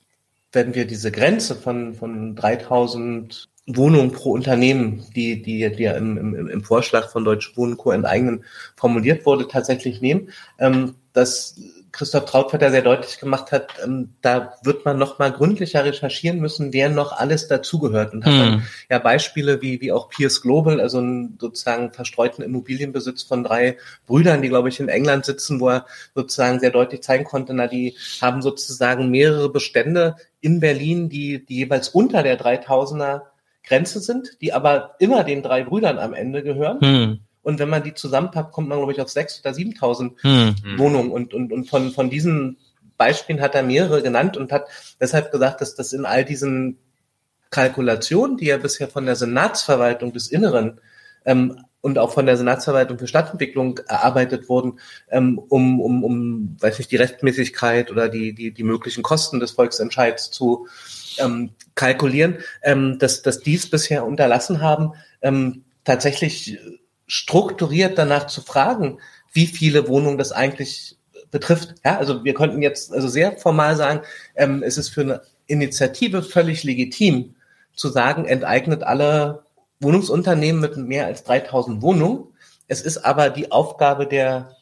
wenn wir diese Grenze von, von 3000 Wohnungen pro Unternehmen, die, die, die ja im, im, im Vorschlag von Deutsche Wohnen Co. enteignen formuliert wurde, tatsächlich nehmen, ähm, dass Christoph Trautvetter sehr deutlich gemacht hat, ähm, da wird man noch mal gründlicher recherchieren müssen, wer noch alles dazugehört. Und hat dann hm. ja Beispiele wie, wie auch Pierce Global, also einen sozusagen verstreuten Immobilienbesitz von drei Brüdern, die, glaube ich, in England sitzen, wo er sozusagen sehr deutlich zeigen konnte, na, die haben sozusagen mehrere Bestände in Berlin, die, die jeweils unter der 3000er Grenze sind, die aber immer den drei Brüdern am Ende gehören. Hm. Und wenn man die zusammenpackt, kommt man, glaube ich, auf 6.000 oder 7.000 hm. Wohnungen. Und, und, und von, von diesen Beispielen hat er mehrere genannt und hat deshalb gesagt, dass das in all diesen Kalkulationen, die ja bisher von der Senatsverwaltung des Inneren ähm, und auch von der Senatsverwaltung für Stadtentwicklung erarbeitet wurden, ähm, um, um, um, weiß nicht, die Rechtmäßigkeit oder die, die, die möglichen Kosten des Volksentscheids zu ähm, kalkulieren, ähm, dass, dass dies bisher unterlassen haben, ähm, tatsächlich strukturiert danach zu fragen, wie viele Wohnungen das eigentlich betrifft. Ja, also wir könnten jetzt also sehr formal sagen, ähm, es ist für eine Initiative völlig legitim, zu sagen, enteignet alle Wohnungsunternehmen mit mehr als 3000 Wohnungen. Es ist aber die Aufgabe der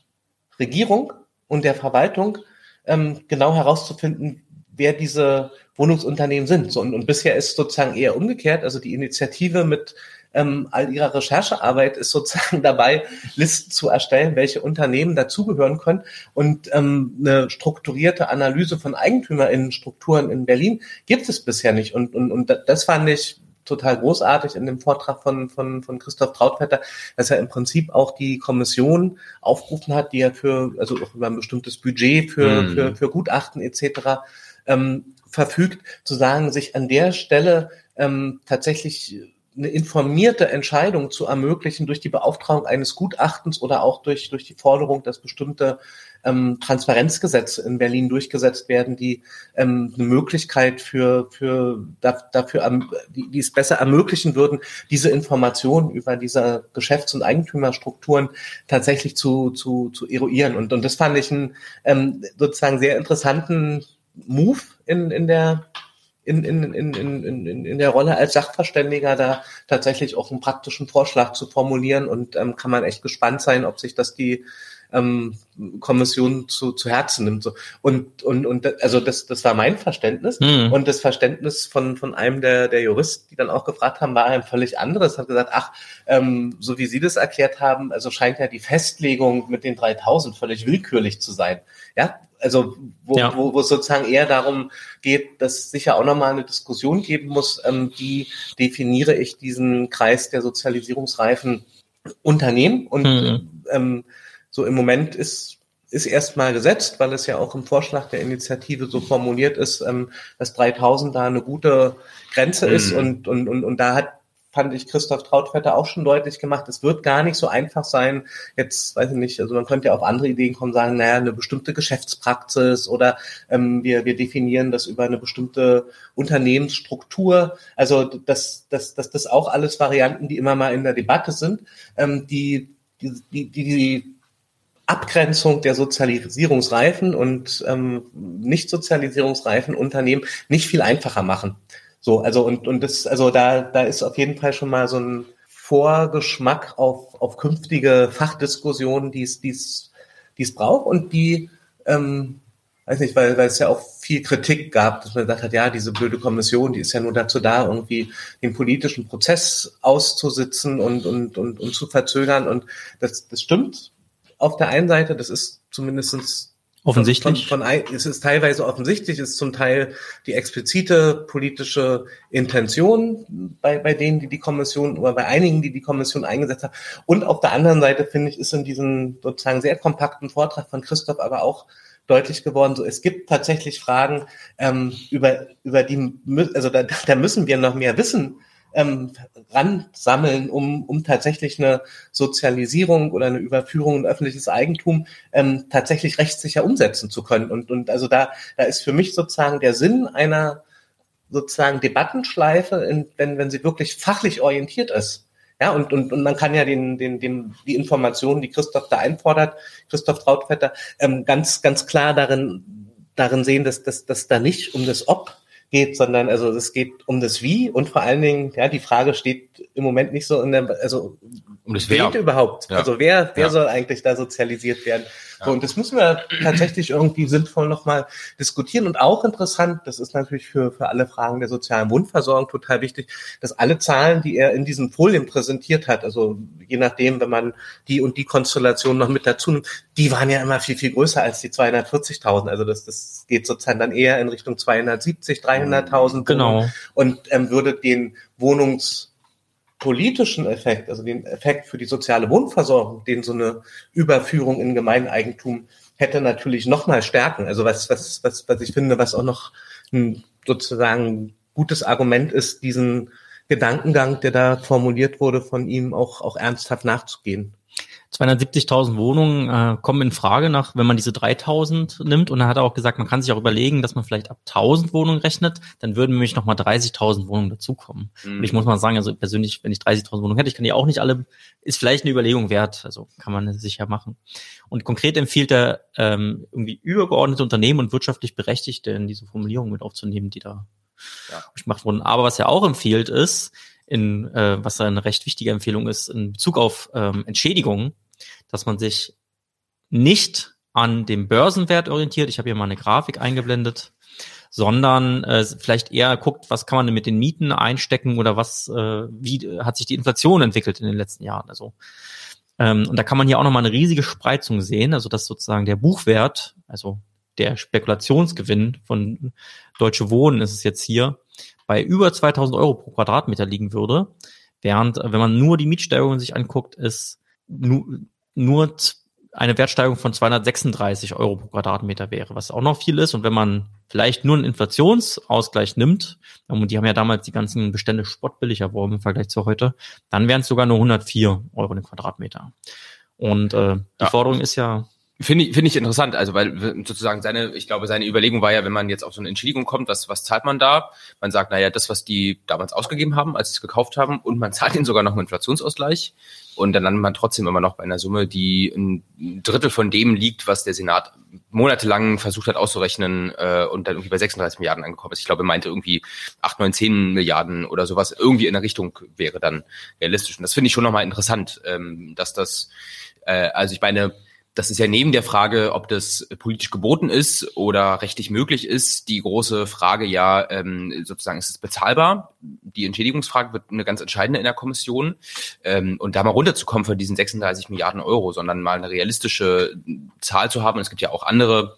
Regierung und der Verwaltung, ähm, genau herauszufinden, wer diese Wohnungsunternehmen sind. So, und, und bisher ist sozusagen eher umgekehrt. Also die Initiative mit ähm, all ihrer Recherchearbeit ist sozusagen dabei, Listen zu erstellen, welche Unternehmen dazugehören können. Und ähm, eine strukturierte Analyse von Eigentümerinnenstrukturen in Berlin gibt es bisher nicht. Und, und, und das fand ich total großartig in dem Vortrag von, von, von Christoph Trautvetter, dass er im Prinzip auch die Kommission aufgerufen hat, die ja für, also auch über ein bestimmtes Budget für, mm. für, für Gutachten etc. Ähm, verfügt, zu sagen, sich an der Stelle ähm, tatsächlich eine informierte Entscheidung zu ermöglichen durch die Beauftragung eines Gutachtens oder auch durch, durch die Forderung, dass bestimmte ähm, Transparenzgesetze in Berlin durchgesetzt werden, die ähm, eine Möglichkeit für, für dafür, die, die es besser ermöglichen würden, diese Informationen über diese Geschäfts- und Eigentümerstrukturen tatsächlich zu, zu, zu eruieren. Und, und das fand ich einen ähm, sozusagen sehr interessanten Move in, in der in, in, in, in, in, in der Rolle als Sachverständiger da tatsächlich auch einen praktischen Vorschlag zu formulieren und ähm, kann man echt gespannt sein, ob sich das die ähm, Kommission zu, zu Herzen nimmt. So. Und, und, und also das, das war mein Verständnis. Mhm. Und das Verständnis von, von einem der, der Juristen, die dann auch gefragt haben, war ein völlig anderes. Hat gesagt, ach, ähm, so wie Sie das erklärt haben, also scheint ja die Festlegung mit den 3000 völlig willkürlich zu sein. Ja, also wo, ja. wo, wo es sozusagen eher darum geht, dass es sicher auch nochmal eine Diskussion geben muss, ähm, wie definiere ich diesen Kreis der sozialisierungsreifen Unternehmen und mhm. ähm, so im Moment ist ist erstmal gesetzt, weil es ja auch im Vorschlag der Initiative so formuliert ist, ähm, dass 3000 da eine gute Grenze mhm. ist und, und, und, und da hat fand ich Christoph Trautvetter auch schon deutlich gemacht. Es wird gar nicht so einfach sein. Jetzt weiß ich nicht, also man könnte ja auf andere Ideen kommen, sagen, naja, eine bestimmte Geschäftspraxis oder ähm, wir, wir definieren das über eine bestimmte Unternehmensstruktur. Also das, das, das, das auch alles Varianten, die immer mal in der Debatte sind, ähm, die, die, die, die Abgrenzung der sozialisierungsreifen und ähm, nicht sozialisierungsreifen Unternehmen nicht viel einfacher machen. So, also und und das, also da da ist auf jeden Fall schon mal so ein Vorgeschmack auf auf künftige Fachdiskussionen, die es die es die es braucht und die ähm, weiß nicht, weil, weil es ja auch viel Kritik gab, dass man gesagt hat, ja, diese blöde Kommission, die ist ja nur dazu da, irgendwie den politischen Prozess auszusitzen und, und, und, und zu verzögern. Und das, das stimmt auf der einen Seite, das ist zumindestens offensichtlich. Von, von, es ist teilweise offensichtlich, ist zum Teil die explizite politische Intention bei, bei denen, die die Kommission oder bei einigen, die die Kommission eingesetzt hat. Und auf der anderen Seite, finde ich, ist in diesem sozusagen sehr kompakten Vortrag von Christoph aber auch deutlich geworden. So, es gibt tatsächlich Fragen, ähm, über, über die, also da, da müssen wir noch mehr wissen ähm, ransammeln, um, um tatsächlich eine Sozialisierung oder eine Überführung in öffentliches Eigentum ähm, tatsächlich rechtssicher umsetzen zu können. Und, und also da, da ist für mich sozusagen der Sinn einer sozusagen Debattenschleife, in, wenn, wenn sie wirklich fachlich orientiert ist. Ja, und, und, und man kann ja den, den, den, die Informationen, die Christoph da einfordert, Christoph Trautvetter, ähm, ganz, ganz klar darin, darin sehen, dass, dass, dass da nicht um das Ob geht, sondern also es geht um das Wie und vor allen Dingen, ja, die Frage steht im Moment nicht so in der, also um das Wer überhaupt. Ja. Also wer, wer ja. soll eigentlich da sozialisiert werden? So, und das müssen wir tatsächlich irgendwie sinnvoll nochmal diskutieren. Und auch interessant, das ist natürlich für, für alle Fragen der sozialen Wundversorgung total wichtig, dass alle Zahlen, die er in diesen Folien präsentiert hat, also je nachdem, wenn man die und die Konstellation noch mit dazu nimmt, die waren ja immer viel, viel größer als die 240.000. Also das, das geht sozusagen dann eher in Richtung 270, 300.000. Genau. Und ähm, würde den Wohnungs politischen Effekt, also den Effekt für die soziale Wohnversorgung, den so eine Überführung in Gemeineigentum hätte natürlich noch mal stärken. Also was, was, was, was ich finde, was auch noch ein sozusagen gutes Argument ist, diesen Gedankengang, der da formuliert wurde, von ihm auch, auch ernsthaft nachzugehen. 270.000 Wohnungen äh, kommen in Frage nach, wenn man diese 3.000 nimmt. Und er hat auch gesagt, man kann sich auch überlegen, dass man vielleicht ab 1.000 Wohnungen rechnet. Dann würden nämlich nochmal 30.000 Wohnungen dazukommen. Mhm. Und ich muss mal sagen, also persönlich, wenn ich 30.000 Wohnungen hätte, ich kann die auch nicht alle, ist vielleicht eine Überlegung wert. Also kann man sicher machen. Und konkret empfiehlt er, ähm, irgendwie übergeordnete Unternehmen und wirtschaftlich Berechtigte in diese Formulierung mit aufzunehmen, die da ja. gemacht wurden. Aber was er auch empfiehlt ist, in, äh, was eine recht wichtige Empfehlung ist, in Bezug auf ähm, Entschädigungen, dass man sich nicht an dem Börsenwert orientiert. Ich habe hier mal eine Grafik eingeblendet sondern äh, vielleicht eher guckt, was kann man denn mit den Mieten einstecken oder was, äh, wie hat sich die Inflation entwickelt in den letzten Jahren. Also ähm, und da kann man hier auch nochmal eine riesige Spreizung sehen, also dass sozusagen der Buchwert, also der Spekulationsgewinn von Deutsche Wohnen ist es jetzt hier, bei über 2000 Euro pro Quadratmeter liegen würde, während wenn man nur die Mietsteigerungen sich anguckt, ist nur, nur eine Wertsteigerung von 236 Euro pro Quadratmeter wäre, was auch noch viel ist. Und wenn man vielleicht nur einen Inflationsausgleich nimmt, und die haben ja damals die ganzen Bestände spottbillig erworben im Vergleich zu heute, dann wären es sogar nur 104 Euro den Quadratmeter. Und äh, die ja. Forderung ist ja Finde ich, finde ich interessant, also weil sozusagen seine, ich glaube, seine Überlegung war ja, wenn man jetzt auf so eine Entschädigung kommt, was, was zahlt man da? Man sagt, naja, das, was die damals ausgegeben haben, als sie es gekauft haben, und man zahlt ihnen sogar noch einen Inflationsausgleich. Und dann landet man trotzdem immer noch bei einer Summe, die ein Drittel von dem liegt, was der Senat monatelang versucht hat auszurechnen äh, und dann irgendwie bei 36 Milliarden angekommen ist. Ich glaube, er meinte irgendwie 8, 9, 10 Milliarden oder sowas. Irgendwie in der Richtung wäre dann realistisch. Und das finde ich schon nochmal interessant, ähm, dass das, äh, also ich meine, das ist ja neben der Frage, ob das politisch geboten ist oder rechtlich möglich ist, die große Frage ja ähm, sozusagen, ist es bezahlbar? Die Entschädigungsfrage wird eine ganz entscheidende in der Kommission. Ähm, und da mal runterzukommen von diesen 36 Milliarden Euro, sondern mal eine realistische Zahl zu haben. Und es gibt ja auch andere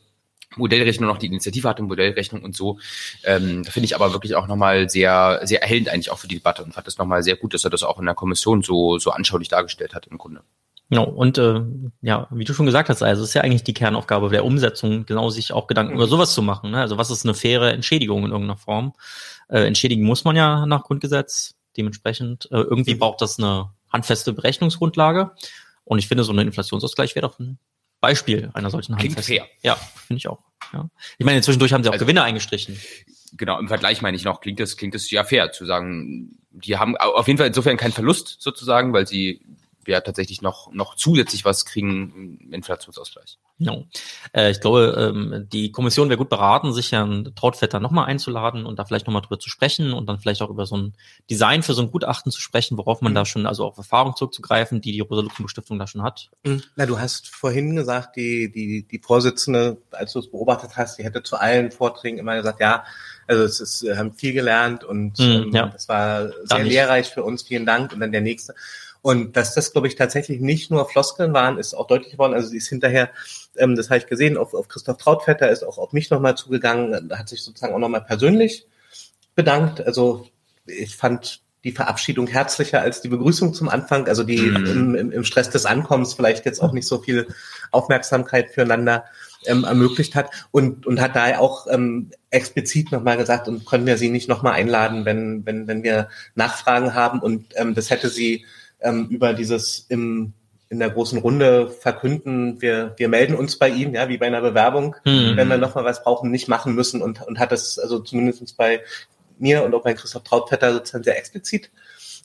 Modellrechnung noch die Initiative hat, eine Modellrechnung und so. Ähm, finde ich aber wirklich auch nochmal sehr, sehr erhellend eigentlich auch für die Debatte und fand es nochmal sehr gut, dass er das auch in der Kommission so, so anschaulich dargestellt hat im Grunde. Genau, und äh, ja, wie du schon gesagt hast, also ist ja eigentlich die Kernaufgabe der Umsetzung, genau sich auch Gedanken mhm. über sowas zu machen. Ne? Also was ist eine faire Entschädigung in irgendeiner Form? Äh, entschädigen muss man ja nach Grundgesetz. Dementsprechend äh, irgendwie mhm. braucht das eine handfeste Berechnungsgrundlage. Und ich finde, so ein Inflationsausgleich wäre doch ein Beispiel einer solchen Klingt handfesten. fair. Ja, finde ich auch. Ja. Ich meine, zwischendurch haben sie auch also, Gewinne eingestrichen. Genau, im Vergleich meine ich noch, klingt das, klingt das ja fair zu sagen, die haben auf jeden Fall insofern keinen Verlust sozusagen, weil sie wir tatsächlich noch, noch zusätzlich was kriegen im Inflationsausgleich. No. Äh, ich glaube, ähm, die Kommission wäre gut beraten, sich Herrn Trautvetter nochmal einzuladen und da vielleicht nochmal drüber zu sprechen und dann vielleicht auch über so ein Design für so ein Gutachten zu sprechen, worauf man mhm. da schon, also auf Erfahrung zurückzugreifen, die die Rosa-Luxemburg-Stiftung da schon hat. Mhm. Na, du hast vorhin gesagt, die, die, die Vorsitzende, als du es beobachtet hast, die hätte zu allen Vorträgen immer gesagt, ja, also es ist, wir haben viel gelernt und mhm, ähm, ja. das war sehr lehrreich für uns, vielen Dank. Und dann der nächste. Und dass das, glaube ich, tatsächlich nicht nur Floskeln waren, ist auch deutlich geworden. Also sie ist hinterher, ähm, das habe ich gesehen, auf, auf Christoph Trautvetter ist auch auf mich nochmal zugegangen, hat sich sozusagen auch nochmal persönlich bedankt. Also ich fand die Verabschiedung herzlicher als die Begrüßung zum Anfang. Also die mhm. im, im, Stress des Ankommens vielleicht jetzt auch nicht so viel Aufmerksamkeit füreinander ähm, ermöglicht hat und, und hat da auch ähm, explizit nochmal gesagt, und können wir sie nicht nochmal einladen, wenn, wenn, wenn wir Nachfragen haben. Und ähm, das hätte sie ähm, über dieses im in der großen Runde verkünden, wir, wir melden uns bei Ihnen, ja, wie bei einer Bewerbung, mhm. wenn wir nochmal was brauchen, nicht machen müssen und, und hat das also zumindest bei mir und auch bei Christoph Trautvetter sozusagen sehr explizit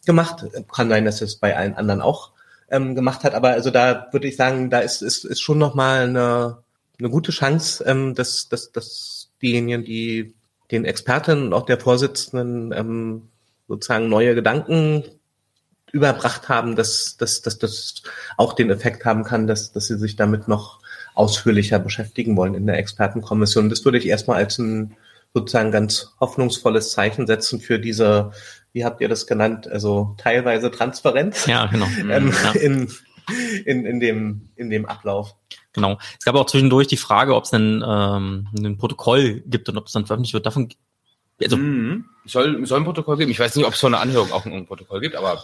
gemacht. Kann sein, dass es bei allen anderen auch ähm, gemacht hat, aber also da würde ich sagen, da ist, ist, ist schon nochmal eine, eine gute Chance, ähm, dass, dass, dass diejenigen, die den Experten und auch der Vorsitzenden ähm, sozusagen neue Gedanken überbracht haben, dass, dass, dass das auch den Effekt haben kann, dass, dass sie sich damit noch ausführlicher beschäftigen wollen in der Expertenkommission. Das würde ich erstmal als ein sozusagen ganz hoffnungsvolles Zeichen setzen für diese, wie habt ihr das genannt, also teilweise Transparenz ja, genau. ähm, ja. In, in, in, dem, in dem Ablauf. Genau. Es gab auch zwischendurch die Frage, ob es ein, ähm, ein Protokoll gibt und ob es dann veröffentlicht wird. Davon also, mhm. soll, soll ein Protokoll geben. Ich weiß nicht, ob es so eine Anhörung auch ein Protokoll gibt, aber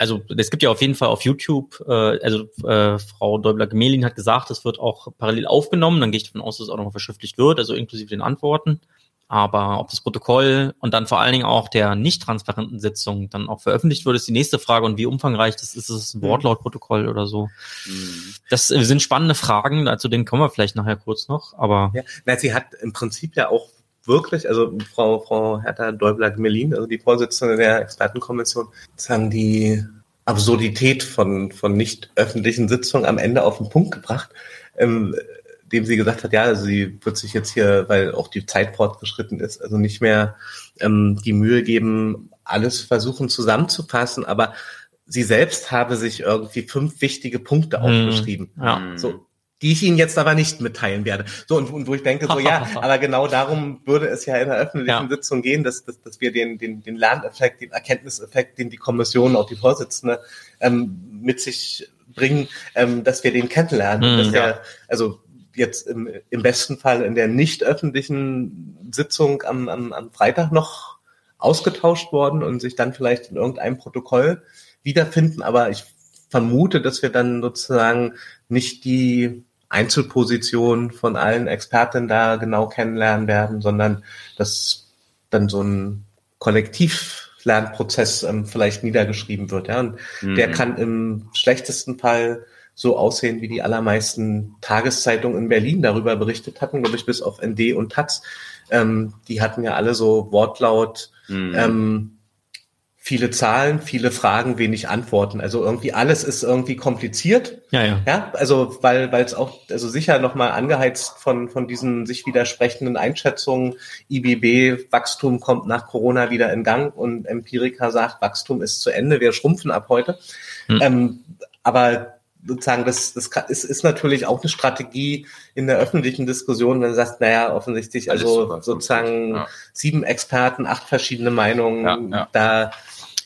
also es gibt ja auf jeden Fall auf YouTube, äh, also äh, Frau Däubler-Gemelin hat gesagt, es wird auch parallel aufgenommen, dann gehe ich davon aus, dass es auch noch verschriftlicht wird, also inklusive den Antworten. Aber ob das Protokoll und dann vor allen Dingen auch der nicht transparenten Sitzung dann auch veröffentlicht wird, ist die nächste Frage. Und wie umfangreich das ist, ist es ein mhm. Wortlautprotokoll oder so? Mhm. Das sind spannende Fragen, zu denen kommen wir vielleicht nachher kurz noch. Aber ja, na, sie hat im Prinzip ja auch wirklich, also Frau, Frau Hertha Däubler-Gmelin, also die Vorsitzende der Expertenkommission, sagen die Absurdität von, von nicht öffentlichen Sitzungen am Ende auf den Punkt gebracht. Ähm, dem sie gesagt hat, ja, also sie wird sich jetzt hier, weil auch die Zeit fortgeschritten ist, also nicht mehr ähm, die Mühe geben, alles versuchen zusammenzufassen, aber sie selbst habe sich irgendwie fünf wichtige Punkte mhm. aufgeschrieben. Ja. So, die ich Ihnen jetzt aber nicht mitteilen werde. So, und, und wo ich denke, so ja, aber genau darum würde es ja in der öffentlichen ja. Sitzung gehen, dass, dass, dass wir den, den, den Lerneffekt, den Erkenntniseffekt, den die Kommission, auch die Vorsitzende ähm, mit sich bringen, ähm, dass wir den kennenlernen. Mhm, dass der, also jetzt im, im besten Fall in der nicht öffentlichen Sitzung am, am, am Freitag noch ausgetauscht worden und sich dann vielleicht in irgendeinem Protokoll wiederfinden. Aber ich vermute, dass wir dann sozusagen nicht die Einzelposition von allen Experten da genau kennenlernen werden, sondern dass dann so ein Kollektivlernprozess ähm, vielleicht niedergeschrieben wird. Ja? Und mhm. der kann im schlechtesten Fall so aussehen, wie die allermeisten Tageszeitungen in Berlin darüber berichtet hatten, glaube ich, bis auf ND und Taz. Ähm, die hatten ja alle so Wortlaut mhm. ähm, viele Zahlen, viele Fragen, wenig Antworten. Also irgendwie alles ist irgendwie kompliziert. Ja, ja. Ja, also weil weil es auch also sicher nochmal angeheizt von von diesen sich widersprechenden Einschätzungen. IBB Wachstum kommt nach Corona wieder in Gang und Empirica sagt Wachstum ist zu Ende, wir schrumpfen ab heute. Hm. Ähm, aber sozusagen, das, das ist, ist natürlich auch eine Strategie in der öffentlichen Diskussion, wenn du sagst, naja, offensichtlich, also sozusagen ja. sieben Experten, acht verschiedene Meinungen, ja, ja. da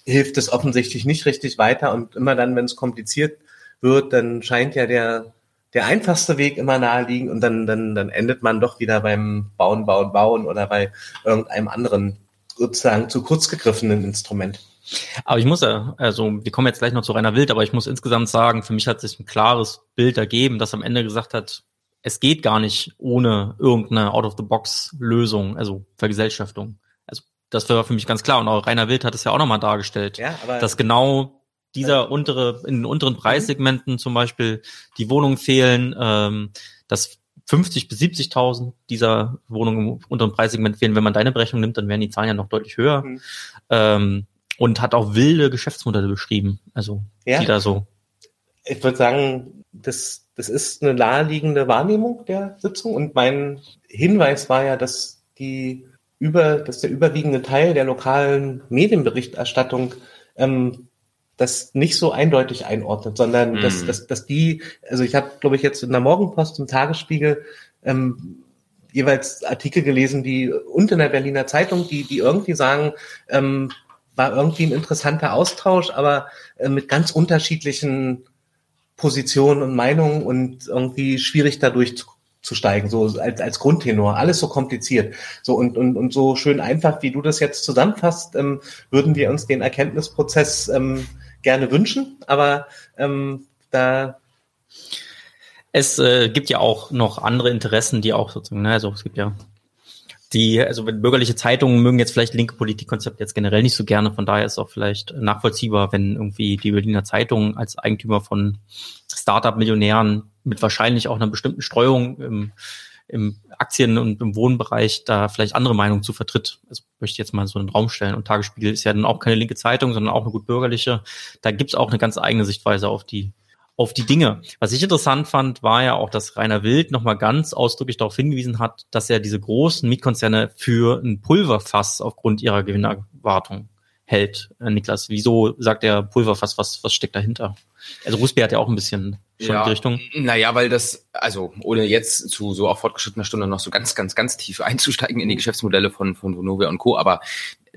hilft es offensichtlich nicht richtig weiter und immer dann, wenn es kompliziert wird, dann scheint ja der, der einfachste Weg immer naheliegen und dann, dann, dann endet man doch wieder beim Bauen, Bauen, Bauen oder bei irgendeinem anderen sozusagen zu kurz gegriffenen Instrument. Aber ich muss ja, also wir kommen jetzt gleich noch zu Rainer Wild, aber ich muss insgesamt sagen, für mich hat sich ein klares Bild ergeben, das am Ende gesagt hat, es geht gar nicht ohne irgendeine Out-of-the-Box-Lösung, also Vergesellschaftung. Also das war für mich ganz klar. Und auch Rainer Wild hat es ja auch nochmal dargestellt, ja, dass genau dieser untere, in den unteren Preissegmenten zum Beispiel die Wohnungen fehlen, ähm, dass 50 bis 70.000 dieser Wohnungen im unteren Preissegment fehlen. Wenn man deine Berechnung nimmt, dann wären die Zahlen ja noch deutlich höher. Mhm. Ähm, und hat auch wilde Geschäftsmodelle beschrieben, also ja. die da so. Ich würde sagen, das, das ist eine naheliegende Wahrnehmung der Sitzung und mein Hinweis war ja, dass die über, dass der überwiegende Teil der lokalen Medienberichterstattung ähm, das nicht so eindeutig einordnet, sondern mm. dass, dass, dass die, also ich habe, glaube ich, jetzt in der Morgenpost im Tagesspiegel ähm, jeweils Artikel gelesen, die und in der Berliner Zeitung, die, die irgendwie sagen, ähm, war irgendwie ein interessanter Austausch, aber äh, mit ganz unterschiedlichen Positionen und Meinungen und irgendwie schwierig dadurch zu, zu steigen, so als, als Grundtenor. Alles so kompliziert. So und, und, und so schön einfach, wie du das jetzt zusammenfasst, ähm, würden wir uns den Erkenntnisprozess ähm, gerne wünschen, aber ähm, da es äh, gibt ja auch noch andere Interessen, die auch sozusagen, ne, also es gibt ja die, also bürgerliche Zeitungen mögen jetzt vielleicht linke Politikkonzepte jetzt generell nicht so gerne, von daher ist auch vielleicht nachvollziehbar, wenn irgendwie die Berliner Zeitung als Eigentümer von Startup-Millionären mit wahrscheinlich auch einer bestimmten Streuung im, im Aktien- und im Wohnbereich da vielleicht andere Meinungen zu vertritt. Das möchte ich jetzt mal so in den Raum stellen. Und Tagesspiegel ist ja dann auch keine linke Zeitung, sondern auch eine gut bürgerliche. Da gibt's auch eine ganz eigene Sichtweise auf die auf die Dinge. Was ich interessant fand, war ja auch, dass Rainer Wild nochmal ganz ausdrücklich darauf hingewiesen hat, dass er diese großen Mietkonzerne für ein Pulverfass aufgrund ihrer Gewinnerwartung hält. Äh, Niklas, wieso sagt er Pulverfass? Was, was steckt dahinter? Also Rusby hat ja auch ein bisschen schon ja, in die Richtung. Naja, weil das, also ohne jetzt zu so auf fortgeschrittener Stunde noch so ganz, ganz, ganz tief einzusteigen in die Geschäftsmodelle von, von Vonovia und Co., aber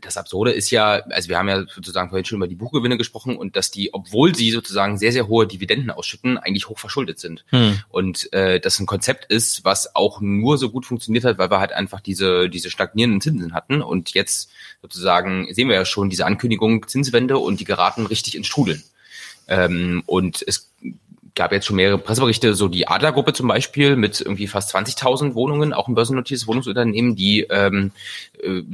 das Absurde ist ja, also wir haben ja sozusagen vorhin schon über die Buchgewinne gesprochen und dass die, obwohl sie sozusagen sehr, sehr hohe Dividenden ausschütten, eigentlich hoch verschuldet sind. Hm. Und äh, das ein Konzept ist, was auch nur so gut funktioniert hat, weil wir halt einfach diese, diese stagnierenden Zinsen hatten. Und jetzt sozusagen sehen wir ja schon diese Ankündigung Zinswende und die geraten richtig ins Strudeln. Ähm, und es gab jetzt schon mehrere Presseberichte, so die Adlergruppe zum Beispiel mit irgendwie fast 20.000 Wohnungen, auch ein börsennotiertes Wohnungsunternehmen, die ähm,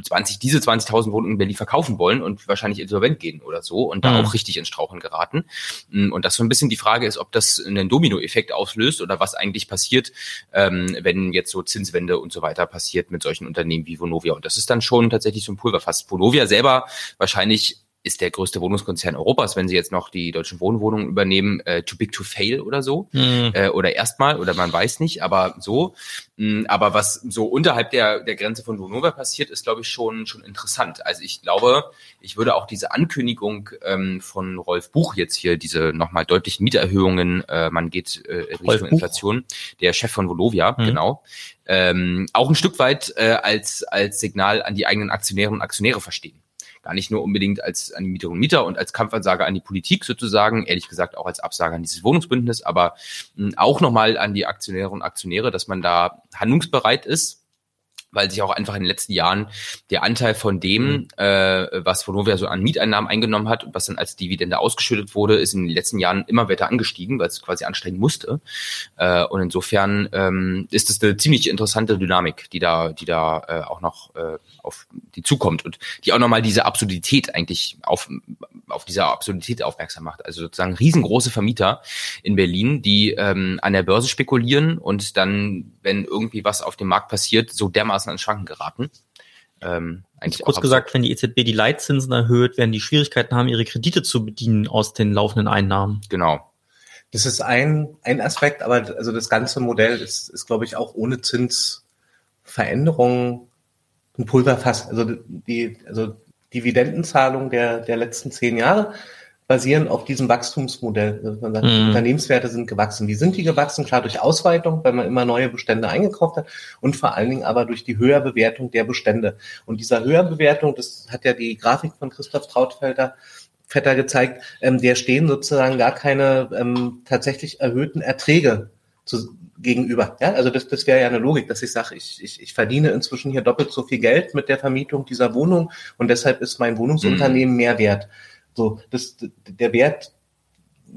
20, äh, diese 20.000 Wohnungen in Berlin verkaufen wollen und wahrscheinlich insolvent gehen oder so und da mhm. auch richtig ins Strauchen geraten. Mm, und das so ein bisschen die Frage ist, ob das einen Dominoeffekt auslöst oder was eigentlich passiert, ähm, wenn jetzt so Zinswende und so weiter passiert mit solchen Unternehmen wie Vonovia. Und das ist dann schon tatsächlich so ein Pulverfass. Vonovia selber wahrscheinlich ist der größte Wohnungskonzern Europas, wenn sie jetzt noch die deutschen Wohnwohnungen übernehmen, äh, too big to fail oder so. Mhm. Äh, oder erstmal, oder man weiß nicht, aber so. Mh, aber was so unterhalb der, der Grenze von Vonovia passiert, ist, glaube ich, schon, schon interessant. Also ich glaube, ich würde auch diese Ankündigung ähm, von Rolf Buch jetzt hier, diese nochmal deutlichen Mieterhöhungen, äh, man geht äh, Richtung Rolf Inflation, der Chef von Volovia, mhm. genau, ähm, auch ein Stück weit äh, als, als Signal an die eigenen Aktionäre und Aktionäre verstehen gar nicht nur unbedingt als an die Mieterinnen und Mieter und als Kampfansage an die Politik sozusagen, ehrlich gesagt auch als Absage an dieses Wohnungsbündnis, aber hm, auch nochmal an die Aktionäre und Aktionäre, dass man da handlungsbereit ist weil sich auch einfach in den letzten Jahren der Anteil von dem, mhm. äh, was Vonovia so an Mieteinnahmen eingenommen hat und was dann als Dividende ausgeschüttet wurde, ist in den letzten Jahren immer weiter angestiegen, weil es quasi anstrengen musste. Äh, und insofern ähm, ist es eine ziemlich interessante Dynamik, die da, die da äh, auch noch äh, auf die zukommt und die auch nochmal diese Absurdität eigentlich auf, auf diese Absurdität aufmerksam macht. Also sozusagen riesengroße Vermieter in Berlin, die ähm, an der Börse spekulieren und dann, wenn irgendwie was auf dem Markt passiert, so dermaßen an Schwanken geraten. Ähm, eigentlich kurz gesagt, wenn die EZB die Leitzinsen erhöht, werden die Schwierigkeiten haben, ihre Kredite zu bedienen aus den laufenden Einnahmen. Genau. Das ist ein, ein Aspekt, aber also das ganze Modell ist, ist glaube ich, auch ohne Zinsveränderungen ein Pulverfass. Also die also Dividendenzahlung der, der letzten zehn Jahre basieren auf diesem Wachstumsmodell. Also man sagt, mhm. Unternehmenswerte sind gewachsen. Wie sind die gewachsen? Klar durch Ausweitung, weil man immer neue Bestände eingekauft hat und vor allen Dingen aber durch die Höherbewertung der Bestände. Und dieser Höherbewertung, das hat ja die Grafik von Christoph Trautfelder Vetter gezeigt, ähm, der stehen sozusagen gar keine ähm, tatsächlich erhöhten Erträge zu, gegenüber. Ja, also das, das wäre ja eine Logik, dass ich sage, ich, ich, ich verdiene inzwischen hier doppelt so viel Geld mit der Vermietung dieser Wohnung und deshalb ist mein Wohnungsunternehmen mhm. mehr wert. So, das, der Wert,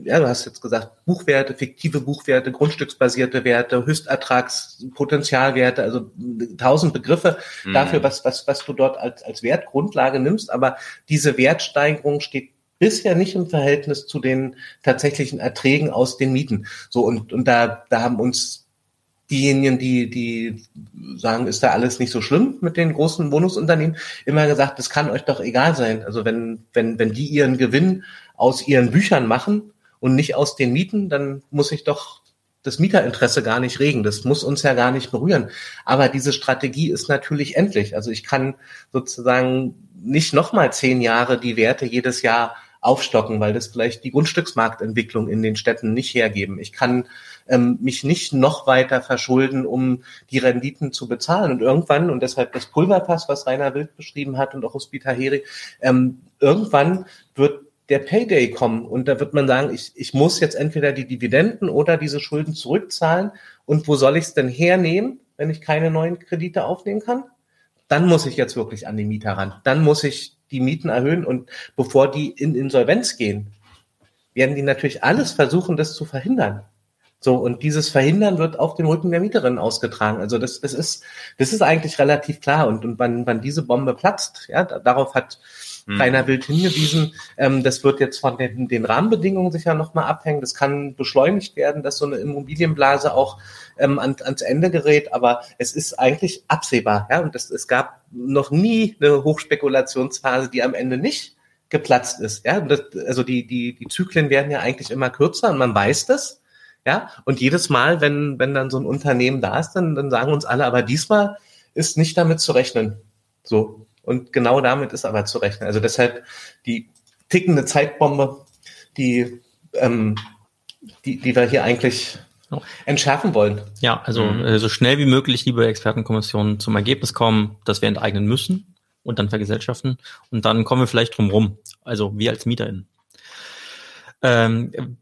ja, du hast jetzt gesagt, Buchwerte, fiktive Buchwerte, grundstücksbasierte Werte, Höchstertragspotenzialwerte, also tausend Begriffe mhm. dafür, was, was, was du dort als, als Wertgrundlage nimmst. Aber diese Wertsteigerung steht bisher nicht im Verhältnis zu den tatsächlichen Erträgen aus den Mieten. So, und, und da, da haben uns diejenigen, die, die sagen, ist da alles nicht so schlimm mit den großen Wohnungsunternehmen, immer gesagt, das kann euch doch egal sein. Also wenn, wenn, wenn die ihren Gewinn aus ihren Büchern machen und nicht aus den Mieten, dann muss ich doch das Mieterinteresse gar nicht regen. Das muss uns ja gar nicht berühren. Aber diese Strategie ist natürlich endlich. Also ich kann sozusagen nicht nochmal zehn Jahre die Werte jedes Jahr aufstocken, weil das vielleicht die Grundstücksmarktentwicklung in den Städten nicht hergeben. Ich kann ähm, mich nicht noch weiter verschulden, um die Renditen zu bezahlen. Und irgendwann, und deshalb das Pulverpass, was Rainer Wild beschrieben hat und auch Hospita Heri, ähm, irgendwann wird der Payday kommen und da wird man sagen, ich, ich muss jetzt entweder die Dividenden oder diese Schulden zurückzahlen und wo soll ich es denn hernehmen, wenn ich keine neuen Kredite aufnehmen kann? Dann muss ich jetzt wirklich an die Mieter ran. Dann muss ich die Mieten erhöhen und bevor die in Insolvenz gehen, werden die natürlich alles versuchen, das zu verhindern. So, und dieses Verhindern wird auf dem Rücken der Mieterin ausgetragen. Also das, das ist, das ist eigentlich relativ klar. Und, und wann, wann diese Bombe platzt, ja, darauf hat hm. Rainer Wild hingewiesen. Ähm, das wird jetzt von den, den Rahmenbedingungen sicher nochmal abhängen. Das kann beschleunigt werden, dass so eine Immobilienblase auch ähm, an, ans Ende gerät. Aber es ist eigentlich absehbar. Ja? Und das, es gab noch nie eine Hochspekulationsphase, die am Ende nicht geplatzt ist. Ja? Das, also die, die, die Zyklen werden ja eigentlich immer kürzer und man weiß das. Ja, und jedes Mal, wenn, wenn dann so ein Unternehmen da ist, dann, dann sagen uns alle, aber diesmal ist nicht damit zu rechnen. So. Und genau damit ist aber zu rechnen. Also deshalb die tickende Zeitbombe, die, ähm, die, die wir hier eigentlich entschärfen wollen. Ja, also mhm. so schnell wie möglich, liebe Expertenkommissionen, zum Ergebnis kommen, dass wir enteignen müssen und dann vergesellschaften. Und dann kommen wir vielleicht drum rum. Also wir als MieterInnen. Ähm,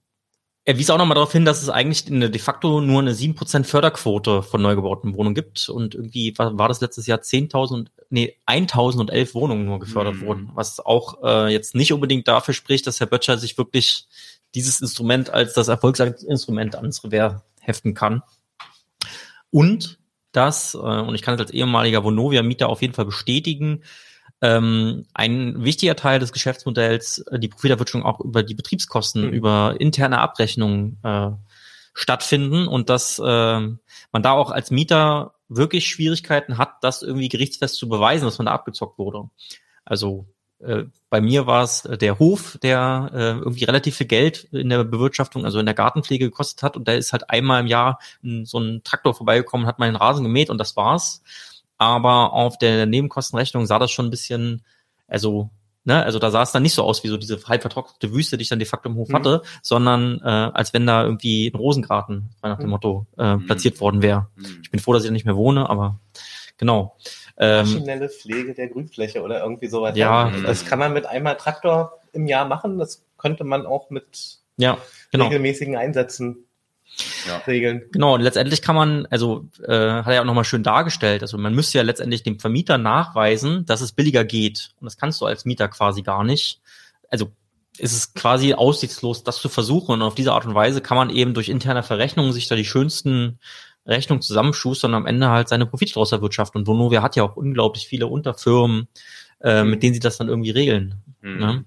er wies auch nochmal darauf hin, dass es eigentlich eine, de facto nur eine 7% Förderquote von neu gebauten Wohnungen gibt und irgendwie war, war das letztes Jahr 10.000, nee, 1.011 Wohnungen nur gefördert mhm. wurden, was auch äh, jetzt nicht unbedingt dafür spricht, dass Herr Böttcher sich wirklich dieses Instrument als das Erfolgsinstrument ans Revers heften kann. Und das, äh, und ich kann es als ehemaliger Vonovia-Mieter auf jeden Fall bestätigen, ähm, ein wichtiger Teil des Geschäftsmodells, äh, die Profiterwirtschaftung auch über die Betriebskosten, mhm. über interne Abrechnungen äh, stattfinden und dass äh, man da auch als Mieter wirklich Schwierigkeiten hat, das irgendwie gerichtsfest zu beweisen, dass man da abgezockt wurde. Also äh, bei mir war es äh, der Hof, der äh, irgendwie relativ viel Geld in der Bewirtschaftung, also in der Gartenpflege gekostet hat. Und da ist halt einmal im Jahr so ein Traktor vorbeigekommen, hat mal den Rasen gemäht und das war's. Aber auf der Nebenkostenrechnung sah das schon ein bisschen, also Ne, also da sah es dann nicht so aus wie so diese halb vertrocknete Wüste, die ich dann de facto im Hof mhm. hatte, sondern äh, als wenn da irgendwie ein Rosengarten, nach dem mhm. Motto, äh, mhm. platziert worden wäre. Mhm. Ich bin froh, dass ich da nicht mehr wohne, aber genau. Ähm, Maschinelle Pflege der Grünfläche oder irgendwie sowas. Ja. Das kann man mit einmal Traktor im Jahr machen. Das könnte man auch mit ja, genau. regelmäßigen Einsätzen ja. regeln. Genau, und letztendlich kann man, also äh, hat er ja auch nochmal schön dargestellt, also man müsste ja letztendlich dem Vermieter nachweisen, dass es billiger geht. Und das kannst du als Mieter quasi gar nicht. Also ist es quasi aussichtslos, das zu versuchen. Und auf diese Art und Weise kann man eben durch interne Verrechnungen sich da die schönsten Rechnung zusammenschustern und am Ende halt seine Profite daraus erwirtschaften. Und Vonovia hat ja auch unglaublich viele Unterfirmen, äh, mhm. mit denen sie das dann irgendwie regeln. Mhm. Ne?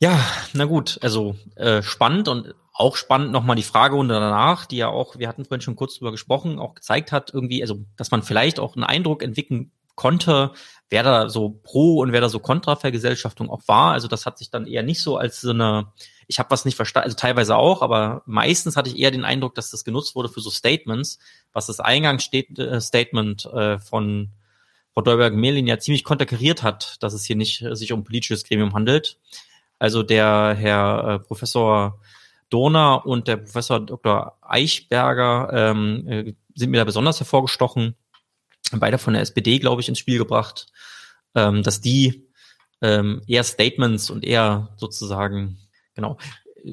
Ja, na gut, also äh, spannend und auch spannend nochmal die Fragerunde danach, die ja auch, wir hatten vorhin schon kurz drüber gesprochen, auch gezeigt hat, irgendwie, also dass man vielleicht auch einen Eindruck entwickeln konnte, wer da so pro und wer da so kontra Vergesellschaftung auch war. Also das hat sich dann eher nicht so als so eine ich habe was nicht verstanden, also teilweise auch, aber meistens hatte ich eher den Eindruck, dass das genutzt wurde für so Statements, was das Eingangsstatement äh, von Frau Dolberg-Mehlin ja ziemlich konterkariert hat, dass es hier nicht äh, sich um politisches Gremium handelt. Also der Herr äh, Professor Dohner und der Professor Dr. Eichberger ähm, äh, sind mir da besonders hervorgestochen, beide von der SPD, glaube ich, ins Spiel gebracht, ähm, dass die ähm, eher Statements und eher sozusagen Genau.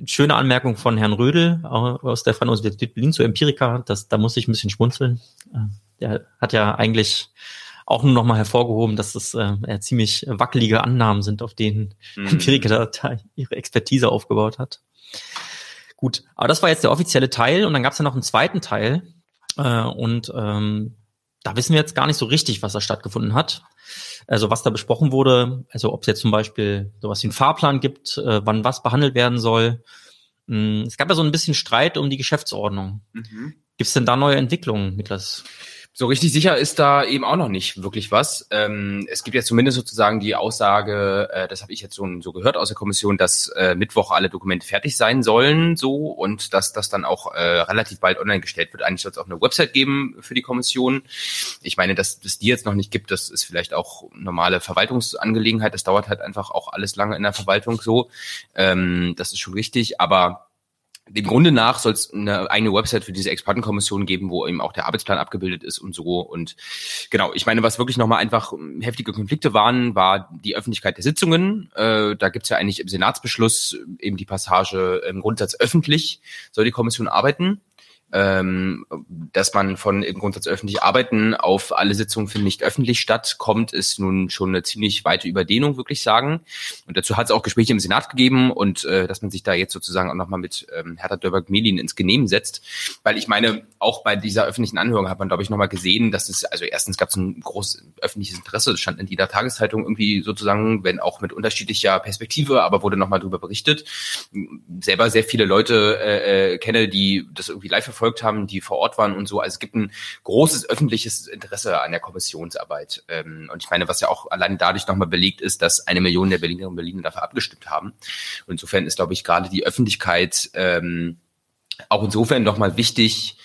Schöne Anmerkung von Herrn Rödel aus der Freien Universität Berlin zu Empirica. Das, da muss ich ein bisschen schmunzeln. Äh, der hat ja eigentlich auch nur nochmal hervorgehoben, dass das äh, ziemlich wackelige Annahmen sind, auf denen mhm. Empirica da ihre Expertise aufgebaut hat. Gut, aber das war jetzt der offizielle Teil und dann gab es ja noch einen zweiten Teil äh, und ähm, da wissen wir jetzt gar nicht so richtig, was da stattgefunden hat. Also was da besprochen wurde, also ob es jetzt zum Beispiel sowas wie einen Fahrplan gibt, äh, wann was behandelt werden soll. Mm, es gab ja so ein bisschen Streit um die Geschäftsordnung. Mhm. Gibt es denn da neue Entwicklungen, Niklas? So richtig sicher ist da eben auch noch nicht wirklich was. Ähm, es gibt ja zumindest sozusagen die Aussage, äh, das habe ich jetzt so, so gehört aus der Kommission, dass äh, Mittwoch alle Dokumente fertig sein sollen, so und dass das dann auch äh, relativ bald online gestellt wird. Eigentlich soll es auch eine Website geben für die Kommission. Ich meine, dass es die jetzt noch nicht gibt, das ist vielleicht auch normale Verwaltungsangelegenheit. Das dauert halt einfach auch alles lange in der Verwaltung so. Ähm, das ist schon richtig, aber dem Grunde nach soll es eine eigene Website für diese Expertenkommission geben, wo eben auch der Arbeitsplan abgebildet ist und so. Und genau, ich meine, was wirklich nochmal einfach heftige Konflikte waren, war die Öffentlichkeit der Sitzungen. Äh, da gibt's ja eigentlich im Senatsbeschluss eben die Passage im Grundsatz öffentlich soll die Kommission arbeiten ähm, dass man von im Grundsatz öffentlich arbeiten auf alle Sitzungen finden nicht öffentlich statt, kommt, ist nun schon eine ziemlich weite Überdehnung, wirklich sagen. Und dazu hat es auch Gespräche im Senat gegeben und äh, dass man sich da jetzt sozusagen auch nochmal mit ähm, Hertha Dörberg-Melin ins Genehm setzt. Weil ich meine, auch bei dieser öffentlichen Anhörung hat man, glaube ich, nochmal gesehen, dass es, also erstens gab es ein großes öffentliches Interesse, das stand in jeder Tageszeitung irgendwie sozusagen, wenn auch mit unterschiedlicher Perspektive, aber wurde nochmal darüber berichtet. Selber sehr viele Leute äh, äh, kenne, die das irgendwie live verfolgt haben, die vor Ort waren und so. Also es gibt ein großes öffentliches Interesse an der Kommissionsarbeit. Ähm, und ich meine, was ja auch allein dadurch nochmal belegt ist, dass eine Million der Berlinerinnen und Berliner dafür abgestimmt haben. Und insofern ist, glaube ich, gerade die Öffentlichkeit ähm, auch insofern nochmal wichtig,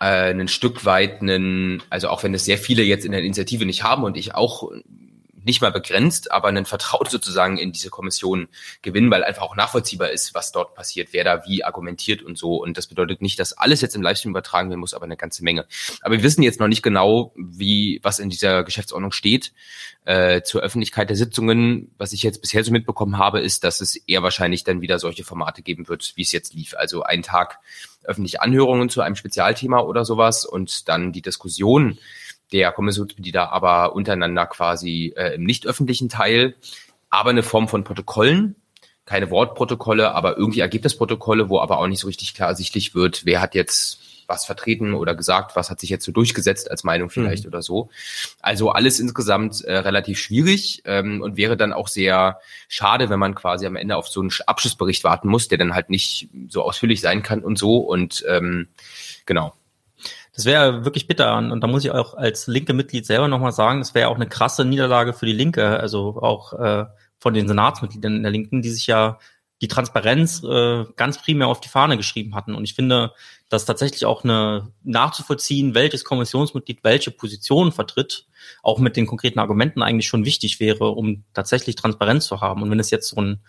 äh, ein Stück weit einen, also auch wenn es sehr viele jetzt in der Initiative nicht haben und ich auch nicht mal begrenzt, aber einen Vertrauen sozusagen in diese Kommission gewinnen, weil einfach auch nachvollziehbar ist, was dort passiert, wer da wie argumentiert und so. Und das bedeutet nicht, dass alles jetzt im Livestream übertragen werden muss, aber eine ganze Menge. Aber wir wissen jetzt noch nicht genau, wie, was in dieser Geschäftsordnung steht. Äh, zur Öffentlichkeit der Sitzungen, was ich jetzt bisher so mitbekommen habe, ist, dass es eher wahrscheinlich dann wieder solche Formate geben wird, wie es jetzt lief. Also ein Tag öffentliche Anhörungen zu einem Spezialthema oder sowas und dann die Diskussion der Kommissionsmitglieder aber untereinander quasi äh, im nicht öffentlichen Teil, aber eine Form von Protokollen, keine Wortprotokolle, aber irgendwie Ergebnisprotokolle, wo aber auch nicht so richtig klar ersichtlich wird, wer hat jetzt was vertreten oder gesagt, was hat sich jetzt so durchgesetzt als Meinung vielleicht mhm. oder so. Also alles insgesamt äh, relativ schwierig ähm, und wäre dann auch sehr schade, wenn man quasi am Ende auf so einen Abschlussbericht warten muss, der dann halt nicht so ausführlich sein kann und so. Und ähm, genau. Das wäre wirklich bitter. Und da muss ich auch als linke Mitglied selber nochmal sagen, das wäre auch eine krasse Niederlage für die Linke. Also auch äh, von den Senatsmitgliedern in der Linken, die sich ja die Transparenz äh, ganz primär auf die Fahne geschrieben hatten. Und ich finde, dass tatsächlich auch eine nachzuvollziehen, welches Kommissionsmitglied welche Position vertritt, auch mit den konkreten Argumenten eigentlich schon wichtig wäre, um tatsächlich Transparenz zu haben. Und wenn es jetzt so ein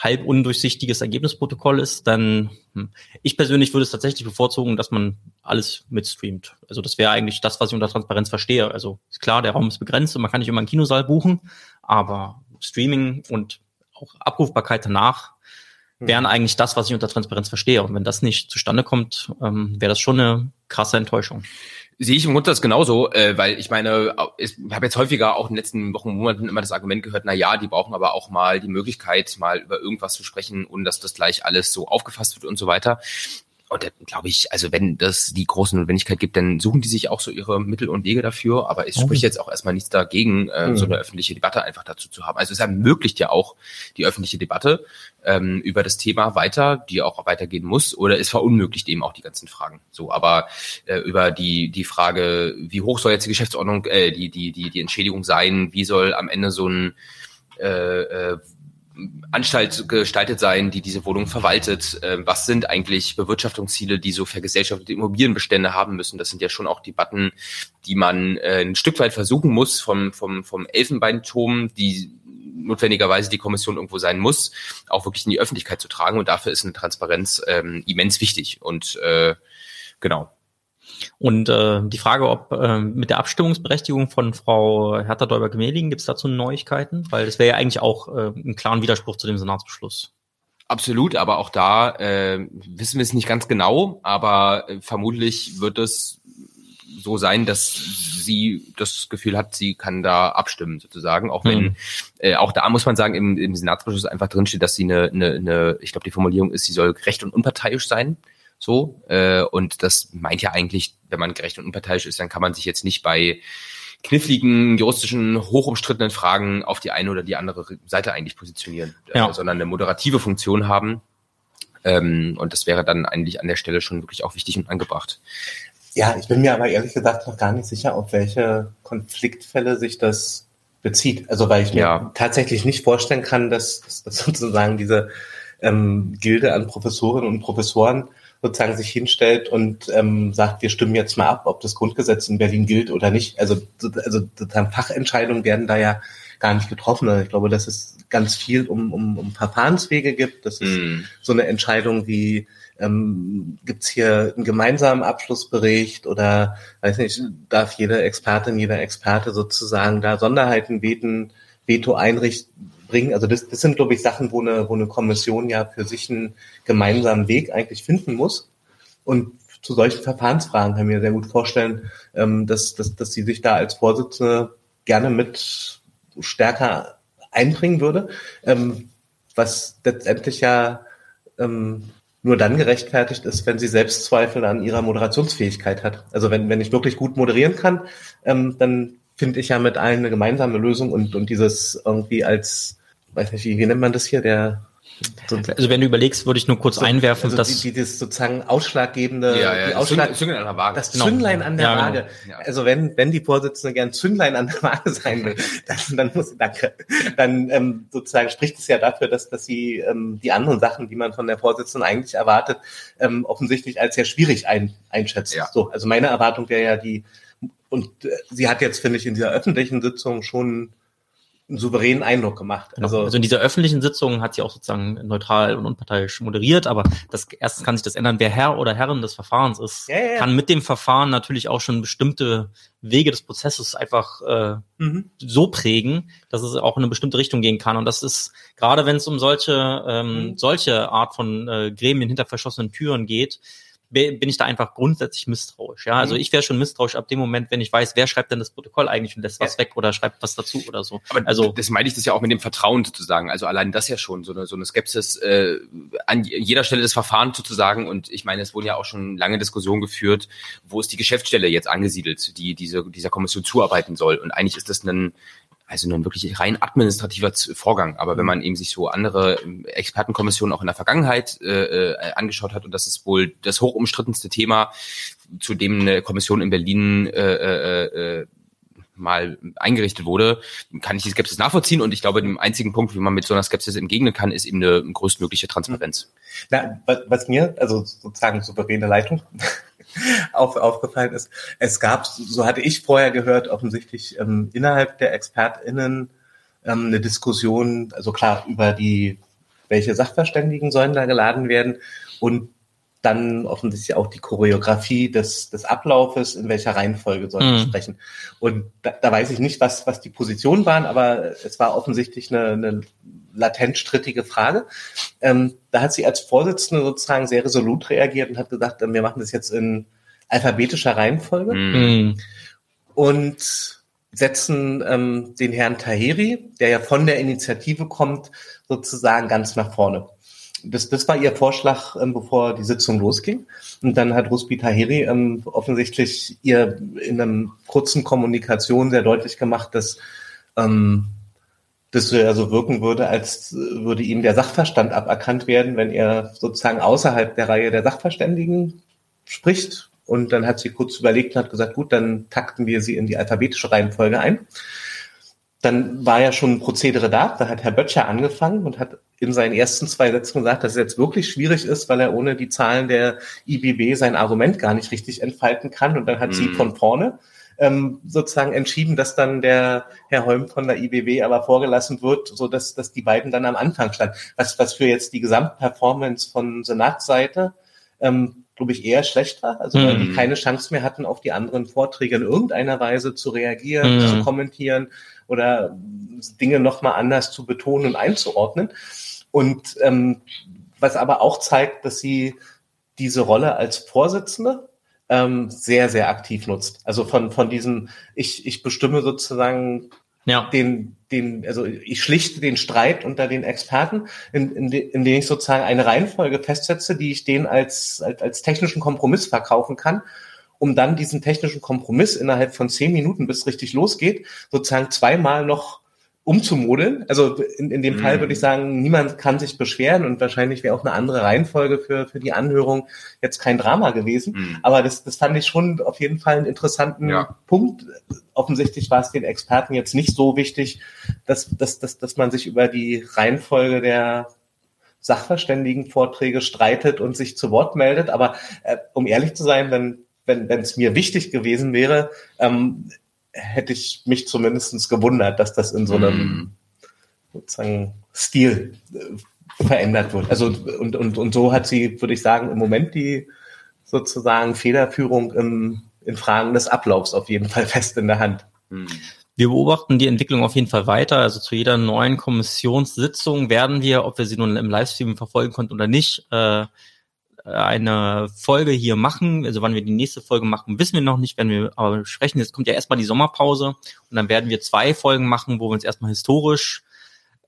halb undurchsichtiges Ergebnisprotokoll ist, dann hm, ich persönlich würde es tatsächlich bevorzugen, dass man alles mitstreamt. Also das wäre eigentlich das, was ich unter Transparenz verstehe. Also ist klar, der Raum ist begrenzt und man kann nicht immer einen Kinosaal buchen, aber Streaming und auch Abrufbarkeit danach wären mhm. eigentlich das, was ich unter Transparenz verstehe. Und wenn das nicht zustande kommt, ähm, wäre das schon eine krasse Enttäuschung. Sehe ich im Grundsatz genauso, äh, weil ich meine, ich habe jetzt häufiger auch in den letzten Wochen, Monaten immer das Argument gehört, na ja, die brauchen aber auch mal die Möglichkeit, mal über irgendwas zu sprechen, ohne dass das gleich alles so aufgefasst wird und so weiter. Und dann glaube ich, also wenn das die große Notwendigkeit gibt, dann suchen die sich auch so ihre Mittel und Wege dafür. Aber es spricht jetzt auch erstmal nichts dagegen, äh, mhm. so eine öffentliche Debatte einfach dazu zu haben. Also es ermöglicht ja auch die öffentliche Debatte ähm, über das Thema weiter, die auch weitergehen muss, oder es verunmöglicht eben auch die ganzen Fragen. So, aber äh, über die die Frage, wie hoch soll jetzt die Geschäftsordnung, äh, die die die die Entschädigung sein, wie soll am Ende so ein äh, äh, Anstalt gestaltet sein, die diese Wohnung verwaltet? Äh, was sind eigentlich Bewirtschaftungsziele, die so vergesellschaftete Immobilienbestände haben müssen? Das sind ja schon auch Debatten, die man äh, ein Stück weit versuchen muss vom, vom, vom Elfenbeinturm, die notwendigerweise die Kommission irgendwo sein muss, auch wirklich in die Öffentlichkeit zu tragen. Und dafür ist eine Transparenz ähm, immens wichtig. Und äh, genau. Und äh, die Frage, ob äh, mit der Abstimmungsberechtigung von Frau Hertha Däuber-Gemeligen gibt es dazu Neuigkeiten? Weil das wäre ja eigentlich auch äh, ein klaren Widerspruch zu dem Senatsbeschluss. Absolut, aber auch da äh, wissen wir es nicht ganz genau, aber äh, vermutlich wird es so sein, dass sie das Gefühl hat, sie kann da abstimmen sozusagen, auch wenn mhm. äh, auch da muss man sagen im, im Senatsbeschluss einfach drinsteht, dass sie eine, eine, eine ich glaube die Formulierung ist, sie soll gerecht und unparteiisch sein. So, äh, und das meint ja eigentlich, wenn man gerecht und unparteiisch ist, dann kann man sich jetzt nicht bei kniffligen, juristischen, hochumstrittenen Fragen auf die eine oder die andere Seite eigentlich positionieren, ja. äh, sondern eine moderative Funktion haben. Ähm, und das wäre dann eigentlich an der Stelle schon wirklich auch wichtig und angebracht. Ja, ich bin mir aber ehrlich gesagt noch gar nicht sicher, auf welche Konfliktfälle sich das bezieht. Also weil ich mir ja. tatsächlich nicht vorstellen kann, dass, dass sozusagen diese ähm, Gilde an Professorinnen und Professoren sozusagen sich hinstellt und ähm, sagt, wir stimmen jetzt mal ab, ob das Grundgesetz in Berlin gilt oder nicht. Also, also sozusagen Fachentscheidungen werden da ja gar nicht getroffen. Also ich glaube, dass es ganz viel um, um, um Verfahrenswege gibt. Das ist mm. so eine Entscheidung wie, ähm, gibt es hier einen gemeinsamen Abschlussbericht oder weiß nicht, darf jede Expertin, jeder Experte sozusagen da Sonderheiten beten, Veto einrichten, bringen. Also das, das sind, glaube ich, Sachen, wo eine, wo eine Kommission ja für sich einen gemeinsamen Weg eigentlich finden muss. Und zu solchen Verfahrensfragen kann ich mir sehr gut vorstellen, ähm, dass, dass, dass sie sich da als Vorsitzende gerne mit stärker einbringen würde, ähm, was letztendlich ja ähm, nur dann gerechtfertigt ist, wenn sie Selbstzweifel an ihrer Moderationsfähigkeit hat. Also wenn, wenn ich wirklich gut moderieren kann, dann finde ich ja mit allen eine gemeinsame Lösung und, und dieses irgendwie als weiß nicht, wie, wie nennt man das hier, der also wenn du überlegst, würde ich nur kurz so, einwerfen, also dass die, die das sozusagen ausschlaggebende, ja, ja, die Ausschlag, Zünglein an der Waage. das genau. Zünglein an der ja, Waage. Genau. Also wenn wenn die Vorsitzende gern Zünglein an der Waage sein will, dann, dann muss danke, dann ähm, sozusagen spricht es ja dafür, dass dass sie ähm, die anderen Sachen, die man von der Vorsitzenden eigentlich erwartet, ähm, offensichtlich als sehr schwierig ein, einschätzt. Ja. So, also meine Erwartung wäre ja die und äh, sie hat jetzt finde ich in dieser öffentlichen Sitzung schon einen souveränen Eindruck gemacht. Genau. Also, also in dieser öffentlichen Sitzung hat sie auch sozusagen neutral und unparteiisch moderiert, aber das erstens kann sich das ändern, wer Herr oder Herrin des Verfahrens ist, ja, ja, ja. kann mit dem Verfahren natürlich auch schon bestimmte Wege des Prozesses einfach äh, mhm. so prägen, dass es auch in eine bestimmte Richtung gehen kann. Und das ist gerade, wenn es um solche ähm, mhm. solche Art von äh, Gremien hinter verschlossenen Türen geht, bin ich da einfach grundsätzlich misstrauisch. Ja, also mhm. ich wäre schon misstrauisch ab dem Moment, wenn ich weiß, wer schreibt denn das Protokoll eigentlich und lässt was weg oder schreibt was dazu oder so. Aber also das meine ich das ja auch mit dem Vertrauen sozusagen. Also allein das ja schon so eine so eine Skepsis äh, an jeder Stelle des Verfahrens sozusagen. Und ich meine, es wurden ja auch schon lange Diskussionen geführt, wo ist die Geschäftsstelle jetzt angesiedelt, die diese dieser Kommission zuarbeiten soll. Und eigentlich ist das ein also ein wirklich rein administrativer Vorgang. Aber wenn mhm. man eben sich so andere ähm, Expertenkommissionen auch in der Vergangenheit äh, äh, angeschaut hat, und das ist wohl das hochumstrittenste Thema, zu dem eine Kommission in Berlin äh, äh, äh mal eingerichtet wurde, kann ich die Skepsis nachvollziehen. Und ich glaube, dem einzigen Punkt, wie man mit so einer Skepsis entgegnen kann, ist eben eine größtmögliche Transparenz. Na, was mir, also sozusagen souveräne Leitung, auf, aufgefallen ist, es gab, so hatte ich vorher gehört, offensichtlich ähm, innerhalb der ExpertInnen ähm, eine Diskussion, also klar, über die, welche Sachverständigen sollen da geladen werden und dann offensichtlich auch die Choreografie des, des Ablaufes, in welcher Reihenfolge soll ich mhm. sprechen. Und da, da weiß ich nicht, was, was die Positionen waren, aber es war offensichtlich eine, eine latent strittige Frage. Ähm, da hat sie als Vorsitzende sozusagen sehr resolut reagiert und hat gesagt, wir machen das jetzt in alphabetischer Reihenfolge mhm. und setzen ähm, den Herrn Taheri, der ja von der Initiative kommt, sozusagen ganz nach vorne das, das war ihr Vorschlag, ähm, bevor die Sitzung losging. Und dann hat Rusbi Tahiri ähm, offensichtlich ihr in einem kurzen Kommunikation sehr deutlich gemacht, dass ähm, das so also wirken würde, als würde ihm der Sachverstand aberkannt werden, wenn er sozusagen außerhalb der Reihe der Sachverständigen spricht. Und dann hat sie kurz überlegt und hat gesagt, gut, dann takten wir sie in die alphabetische Reihenfolge ein dann war ja schon ein Prozedere da. Da hat Herr Böttcher angefangen und hat in seinen ersten zwei Sätzen gesagt, dass es jetzt wirklich schwierig ist, weil er ohne die Zahlen der IBB sein Argument gar nicht richtig entfalten kann. Und dann hat mhm. sie von vorne ähm, sozusagen entschieden, dass dann der Herr Holm von der IBB aber vorgelassen wird, so dass, dass die beiden dann am Anfang standen. Was, was für jetzt die Gesamtperformance von Senatsseite ähm, glaube ich, eher schlecht war. Also weil die mhm. keine Chance mehr hatten, auf die anderen Vorträge in irgendeiner Weise zu reagieren, mm. zu kommentieren oder Dinge nochmal anders zu betonen und einzuordnen. Und ähm, was aber auch zeigt, dass sie diese Rolle als Vorsitzende ähm, sehr, sehr aktiv nutzt. Also von, von diesem, ich, ich bestimme sozusagen ja. den, den, also ich schlichte den Streit unter den Experten, in, in, de, in denen ich sozusagen eine Reihenfolge festsetze, die ich denen als, als, als technischen Kompromiss verkaufen kann um dann diesen technischen Kompromiss innerhalb von zehn Minuten, bis es richtig losgeht, sozusagen zweimal noch umzumodeln. Also in, in dem mm. Fall würde ich mhm. sagen, niemand kann sich beschweren und wahrscheinlich wäre auch eine andere Reihenfolge für, für die Anhörung jetzt kein Drama gewesen. Mm. Aber das, das fand ich schon auf jeden Fall einen interessanten ja. Punkt. Offensichtlich war es den Experten jetzt nicht so wichtig, dass, dass, dass, dass man sich über die Reihenfolge der Sachverständigenvorträge streitet und sich zu Wort meldet. Aber äh, um ehrlich zu sein, wenn wenn es mir wichtig gewesen wäre, ähm, hätte ich mich zumindestens gewundert, dass das in so einem mm. sozusagen Stil äh, verändert wird. Also und, und, und so hat sie, würde ich sagen, im Moment die sozusagen Federführung im, in Fragen des Ablaufs auf jeden Fall fest in der Hand. Mm. Wir beobachten die Entwicklung auf jeden Fall weiter. Also zu jeder neuen Kommissionssitzung werden wir, ob wir sie nun im Livestream verfolgen konnten oder nicht, äh, eine Folge hier machen. Also wann wir die nächste Folge machen, wissen wir noch nicht, wenn wir aber besprechen. Jetzt kommt ja erstmal die Sommerpause und dann werden wir zwei Folgen machen, wo wir uns erstmal historisch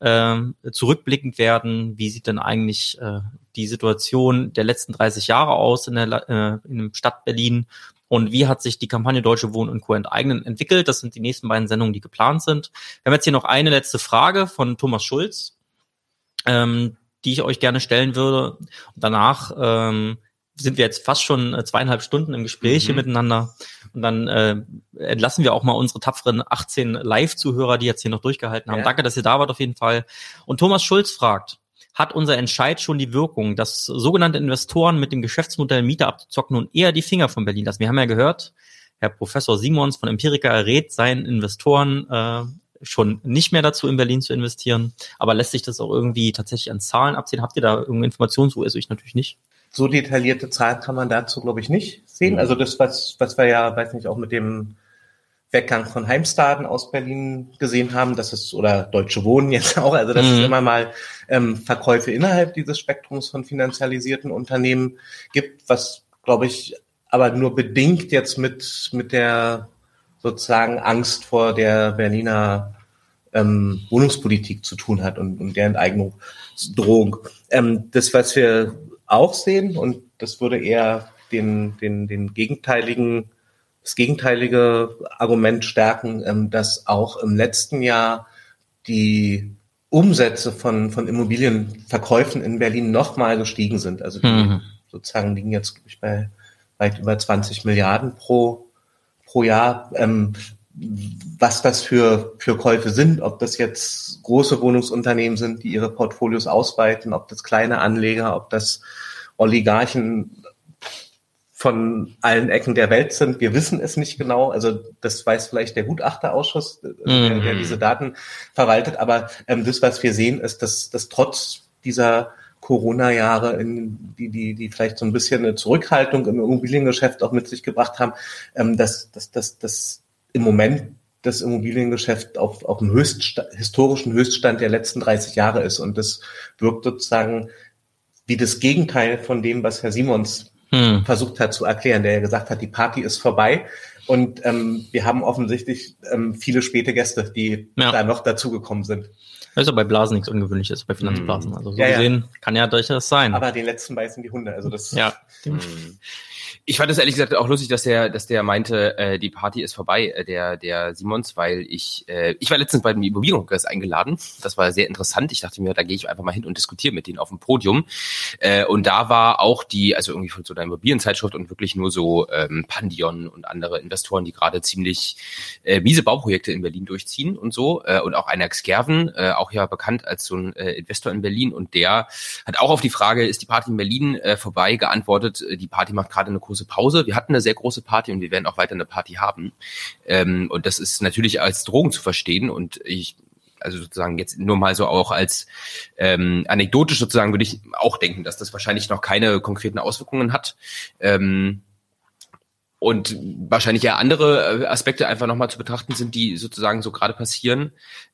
äh, zurückblickend werden. Wie sieht denn eigentlich äh, die Situation der letzten 30 Jahre aus in der, äh, in der Stadt Berlin? Und wie hat sich die Kampagne Deutsche Wohnen und Co. enteignen entwickelt? Das sind die nächsten beiden Sendungen, die geplant sind. Wir haben jetzt hier noch eine letzte Frage von Thomas Schulz. Ähm, die ich euch gerne stellen würde. Und danach ähm, sind wir jetzt fast schon äh, zweieinhalb Stunden im Gespräch mhm. hier miteinander. Und dann äh, entlassen wir auch mal unsere tapferen 18 Live-Zuhörer, die jetzt hier noch durchgehalten haben. Ja. Danke, dass ihr da wart auf jeden Fall. Und Thomas Schulz fragt, hat unser Entscheid schon die Wirkung, dass sogenannte Investoren mit dem Geschäftsmodell Mieter abzuzocken und eher die Finger von Berlin lassen? Wir haben ja gehört, Herr Professor Simons von Empirica rät seinen Investoren, äh, schon nicht mehr dazu, in Berlin zu investieren. Aber lässt sich das auch irgendwie tatsächlich an Zahlen absehen? Habt ihr da irgendeine Information zu? Also ich natürlich nicht. So detaillierte Zahlen kann man dazu, glaube ich, nicht sehen. Mhm. Also das, was, was wir ja, weiß nicht, auch mit dem Weggang von Heimstaden aus Berlin gesehen haben, das ist, oder Deutsche Wohnen jetzt auch, also dass mhm. es immer mal ähm, Verkäufe innerhalb dieses Spektrums von finanzialisierten Unternehmen gibt, was, glaube ich, aber nur bedingt jetzt mit, mit der sozusagen Angst vor der Berliner ähm, Wohnungspolitik zu tun hat und, und der Enteignungsdrohung. Ähm, das, was wir auch sehen, und das würde eher den, den, den gegenteiligen, das gegenteilige Argument stärken, ähm, dass auch im letzten Jahr die Umsätze von, von Immobilienverkäufen in Berlin nochmal gestiegen sind. Also die mhm. sozusagen liegen jetzt ich, bei weit über 20 Milliarden pro pro Jahr. Ähm, was das für, für Käufe sind, ob das jetzt große Wohnungsunternehmen sind, die ihre Portfolios ausweiten, ob das kleine Anleger, ob das Oligarchen von allen Ecken der Welt sind. Wir wissen es nicht genau. Also das weiß vielleicht der Gutachterausschuss, mhm. der, der, diese Daten verwaltet. Aber ähm, das, was wir sehen, ist, dass, dass trotz dieser Corona-Jahre, in die, die, die vielleicht so ein bisschen eine Zurückhaltung im Immobiliengeschäft auch mit sich gebracht haben, ähm, dass, dass, dass, dass im Moment das Immobiliengeschäft auf, auf dem Höchststa historischen Höchststand der letzten 30 Jahre ist. Und das wirkt sozusagen wie das Gegenteil von dem, was Herr Simons hm. versucht hat zu erklären, der ja gesagt hat, die Party ist vorbei. Und ähm, wir haben offensichtlich ähm, viele späte Gäste, die ja. da noch dazugekommen sind. Das ist ja bei Blasen nichts Ungewöhnliches, bei Finanzblasen. Hm. Also so ja, gesehen ja. kann ja durchaus sein. Aber den letzten beißen die Hunde. Also das. Ja. Ich fand es ehrlich gesagt auch lustig, dass der, dass der meinte, äh, die Party ist vorbei, äh, der, der Simons, weil ich, äh, ich war letztens bei dem Immobilienkongress eingeladen. Das war sehr interessant. Ich dachte mir, da gehe ich einfach mal hin und diskutiere mit denen auf dem Podium. Äh, und da war auch die, also irgendwie von so einer Immobilienzeitschrift und wirklich nur so ähm, Pandion und andere Investoren, die gerade ziemlich äh, miese Bauprojekte in Berlin durchziehen und so. Äh, und auch einer Xkerven, äh, auch ja bekannt als so ein äh, Investor in Berlin. Und der hat auch auf die Frage, ist die Party in Berlin äh, vorbei, geantwortet, äh, die Party macht gerade eine große Pause. Wir hatten eine sehr große Party und wir werden auch weiter eine Party haben. Ähm, und das ist natürlich als Drogen zu verstehen und ich also sozusagen jetzt nur mal so auch als ähm, anekdotisch sozusagen würde ich auch denken, dass das wahrscheinlich noch keine konkreten Auswirkungen hat. Ähm, und wahrscheinlich ja andere äh, Aspekte einfach nochmal zu betrachten sind, die sozusagen so gerade passieren.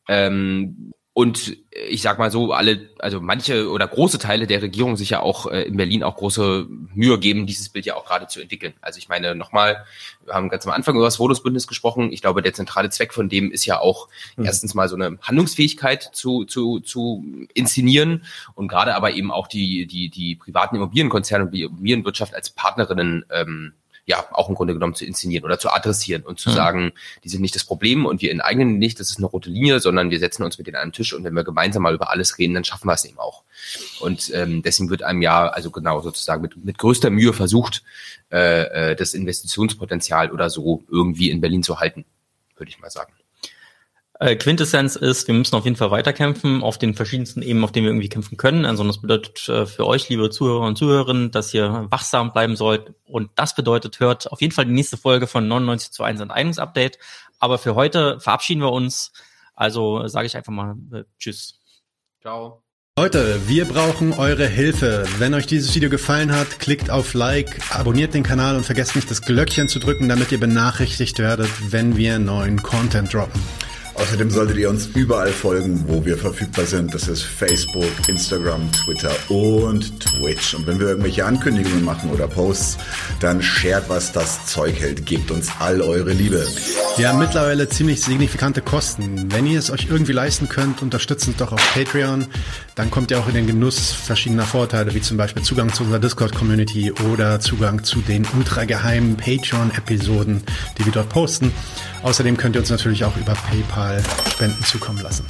Ähm, und ich sag mal so, alle, also manche oder große Teile der Regierung sich ja auch äh, in Berlin auch große Mühe geben, dieses Bild ja auch gerade zu entwickeln. Also ich meine, nochmal, wir haben ganz am Anfang über das Wohnungsbündnis gesprochen. Ich glaube, der zentrale Zweck von dem ist ja auch mhm. erstens mal so eine Handlungsfähigkeit zu, zu, zu inszenieren und gerade aber eben auch die, die, die privaten Immobilienkonzerne und die Immobilienwirtschaft als Partnerinnen ähm, ja auch im Grunde genommen zu inszenieren oder zu adressieren und zu mhm. sagen, die sind nicht das Problem und wir enteignen nicht, das ist eine rote Linie, sondern wir setzen uns mit denen an den Tisch und wenn wir gemeinsam mal über alles reden, dann schaffen wir es eben auch. Und ähm, deswegen wird einem ja, also genau sozusagen mit, mit größter Mühe versucht, äh, äh, das Investitionspotenzial oder so irgendwie in Berlin zu halten, würde ich mal sagen. Äh, Quintessenz ist, wir müssen auf jeden Fall weiterkämpfen auf den verschiedensten Ebenen, auf denen wir irgendwie kämpfen können. Also das bedeutet äh, für euch, liebe Zuhörer und Zuhörerinnen, dass ihr wachsam bleiben sollt. Und das bedeutet, hört auf jeden Fall die nächste Folge von 99 zu 1 Enteignungsupdate. Aber für heute verabschieden wir uns. Also sage ich einfach mal äh, Tschüss. Ciao. Leute, wir brauchen eure Hilfe. Wenn euch dieses Video gefallen hat, klickt auf Like, abonniert den Kanal und vergesst nicht das Glöckchen zu drücken, damit ihr benachrichtigt werdet, wenn wir neuen Content droppen. Außerdem solltet ihr uns überall folgen, wo wir verfügbar sind. Das ist Facebook, Instagram, Twitter und Twitch. Und wenn wir irgendwelche Ankündigungen machen oder Posts, dann shared, was das Zeug hält. Gebt uns all eure Liebe. Wir haben mittlerweile ziemlich signifikante Kosten. Wenn ihr es euch irgendwie leisten könnt, unterstützt uns doch auf Patreon. Dann kommt ihr auch in den Genuss verschiedener Vorteile, wie zum Beispiel Zugang zu unserer Discord-Community oder Zugang zu den ultrageheimen Patreon-Episoden, die wir dort posten. Außerdem könnt ihr uns natürlich auch über PayPal Spenden zukommen lassen.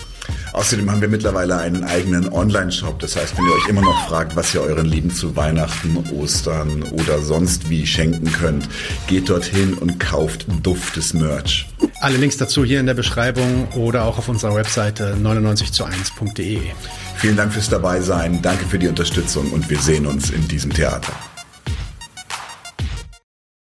Außerdem haben wir mittlerweile einen eigenen Online-Shop. Das heißt, wenn ihr euch immer noch fragt, was ihr euren Lieben zu Weihnachten, Ostern oder sonst wie schenken könnt, geht dorthin und kauft duftes Merch. Alle Links dazu hier in der Beschreibung oder auch auf unserer Webseite 99 zu 1.de. Vielen Dank fürs Dabeisein, danke für die Unterstützung und wir sehen uns in diesem Theater.